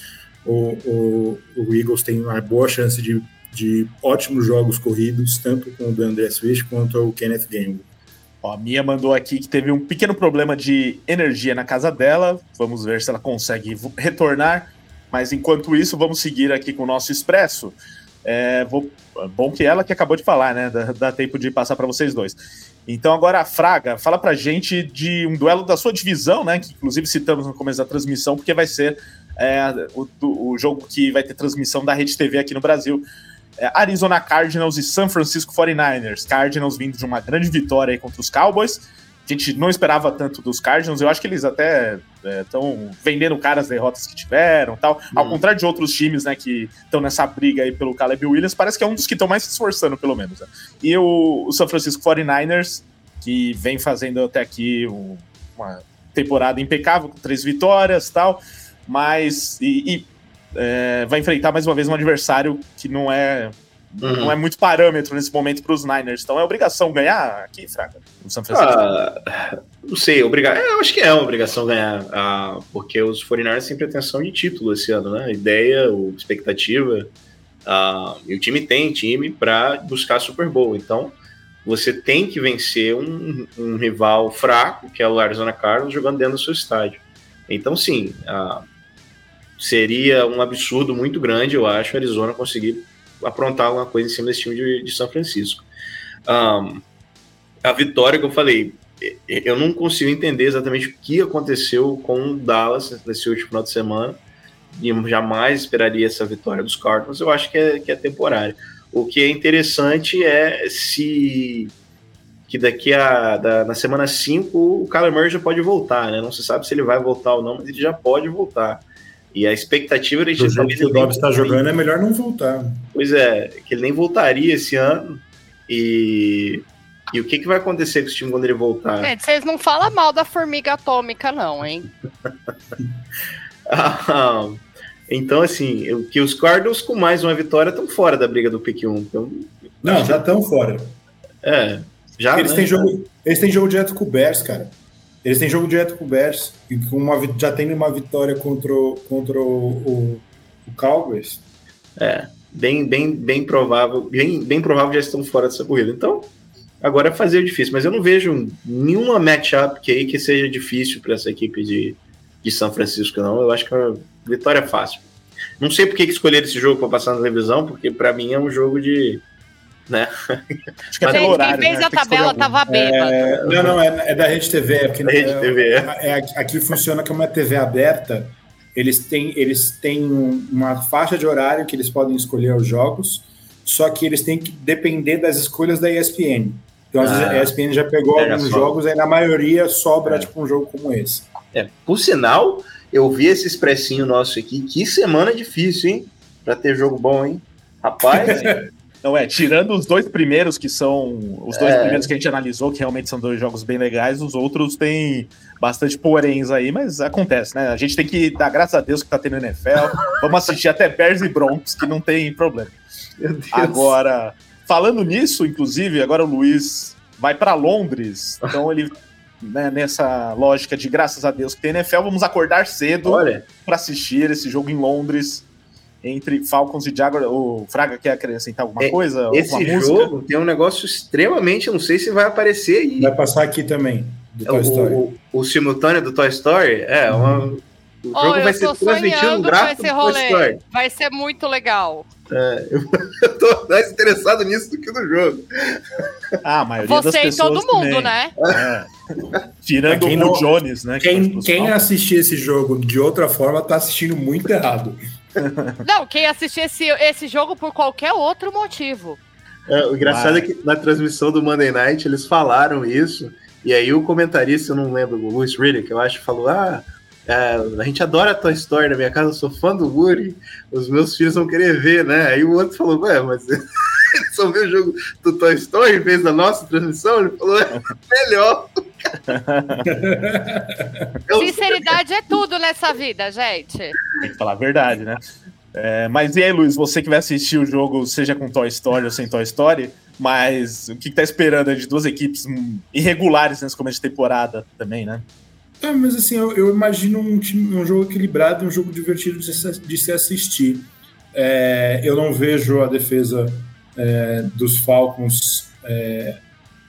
o, o, o Eagles tem uma boa chance de, de ótimos jogos corridos, tanto com o André Swift quanto o Kenneth Gainwell. Ó, a Mia mandou aqui que teve um pequeno problema de energia na casa dela. Vamos ver se ela consegue retornar. Mas enquanto isso, vamos seguir aqui com o nosso expresso. É, vou, bom que ela que acabou de falar, né? Dá, dá tempo de passar para vocês dois. Então agora a Fraga, fala pra gente de um duelo da sua divisão, né? Que inclusive citamos no começo da transmissão, porque vai ser é, o, o, jogo que vai ter transmissão da Rede TV aqui no Brasil. É, Arizona Cardinals e San Francisco 49ers. Cardinals vindo de uma grande vitória contra os Cowboys. A gente não esperava tanto dos Cardinals. Eu acho que eles até estão é, vendendo caras derrotas que tiveram tal. Hum. Ao contrário de outros times, né, que estão nessa briga aí pelo Caleb Williams, parece que é um dos que estão mais se esforçando, pelo menos. Né? E o, o San Francisco 49ers, que vem fazendo até aqui um, uma temporada impecável, com três vitórias tal, mas. E, e é, vai enfrentar mais uma vez um adversário que não é Uhum. Não é muito parâmetro nesse momento para os Niners. Então é obrigação ganhar aqui, Fraga, no São Francisco? Ah, não sei, obrigar. É, eu acho que é uma obrigação ganhar, ah, porque os 49ers têm pretensão de título esse ano, né? Ideia, expectativa. Ah, e o time tem time para buscar Super Bowl. Então você tem que vencer um, um, rival fraco, que é o Arizona Cardinals, jogando dentro do seu estádio. Então, sim, ah, seria um absurdo muito grande, eu acho, Arizona conseguir aprontar alguma coisa em cima desse time de, de São Francisco. Um, a vitória que eu falei, eu não consigo entender exatamente o que aconteceu com o Dallas nesse último final de semana. E jamais esperaria essa vitória dos Cardinals. Eu acho que é, que é temporário. O que é interessante é se que daqui a da, na semana 5 o Kyler Murray já pode voltar, né? Não se sabe se ele vai voltar ou não, mas ele já pode voltar. E a expectativa era de talvez que o Dobbs está jogando é melhor não voltar. Pois é, que ele nem voltaria esse ano. E e o que, que vai acontecer com esse time quando ele voltar? É, vocês não falam mal da formiga atômica, não, hein? ah, então, assim, o que os Cardinals com mais uma vitória estão fora da briga do pick 1. Então, não, já estão fora. É, já. Eles, né? têm jogo, eles têm jogo direto com o Bears, cara. Eles têm jogo direto com o Bears e com uma, já tem uma vitória contra, o, contra o, o, o Cowboys. É, bem, bem, bem provável, bem, bem provável já estão fora dessa corrida. Então, agora é fazer o difícil, mas eu não vejo nenhuma matchup que que seja difícil para essa equipe de, de São Francisco, não. Eu acho que a vitória é fácil. Não sei por que escolher esse jogo para passar na televisão, porque para mim é um jogo de né? Acho que é Gente, horário, quem fez né? a tabela tava bêbado. É, não, não, é, é, da Rede TV. É porque, da Rede TV. É, é, aqui funciona como uma TV aberta. Eles têm, eles têm uma faixa de horário que eles podem escolher os jogos, só que eles têm que depender das escolhas da ESPN. Então, às ah, vezes, a ESPN já pegou alguns só. jogos, aí na maioria sobra, é. tipo, um jogo como esse. É, por sinal, eu vi esse expressinho nosso aqui. Que semana difícil, hein? Pra ter jogo bom, hein? Rapaz, Não é, tirando os dois primeiros, que são os dois é. primeiros que a gente analisou, que realmente são dois jogos bem legais, os outros têm bastante poréns aí, mas acontece, né? A gente tem que dar graças a Deus que tá tendo NFL. Vamos assistir até Bears e Broncos, que não tem problema. Agora, falando nisso, inclusive, agora o Luiz vai para Londres, então ele né, nessa lógica de graças a Deus que tem NFL, vamos acordar cedo para assistir esse jogo em Londres entre Falcons e Jaguars. O Fraga quer acrescentar alguma é, coisa? Esse alguma jogo música? tem um negócio extremamente, não sei se vai aparecer aí. Vai passar aqui também, do Toy o, Story. O, o, simultâneo do Toy Story? É, uhum. uma, o jogo oh, vai ser transmitido gráfico do Toy Story. Vai ser muito legal. É, eu tô mais interessado nisso do que no jogo. Ah, a maioria Você das pessoas e todo mundo, também. né? É. Tirando o não, Jones, né? Quem, quem assistir esse jogo de outra forma tá assistindo muito errado. Não, quem assistir esse, esse jogo por qualquer outro motivo. É, o engraçado ah. é que na transmissão do Monday Night eles falaram isso, e aí o comentarista, eu não lembro, o Louis Riddick, eu acho, falou: Ah, é, a gente adora a Toy Story na minha casa, eu sou fã do Woody, os meus filhos vão querer ver, né? Aí o outro falou: Ué, mas só viu o jogo do Toy Story em vez da nossa transmissão? Ele falou: É melhor. Sinceridade é tudo nessa vida, gente. Tem que falar a verdade, né? É, mas e aí, Luiz, você que vai assistir o jogo, seja com Toy Story ou sem Toy Story, mas o que, que tá esperando de duas equipes irregulares nesse começo de temporada também, né? Ah, mas assim, eu, eu imagino um, time, um jogo equilibrado, um jogo divertido de se, de se assistir. É, eu não vejo a defesa é, dos Falcons é,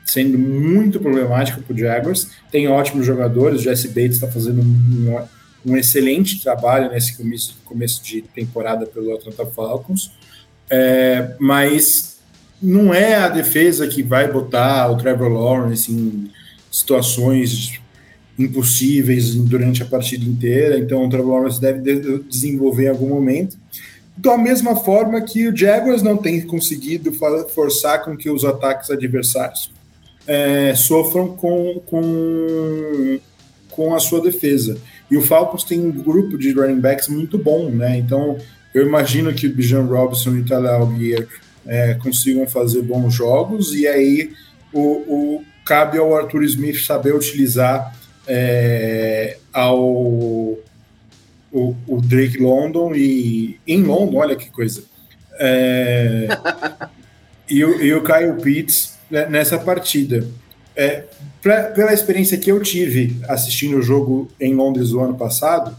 sendo muito problemática para o Jaguars. Tem ótimos jogadores, o Jesse Bates está fazendo um, um, excelente trabalho nesse começo, começo de temporada pelo Atlanta Falcons, é, mas não é a defesa que vai botar o Trevor Lawrence em situações impossíveis durante a partida inteira, então o Trevor Lawrence deve desenvolver em algum momento. Da mesma forma que o Jaguars não tem conseguido forçar com que os ataques adversários é, sofram com, com, com a sua defesa. E o Falcons tem um grupo de running backs muito bom, né? Então eu imagino que o Bijan Robinson e o Tyler Algier é, consigam fazer bons jogos, e aí o, o, cabe ao Arthur Smith saber utilizar é, ao o, o, Drake London e em London, olha que coisa. É, e, o, e o Kyle Pitts né, nessa partida. É, pra, pela experiência que eu tive assistindo o jogo em Londres o ano passado,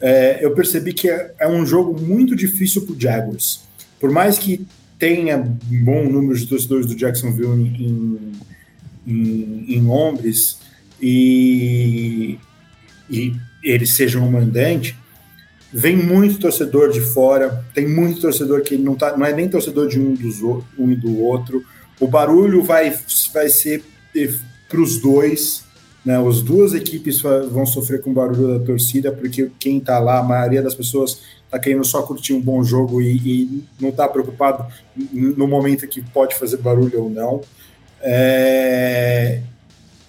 é, eu percebi que é, é um jogo muito difícil para o Jaguars. Por mais que tenha bom número de torcedores do Jacksonville em, em, em Londres e, e eles sejam um mandante, vem muito torcedor de fora, tem muito torcedor que não, tá, não é nem torcedor de um, dos, um e do outro. O barulho vai, vai ser para os dois, né? As duas equipes vão sofrer com o barulho da torcida, porque quem está lá, a maioria das pessoas está querendo só curtir um bom jogo e, e não está preocupado no momento que pode fazer barulho ou não. É...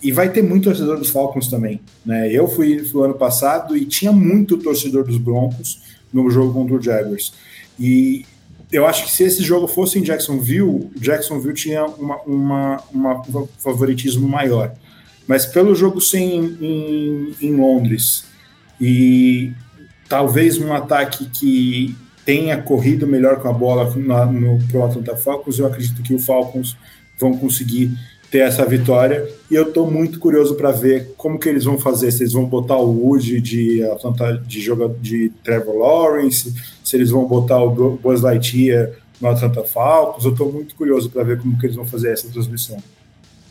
E vai ter muito torcedor dos Falcons também. Né? Eu fui no ano passado e tinha muito torcedor dos Broncos no jogo contra o Jaguars. E eu acho que se esse jogo fosse em Jacksonville, Jacksonville tinha uma, uma, uma um favoritismo maior. Mas pelo jogo ser em, em, Londres e talvez um ataque que tenha corrido melhor com a bola na, no pro Atlanta Falcons, eu acredito que o Falcons vão conseguir ter essa vitória. E eu estou muito curioso para ver como que eles vão fazer. Se eles vão botar o Wood de Atlanta, de jogo de Trevor Lawrence, se eles vão botar o Buzz Lightyear no Atlanta Falcons. Eu estou muito curioso para ver como que eles vão fazer essa transmissão.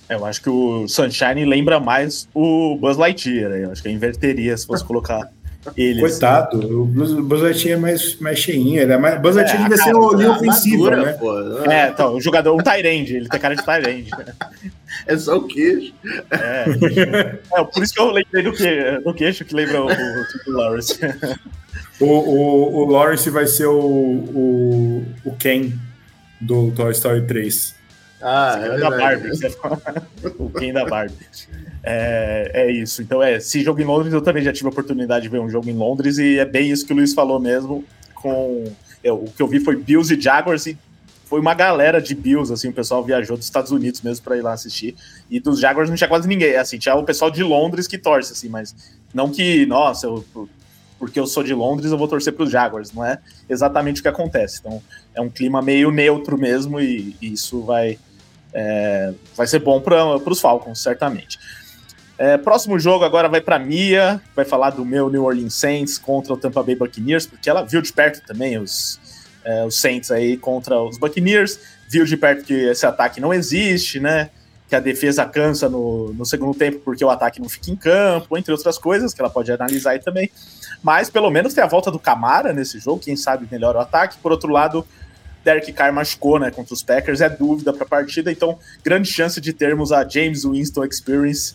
É, eu acho que o Sunshine lembra mais o Buzz Lightyear. Eu acho que eu inverteria se fosse colocar ele. Coitado, o Buzz Lightyear é mais, mais cheinho. Ele é mais, Buzz Lightyear é, devia ser o linha ofensiva, né? Pô. É, então, o jogador, um Tyrande, ele tem cara de Tyrande. É só o queixo. É, é, por isso que eu lembrei do, que, do queixo que lembra o, o, Lawrence. O, o, o, Lawrence vai ser o, o, o Ken do Toy Story 3. Ah, é, é da Barbie. o Ken da Barbie. É, é isso. Então, é, se jogo em Londres, eu também já tive a oportunidade de ver um jogo em Londres, e é bem isso que o Luiz falou mesmo. Com eu, o que eu vi foi Bills e Jaguars, e foi uma galera de Bills, assim, o pessoal viajou dos Estados Unidos mesmo para ir lá assistir. E dos Jaguars não tinha quase ninguém, assim, tinha o pessoal de Londres que torce, assim, mas não que, nossa, eu, porque eu sou de Londres, eu vou torcer para os Jaguars, não é exatamente o que acontece. Então, é um clima meio neutro mesmo, e, e isso vai, é, vai ser bom para os Falcons, certamente. É, próximo jogo agora vai para Mia, vai falar do meu New Orleans Saints contra o Tampa Bay Buccaneers, porque ela viu de perto também os, é, os Saints aí contra os Buccaneers, viu de perto que esse ataque não existe, né? Que a defesa cansa no, no segundo tempo porque o ataque não fica em campo, entre outras coisas que ela pode analisar aí também. Mas pelo menos tem a volta do Camara nesse jogo, quem sabe melhora o ataque. Por outro lado, Derek Carr machucou, né, contra os Packers, é dúvida para a partida, então grande chance de termos a James Winston Experience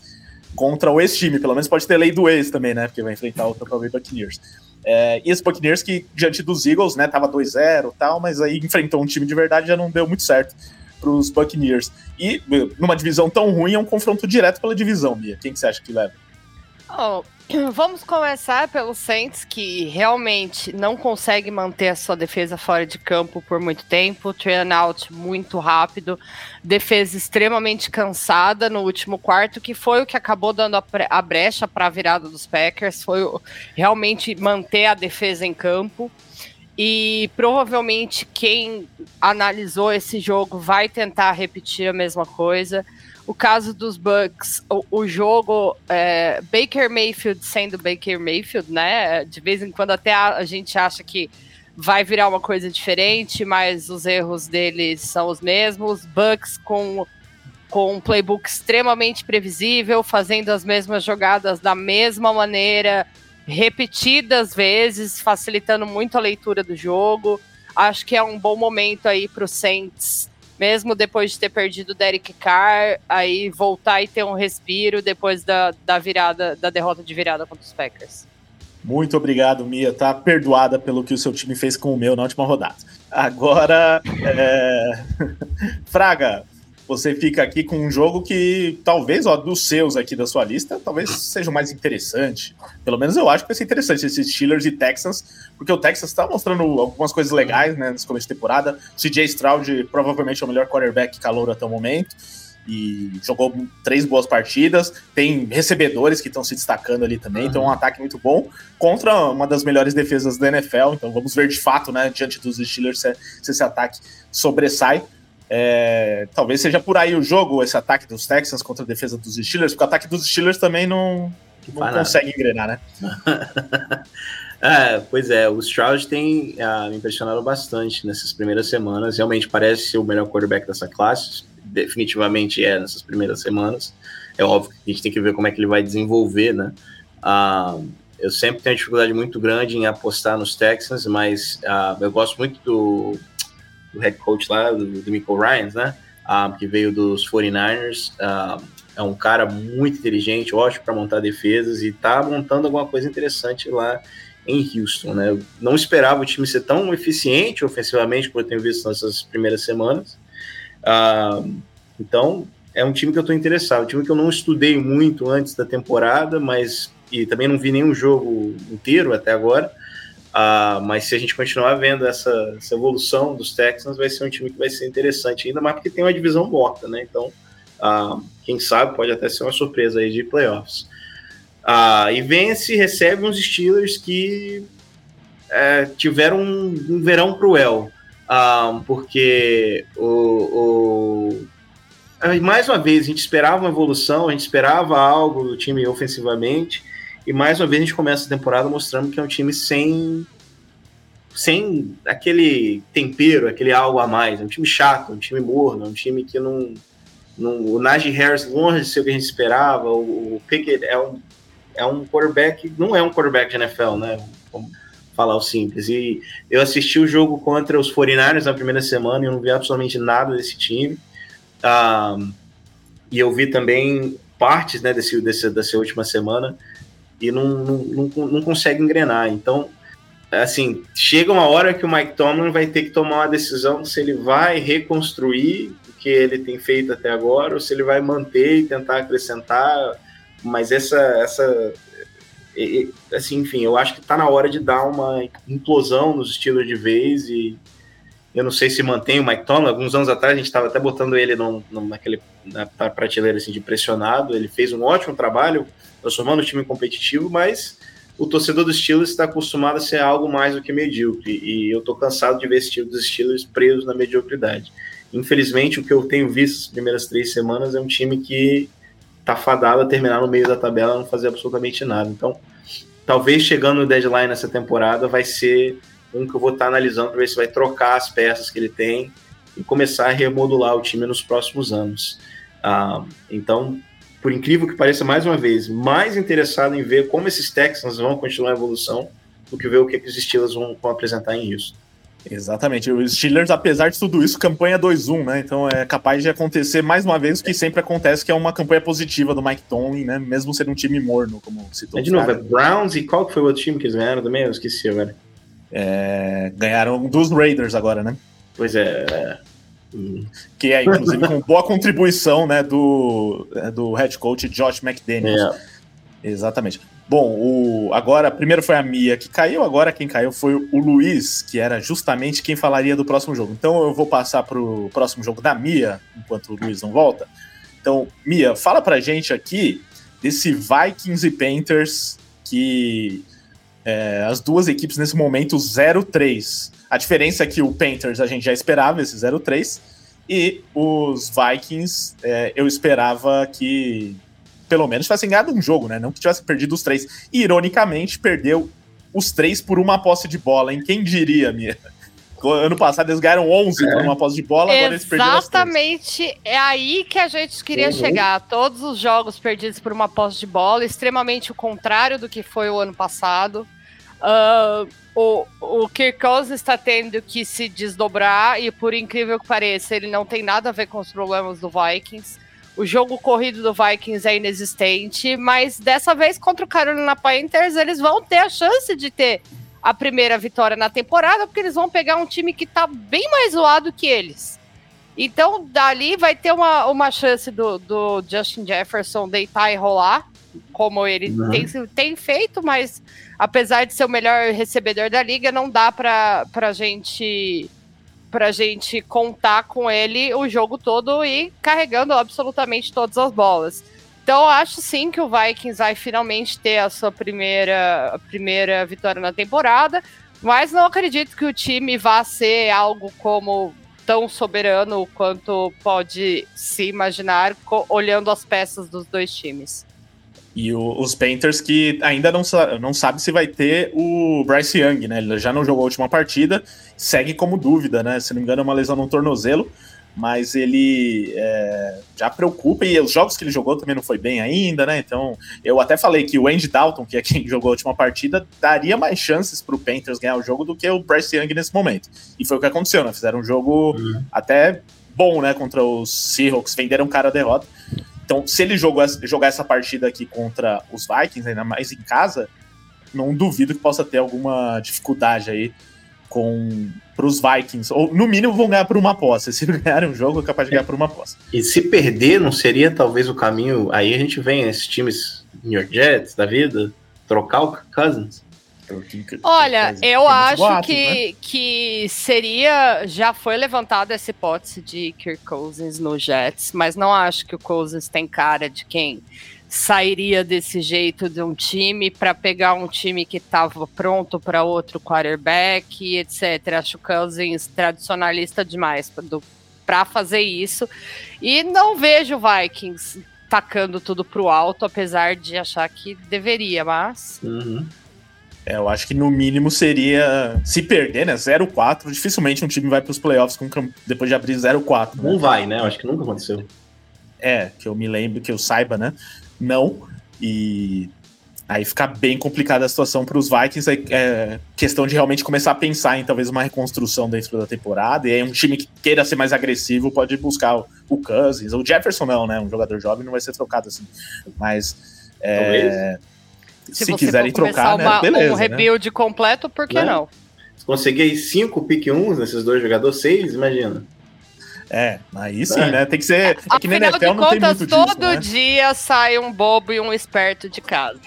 contra o ex-time. Pelo menos pode ter lei do ex também, né? Porque vai enfrentar o Tampa Bay Buccaneers. É, e esse Buccaneers que, diante dos Eagles, né, tava 2-0 e tal, mas aí enfrentou um time de verdade já não deu muito certo para os Buccaneers. E numa divisão tão ruim, é um confronto direto pela divisão, Bia. Quem que você acha que leva? Oh, Vamos começar pelo Saints, que realmente não consegue manter a sua defesa fora de campo por muito tempo. Train out muito rápido, defesa extremamente cansada no último quarto, que foi o que acabou dando a, a brecha para a virada dos Packers. Foi realmente manter a defesa em campo. E provavelmente quem analisou esse jogo vai tentar repetir a mesma coisa. O caso dos Bucks, o, o jogo é, Baker Mayfield sendo Baker Mayfield, né? De vez em quando até a, a gente acha que vai virar uma coisa diferente, mas os erros deles são os mesmos. Bucks com, com um playbook extremamente previsível, fazendo as mesmas jogadas da mesma maneira, repetidas vezes, facilitando muito a leitura do jogo. Acho que é um bom momento aí para o Saints, mesmo depois de ter perdido o Derek Carr, aí voltar e ter um respiro depois da, da virada, da derrota de virada contra os Packers. Muito obrigado, Mia. Tá perdoada pelo que o seu time fez com o meu na última rodada. Agora, é... Fraga, você fica aqui com um jogo que talvez, ó, dos seus aqui da sua lista, talvez seja o mais interessante. Pelo menos eu acho que vai ser interessante esses Steelers e Texans, porque o Texas está mostrando algumas coisas legais, né, nesse começo de temporada. CJ Stroud provavelmente é o melhor quarterback calor até o momento e jogou três boas partidas. Tem recebedores que estão se destacando ali também, uhum. então é um ataque muito bom contra uma das melhores defesas da NFL. Então vamos ver de fato, né, diante dos Steelers, se, se esse ataque sobressai. É, talvez seja por aí o jogo, esse ataque dos Texans contra a defesa dos Steelers, porque o ataque dos Steelers também não, não consegue engrenar, né? é, pois é, o Stroud tem uh, me impressionado bastante nessas primeiras semanas. Realmente parece ser o melhor quarterback dessa classe definitivamente é nessas primeiras semanas. É óbvio que a gente tem que ver como é que ele vai desenvolver, né? Uh, eu sempre tenho dificuldade muito grande em apostar nos Texans, mas uh, eu gosto muito do, do head coach lá, do, do Michael Ryan, né? Uh, que veio dos 49ers. é um cara muito inteligente, ótimo para montar defesas e tá montando alguma coisa interessante lá em Houston, né? Eu não esperava o time ser tão eficiente ofensivamente como eu tenho visto nessas primeiras semanas. Uh, então, é um time que eu estou interessado, um time que eu não estudei muito antes da temporada, mas e também não vi nenhum jogo inteiro até agora. Uh, mas se a gente continuar vendo essa, essa, evolução dos Texans, vai ser um time que vai ser interessante, ainda mais porque tem uma divisão morta, né? Então, uh, quem sabe pode até ser uma surpresa aí de playoffs. Uh, e vence, recebe uns Steelers que é, tiveram um, um verão cruel um, porque o, o, mais uma vez a gente esperava uma evolução, a gente esperava algo do time ofensivamente, e mais uma vez a gente começa a temporada mostrando que é um time sem sem aquele tempero, aquele algo a mais, é um time chato, um time morno, um time que não, não o Najee Harris longe de ser o que a gente esperava, o, o Pickett é um é um quarterback, não é um quarterback de NFL, né? Como, falar o simples. E eu assisti o jogo contra os 49ers na primeira semana e eu não vi absolutamente nada desse time. Um, e eu vi também partes né, desse, desse, dessa última semana e não, não, não, não consegue engrenar. Então, assim, chega uma hora que o Mike Tomlin vai ter que tomar uma decisão se ele vai reconstruir o que ele tem feito até agora ou se ele vai manter e tentar acrescentar. Mas essa, essa assim, enfim, eu acho que está na hora de dar uma implosão nos estilos de vez e eu não sei se mantém o Mike Tomlin. Alguns anos atrás a gente estava até botando ele no, naquele, na prateleira assim, de pressionado. Ele fez um ótimo trabalho transformando o time competitivo, mas o torcedor dos Steelers está acostumado a ser algo mais do que medíocre. E eu estou cansado de ver esse time dos Steelers presos na mediocridade. Infelizmente, o que eu tenho visto nas primeiras três semanas é um time que está fadado a terminar no meio da tabela não fazer absolutamente nada. Então, talvez chegando no deadline nessa temporada vai ser um que eu vou estar tá analisando para ver se vai trocar as peças que ele tem e começar a remodular o time nos próximos anos. Ah, então, por incrível que pareça, mais uma vez, mais interessado em ver como esses Texans vão continuar a evolução do que ver o que, que os Steelers vão, vão apresentar em Houston. Exatamente. Os Steelers, apesar de tudo isso, campanha 2-1, né? Então é capaz de acontecer mais uma vez o que sempre acontece, que é uma campanha positiva do Mike Tomlin, né? Mesmo sendo um time morno, como citou. É de novo, é Browns e qual foi o outro time que eles ganharam também? Eu esqueci agora. É, ganharam dos Raiders agora, né? Pois é. Que é, inclusive, com boa contribuição né, do, é, do head coach Josh McDaniels. É. Exatamente. Bom, o, agora, primeiro foi a Mia que caiu, agora quem caiu foi o Luiz, que era justamente quem falaria do próximo jogo. Então eu vou passar para o próximo jogo da Mia, enquanto o Luiz não volta. Então, Mia, fala pra gente aqui desse Vikings e Panthers, que é, as duas equipes nesse momento 0-3. A diferença é que o Panthers a gente já esperava, esse 0-3, E os Vikings, é, eu esperava que pelo menos tivessem ganhado um jogo, né? Não que tivesse perdido os três. E, ironicamente, perdeu os três por uma posse de bola, hein? Quem diria, Mia? Ano passado eles ganharam 11 é. por uma posse de bola, agora eles perderam Exatamente, é aí que a gente queria uhum. chegar. Todos os jogos perdidos por uma posse de bola, extremamente o contrário do que foi o ano passado. Uh, o, o Kirk Cousins está tendo que se desdobrar e, por incrível que pareça, ele não tem nada a ver com os problemas do Vikings. O jogo corrido do Vikings é inexistente, mas dessa vez contra o Carolina Panthers eles vão ter a chance de ter a primeira vitória na temporada, porque eles vão pegar um time que está bem mais zoado que eles. Então, dali vai ter uma, uma chance do, do Justin Jefferson deitar e rolar, como ele uhum. tem, tem feito, mas apesar de ser o melhor recebedor da liga, não dá para a gente pra gente contar com ele o jogo todo e carregando absolutamente todas as bolas. Então, eu acho sim que o Vikings vai finalmente ter a sua primeira, a primeira vitória na temporada, mas não acredito que o time vá ser algo como tão soberano quanto pode se imaginar olhando as peças dos dois times. E o, os Panthers que ainda não, não sabe se vai ter o Bryce Young, né? Ele já não jogou a última partida, segue como dúvida, né? Se não me engano, é uma lesão no tornozelo, mas ele é, já preocupa e os jogos que ele jogou também não foi bem ainda, né? Então, eu até falei que o Andy Dalton, que é quem jogou a última partida, daria mais chances para o Panthers ganhar o jogo do que o Bryce Young nesse momento. E foi o que aconteceu, né? Fizeram um jogo uhum. até bom, né? Contra os Seahawks, venderam cara a derrota. Então, se ele jogou, jogar essa partida aqui contra os Vikings, ainda mais em casa, não duvido que possa ter alguma dificuldade aí com os Vikings. Ou, no mínimo, vão ganhar por uma posse. Se ganharem um jogo, é capaz de ganhar por uma posse. E se perder, não seria talvez o caminho. Aí a gente vem esses times New York Jets da vida, trocar o Cousins? Olha, eu acho que, né? que seria. Já foi levantada essa hipótese de Kirk Cousins no Jets, mas não acho que o Cousins tem cara de quem sairia desse jeito de um time para pegar um time que estava pronto para outro quarterback, etc. Acho o Cousins tradicionalista demais para fazer isso. E não vejo o Vikings tacando tudo pro alto, apesar de achar que deveria, mas. Uhum. É, eu acho que no mínimo seria. Se perder, né? 0-4. Dificilmente um time vai para os playoffs com, depois de abrir 0-4. Né? Não vai, né? Eu acho que nunca aconteceu. É, que eu me lembro, que eu saiba, né? Não. E aí fica bem complicada a situação para os Vikings. É, é questão de realmente começar a pensar em talvez uma reconstrução dentro da temporada. E aí um time que queira ser mais agressivo pode buscar o, o Cousins. O Jefferson não, né? Um jogador jovem não vai ser trocado assim. Mas. É, se, se quiserem trocar, né, uma, né, beleza, um rebuild né? completo, por que né? não? Se conseguir cinco pick 1 nesses dois jogadores, seis, imagina. É, aí sim, é. né? Tem que ser. É que na NFL de não tem muito todo disso, né? dia sai um bobo e um esperto de casa.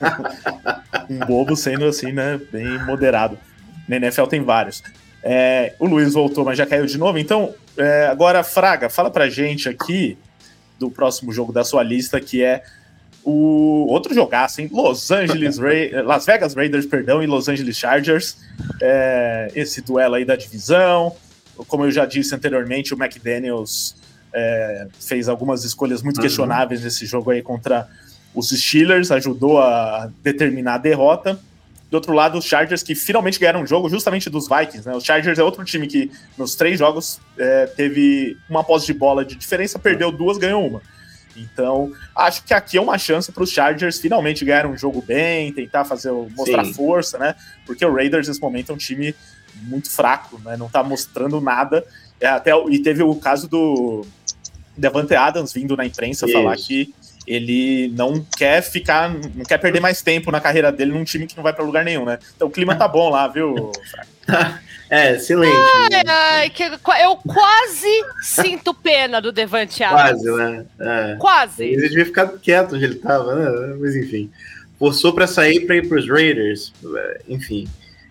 um bobo sendo assim, né? Bem moderado. Na NFL tem vários. É, o Luiz voltou, mas já caiu de novo. Então, é, agora, Fraga, fala pra gente aqui do próximo jogo da sua lista, que é o outro jogaço, hein? Los Angeles Ra Las Vegas Raiders, perdão, e Los Angeles Chargers. É, esse duelo aí da divisão. Como eu já disse anteriormente, o McDaniels é, fez algumas escolhas muito uhum. questionáveis nesse jogo aí contra os Steelers, ajudou a determinar a derrota. Do outro lado, os Chargers que finalmente ganharam um jogo justamente dos Vikings, né? Os Chargers é outro time que nos três jogos é, teve uma posse de bola de diferença, perdeu duas, ganhou uma. Então, acho que aqui é uma chance para os Chargers finalmente ganhar um jogo bem, tentar fazer mostrar Sim. força, né? Porque o Raiders nesse momento é um time muito fraco, né? Não está mostrando nada. É, até e teve o caso do Devante Adams vindo na imprensa Isso. falar que ele não quer ficar, não quer perder mais tempo na carreira dele num time que não vai para lugar nenhum, né? Então o clima tá bom lá, viu? É, excelente. Ai, ai, que, eu quase sinto pena do Devante Quase, né? É. Quase. Ele devia ficar quieto onde ele tava, né? Mas enfim. Forçou para sair para ir pros Raiders. Enfim.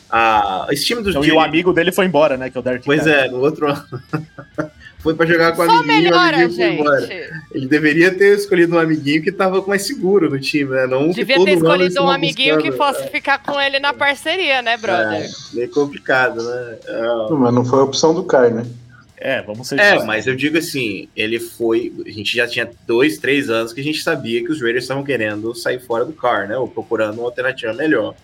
Ah, esse time dos então, E o amigo dele foi embora, né? Que é o Derek Pois é, no outro ano. foi para jogar com o amiguinho, melhora, o amiguinho foi embora. Ele deveria ter escolhido um amiguinho que tava mais seguro no time, né? Não Devia ter escolhido um amiguinho buscando. que fosse ficar com ele na parceria, né, brother? É, meio complicado, né? É. Mas não foi a opção do Kai, né? É, vamos ser É, justos. mas eu digo assim, ele foi. A gente já tinha dois, três anos que a gente sabia que os Raiders estavam querendo sair fora do car, né? Ou procurando uma alternativa melhor.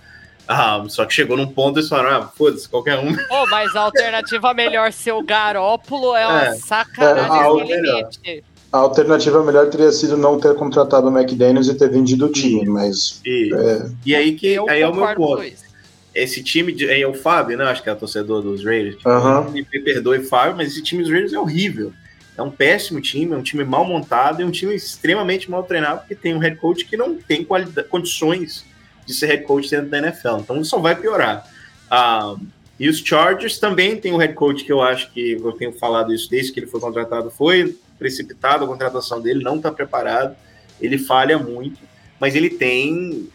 Ah, só que chegou num ponto e eles falaram: ah, foda-se, qualquer um. Pô, mas a alternativa melhor ser o Garópolo é uma É. sacanagem É, sem limite. A alternativa melhor teria sido não ter contratado o McDaniels e ter vendido o time, mas E, é, e aí que Eu aí é o meu ponto. Esse time, de, aí é o Fábio, né? Acho que é o torcedor dos Raiders. Tipo, Aham. Me perdoe, Fábio, mas esse time dos Raiders é horrível. É um péssimo time, é um time mal montado, é um time extremamente mal treinado, porque tem um head coach que não tem condições de ser head coach dentro da NFL. Então só vai piorar. Ah, e os Chargers também tem um head coach que eu acho que eu tenho falado isso desde que ele foi contratado, foi precipitado a contratação dele, não está preparado, ele falha muito, mas ele tem,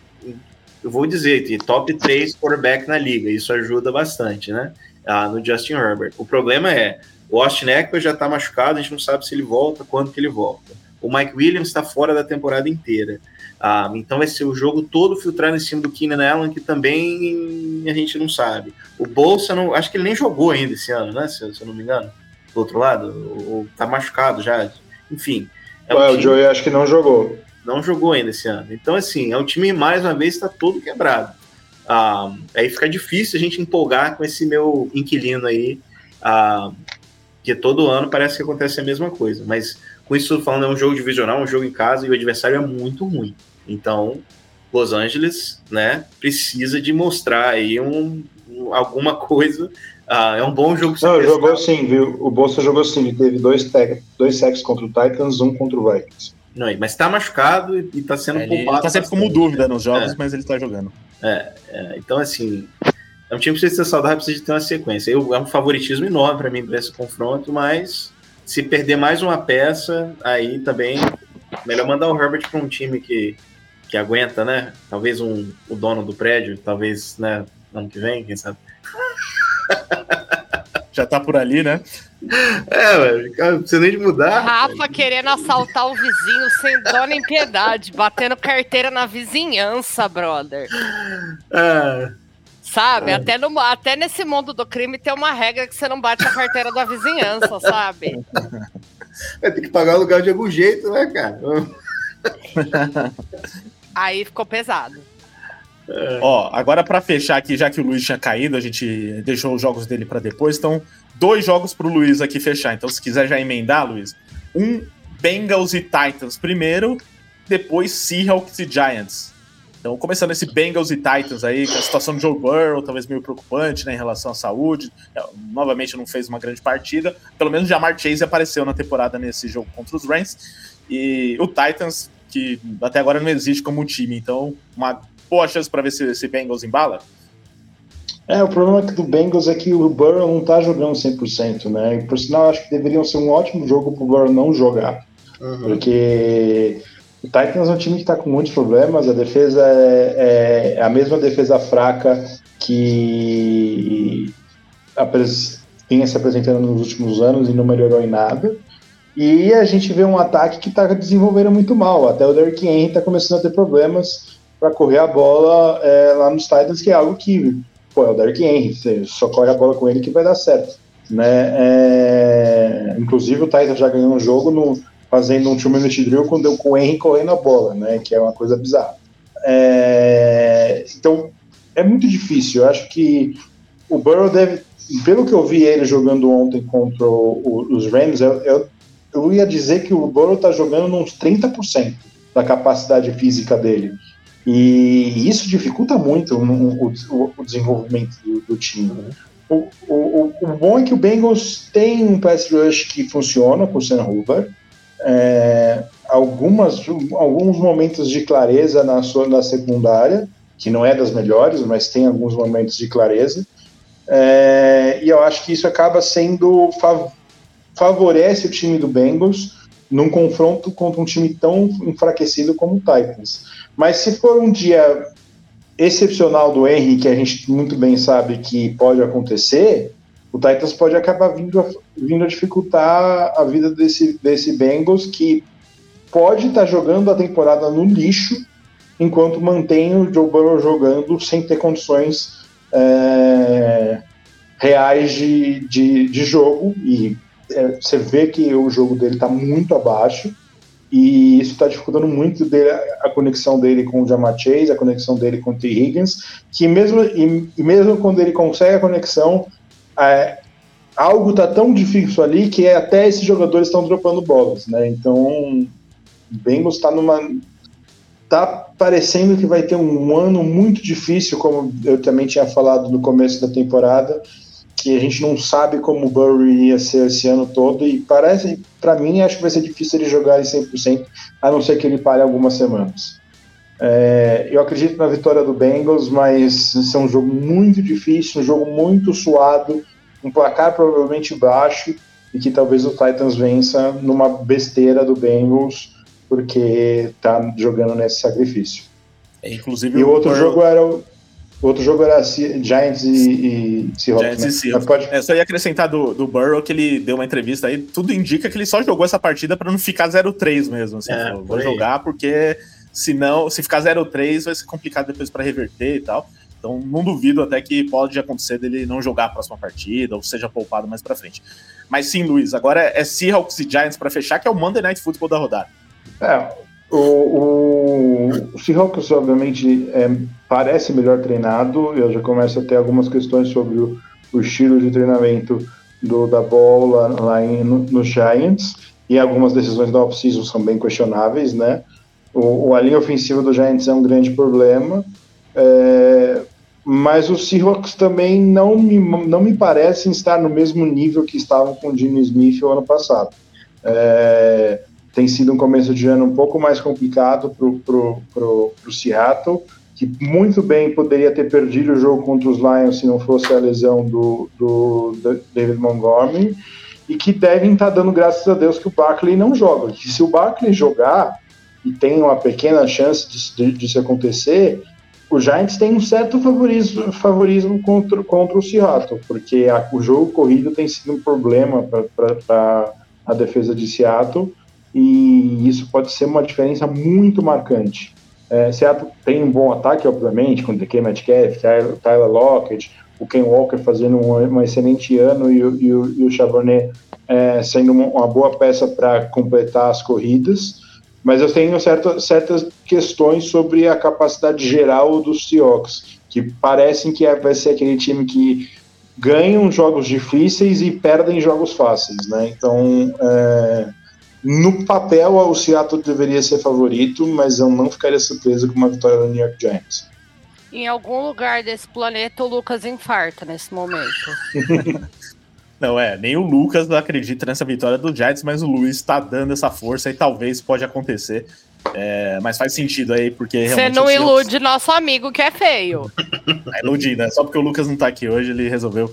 eu vou dizer, top 3 quarterback na liga, isso ajuda bastante, né? Ah, no Justin Herbert. O problema é, o Austin Eckler já está machucado, a gente não sabe se ele volta, quando que ele volta. O Mike Williams está fora da temporada inteira. Ah, então vai ser o jogo todo filtrado em cima do Keenan Allen, que também a gente não sabe. O Bolsa, não, acho que ele nem jogou ainda esse ano, né? Se, se eu não me engano. Do outro lado, ou tá machucado já. Enfim. É um o Joey acho que não jogou. não jogou ainda esse ano. Então, assim, é um time, mais uma vez, está todo quebrado. Ah, aí fica difícil a gente empolgar com esse meu inquilino aí, ah, que todo ano parece que acontece a mesma coisa. Mas com isso falando, é um jogo divisional, um jogo em casa, e o adversário é muito ruim. Então, Los Angeles, né, precisa de mostrar aí um, um- alguma coisa. Ah, é um bom jogo. Não, você jogou sim, viu? O Bolsa jogou sim. Ele teve dois, dois sacks contra o Titans, um contra o Vikings. Não, mas tá machucado e, e tá sendo Ele, ele poupado. tá sempre como dúvida nos jogos, É. mas ele tá jogando. É, então, assim, é um time que precisa ser saudável, precisa de ter uma sequência. Eu, é um favoritismo enorme para mim para esse confronto, mas se perder mais uma peça, aí também melhor mandar o Herbert para um time que, que aguenta, né? Talvez um, o dono do prédio, talvez, né, ano que vem, quem sabe. Já tá por ali, né? É, velho, não precisa nem de mudar. Rafa querendo assaltar o vizinho sem dó nem piedade, batendo carteira na vizinhança, brother. Ah, Sabe? Até, no, até nesse mundo do crime tem uma regra que você não bate a carteira da vizinhança, sabe? vai ter que pagar o lugar de algum jeito, né, cara? Aí ficou pesado. Ó, agora pra fechar aqui, já que o Luiz tinha caído, a gente deixou os jogos dele pra depois, então dois jogos pro Luiz aqui fechar. Então se quiser já emendar, Luiz, um Bengals e Titans primeiro, depois Seahawks e Giants. Então começando esse Bengals e Titans aí, com a situação de Joe Burrow, talvez meio preocupante, né, em relação à saúde. É, Novamente não fez uma grande partida, pelo menos Jamar Chase apareceu na temporada nesse jogo contra os Rams. E o Titans, que até agora não existe como time, então uma boa chance para ver se esse Bengals embala. É, o problema do Bengals é que o Burrow não tá jogando 100%, né? E por sinal, acho que deveriam ser um ótimo jogo pro Burrow não jogar. Uhum. Porque o Titans é um time que está com muitos problemas, a defesa é, é a mesma defesa fraca que apres- vinha se apresentando nos últimos anos e não melhorou em nada. E a gente vê um ataque que está desenvolvendo muito mal. Até o Derrick Henry está começando a ter problemas para correr a bola é, lá nos Titans, que é algo que, pô, é o Derrick Henry, você só corre a bola com ele que vai dar certo. Né? É, inclusive o Titans já ganhou um jogo no, fazendo um two-minute drill com, com o Henry correndo a bola, né? Que é uma coisa bizarra. É, então, é muito difícil. Eu acho que o Burrow deve, pelo que eu vi ele jogando ontem contra o- o- os Rams, eu, eu, eu ia dizer que o Burrow tá jogando uns 30% da capacidade física dele. E isso dificulta muito o, o- o desenvolvimento do, do time. O, o, o- bom é que o Bengals tem um pass rush que funciona com o Sam Hoover. É, algumas, alguns momentos de clareza na sua na secundária, que não é das melhores, mas tem alguns momentos de clareza. É, e eu acho que isso acaba sendo favorece o time do Bengals num confronto contra um time tão enfraquecido como o Titans. Mas se for um dia excepcional do Henry, que a gente muito bem sabe que pode acontecer, o Titans pode acabar vindo a, vindo a dificultar a vida desse, desse Bengals, que pode estar jogando a temporada no lixo, enquanto mantém o Joe Burrow jogando sem ter condições é, reais de, de, de jogo, e é, você vê que o jogo dele está muito abaixo e isso está dificultando muito dele, a conexão dele com o Jamar Chase, a conexão dele com o T. Higgins, que mesmo, e, e mesmo quando ele consegue a conexão, é, algo está tão difícil ali que até esses jogadores estão dropando bolas, né? Então, Bengals está numa tá parecendo que vai ter um ano muito difícil, como eu também tinha falado no começo da temporada, que a gente não sabe como o Burry ia ser esse ano todo, e parece, para mim, acho que vai ser difícil ele jogar em 100%, a não ser que ele pare algumas semanas. É, eu acredito na vitória do Bengals, mas esse é um jogo muito difícil, um jogo muito suado, um placar provavelmente baixo, e que talvez o Titans vença numa besteira do Bengals, porque tá jogando nesse sacrifício. É, inclusive, e o outro jogo era o outro jogo era Giants e, e Seahawks. Giants né? e Seahawks. Pode... É, só ia acrescentar do, do Burrow que ele deu uma entrevista aí. Tudo indica que ele só jogou essa partida para não ficar 0-3 mesmo. Assim, é, vou jogar porque senão, se ficar 0-3 vai ser complicado depois para reverter e tal. Então não duvido até que pode acontecer dele não jogar a próxima partida ou seja poupado mais para frente. Mas sim, Luiz, agora é Seahawks e Giants para fechar, que é o Monday Night Football da rodada. É, o, o, o Seahawks, obviamente, é, parece melhor treinado. Eu já começo a ter algumas questões sobre o, o estilo de treinamento do, da bola lá, em, no, no, Giants. E algumas decisões da off-season são bem questionáveis, né? O, o, a linha ofensiva do Giants é um grande problema. É, mas os Seahawks também não me, não me parecem estar no mesmo nível que estavam com o Jimmy Smith o ano passado. É, tem sido um começo de ano um pouco mais complicado para o Seattle, que muito bem poderia ter perdido o jogo contra os Lions se não fosse a lesão do, do, do David Montgomery, e que devem estar tá dando graças a Deus que o Barkley não joga. Que se o Barkley jogar, e tem uma pequena chance de, de, de acontecer, o Giants tem um certo favorismo, favorismo contra, contra o Seattle, porque a, o jogo corrido tem sido um problema para a defesa de Seattle e isso pode ser uma diferença muito marcante. É, Seattle tem um bom ataque, obviamente, com DK Metcalf, Tyler Lockett, o Ken Walker fazendo um, um excelente ano e, e, e o, Charbonnet é, sendo uma, uma boa peça para completar as corridas, mas eu tenho certa, certas questões sobre a capacidade geral dos Seahawks, que parecem que é, vai ser aquele time que ganham jogos difíceis e perdem jogos fáceis, né? Então, é, no papel, o Seattle deveria ser favorito, mas eu não ficaria surpreso com uma vitória do New York Giants. Em algum lugar desse planeta, o Lucas infarta nesse momento. não, é, nem o Lucas acredita nessa vitória do Giants, mas o Luiz está dando essa força e talvez pode acontecer. É, mas faz sentido aí, porque Você não ilude nosso amigo que é feio. É iludir, né? Só porque o Lucas não tá aqui hoje, ele resolveu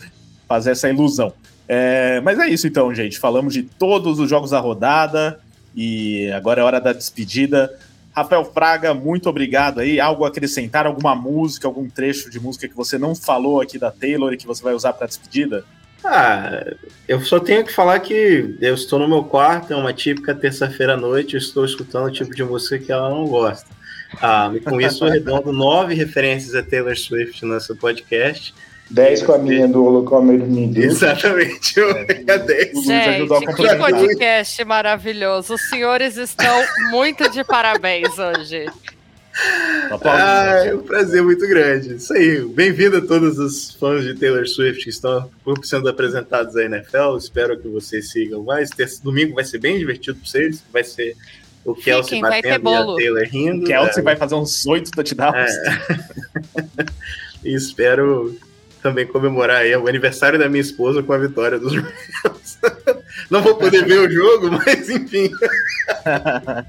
fazer essa ilusão. É, mas é isso então, gente. Falamos de todos os jogos da rodada e agora é hora da despedida. Rafael Fraga, muito obrigado aí. Algo a acrescentar? Alguma música, algum trecho de música que você não falou aqui da Taylor e que você vai usar para despedida? Ah, eu só tenho que falar que eu estou no meu quarto, é uma típica terça-feira à noite, eu estou escutando o tipo de música que ela não gosta. Ah, e com isso eu redondo nove referências a Taylor Swift no nosso podcast. 10 com a minha do Holocomer Nindu. Exatamente, eu é, 10. Gente, que podcast maravilhoso. Os senhores estão muito de parabéns hoje. Ah, é um prazer muito grande. Isso aí. Bem-vindo a todos os fãs de Taylor Swift que estão sendo apresentados aí na NFL. Espero que vocês sigam mais. Terça, domingo vai ser bem divertido para vocês. Vai ser o Kelsey Fiquem, batendo e a Taylor rindo. O Kelsey é. vai fazer uns oito touchdowns. É. e espero também comemorar aí o aniversário da minha esposa com a vitória dos Rams. Não vou poder ver o jogo, mas enfim. ah,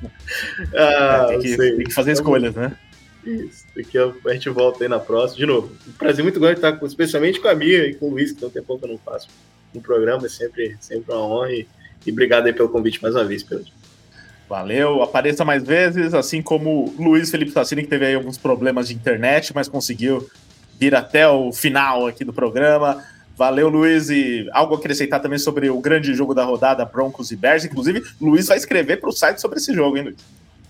é, tem, que, tem, que, fazer escolhas, né? Isso. Daqui a gente volta aí na próxima. De novo, um prazer muito grande estar com, especialmente com a Mia e com o Luiz, que tem um tempo que eu não faço no programa. É sempre, sempre uma honra. E, e obrigado aí pelo convite mais uma vez, Pedro. Valeu, apareça mais vezes, assim como Luiz Felipe Tassini, que teve aí alguns problemas de internet, mas conseguiu vir até o final aqui do programa. Valeu, Luiz. E algo a acrescentar também sobre o grande jogo da rodada, Broncos e Bears. Inclusive, Luiz vai escrever para o site sobre esse jogo, hein, Luiz?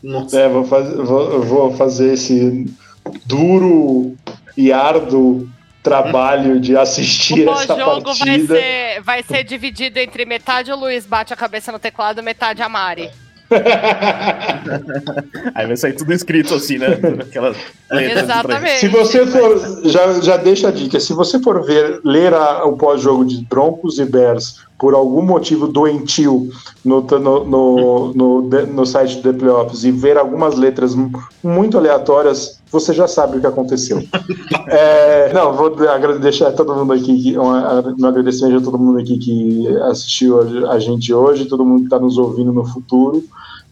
Nossa. É, vou fazer, vou, vou fazer esse duro e árduo trabalho de assistir o essa jogo partida. Vai ser, vai ser dividido entre metade o Luiz bate a cabeça no teclado, metade a Mari. Aí vai sair tudo escrito assim, né? Aquelas letras Exatamente. Se você for, já, já deixa a dica, se você for ver, ler a- o pós-jogo de Broncos e Bears por algum motivo doentio no, no, no, no, no site do The Playoffs e ver algumas letras mu- muito aleatórias, você já sabe o que aconteceu. É, não, vou deixar todo mundo aqui, um, agradecimento a todo mundo aqui que assistiu a, a gente hoje, todo mundo que está nos ouvindo no futuro.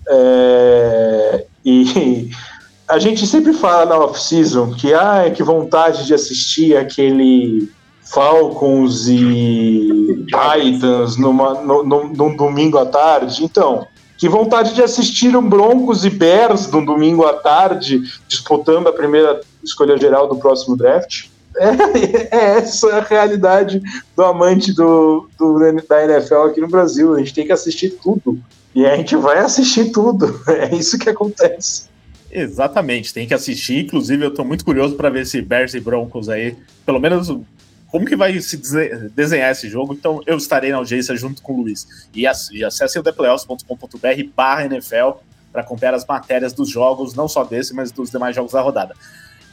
É, e a gente sempre fala na off-season que, ah, que vontade de assistir aquele Falcons e Titans numa, no, no- num domingo à tarde. Então, que vontade de assistir um Broncos e Bears num domingo à tarde, disputando a primeira escolha geral do próximo draft. É, é essa a realidade do amante do, do- da NFL aqui no Brasil. A gente tem que assistir tudo. E a gente vai assistir tudo. É isso que acontece. Exatamente, tem que assistir. Inclusive, eu tô muito curioso para ver esse Bears e Broncos aí. Pelo menos como que vai se dese- desenhar esse jogo. Então, eu estarei na audiência junto com o Luiz. E, ac- e acessem o theplayoffs.com.br barra NFL para acompanhar as matérias dos jogos, não só desse, mas dos demais jogos da rodada.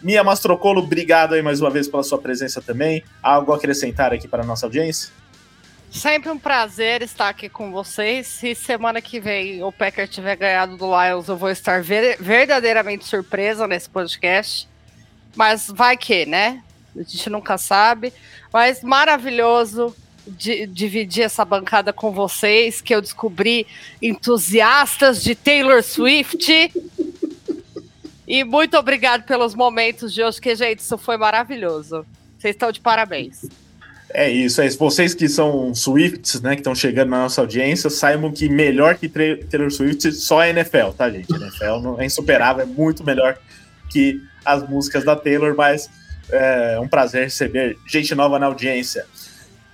Mia Mastrocolo, obrigado aí mais uma vez pela sua presença também. Algo a acrescentar aqui para a nossa audiência? Sempre um prazer estar aqui com vocês. Se semana que vem o Packer tiver ganhado do Lions, eu vou estar ver- verdadeiramente surpresa nesse podcast. Mas vai que, né? A gente nunca sabe. Mas maravilhoso di- dividir essa bancada com vocês, que eu descobri entusiastas de Taylor Swift. E muito obrigado pelos momentos de hoje, que, gente, isso foi maravilhoso. Vocês estão de parabéns. É isso, é isso. Vocês que são Swifts, né, que estão chegando na nossa audiência, saibam que melhor que Taylor Swift só é NFL, tá, gente? NFL é insuperável, é muito melhor que as músicas da Taylor, mas é um prazer receber gente nova na audiência.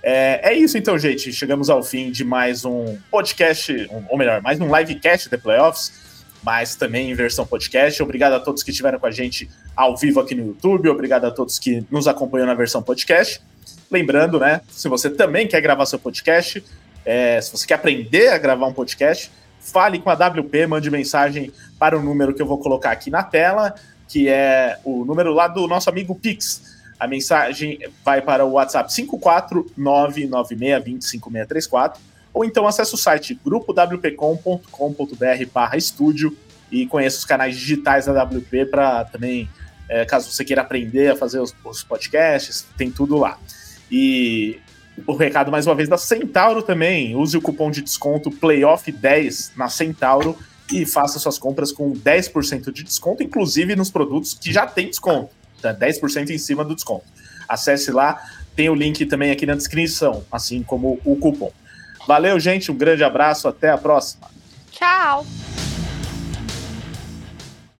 É, é isso então, gente. Chegamos ao fim de mais um podcast, ou melhor, mais um livecast The Playoffs, mas também em versão podcast. Obrigado a todos que estiveram com a gente ao vivo aqui no YouTube, obrigado a todos que nos acompanham na versão podcast. Lembrando, né, se você também quer gravar seu podcast, é, se você quer aprender a gravar um podcast, fale com a WP, mande mensagem para o número que eu vou colocar aqui na tela, que é o número lá do nosso amigo Pix. A mensagem vai para o WhatsApp 54996205634 ou então acesse o site grupowpcom.com.br barra estúdio e conheça os canais digitais da WP para também, é, caso você queira aprender a fazer os, os podcasts, tem tudo lá. E o recado mais uma vez da Centauro também. Use o cupom de desconto PLAYOFF10 na Centauro e faça suas compras com 10% de desconto, inclusive nos produtos que já tem desconto. Tá? 10% em cima do desconto. Acesse lá, tem o link também aqui na descrição, assim como o cupom. Valeu, gente, um grande abraço, até a próxima. Tchau!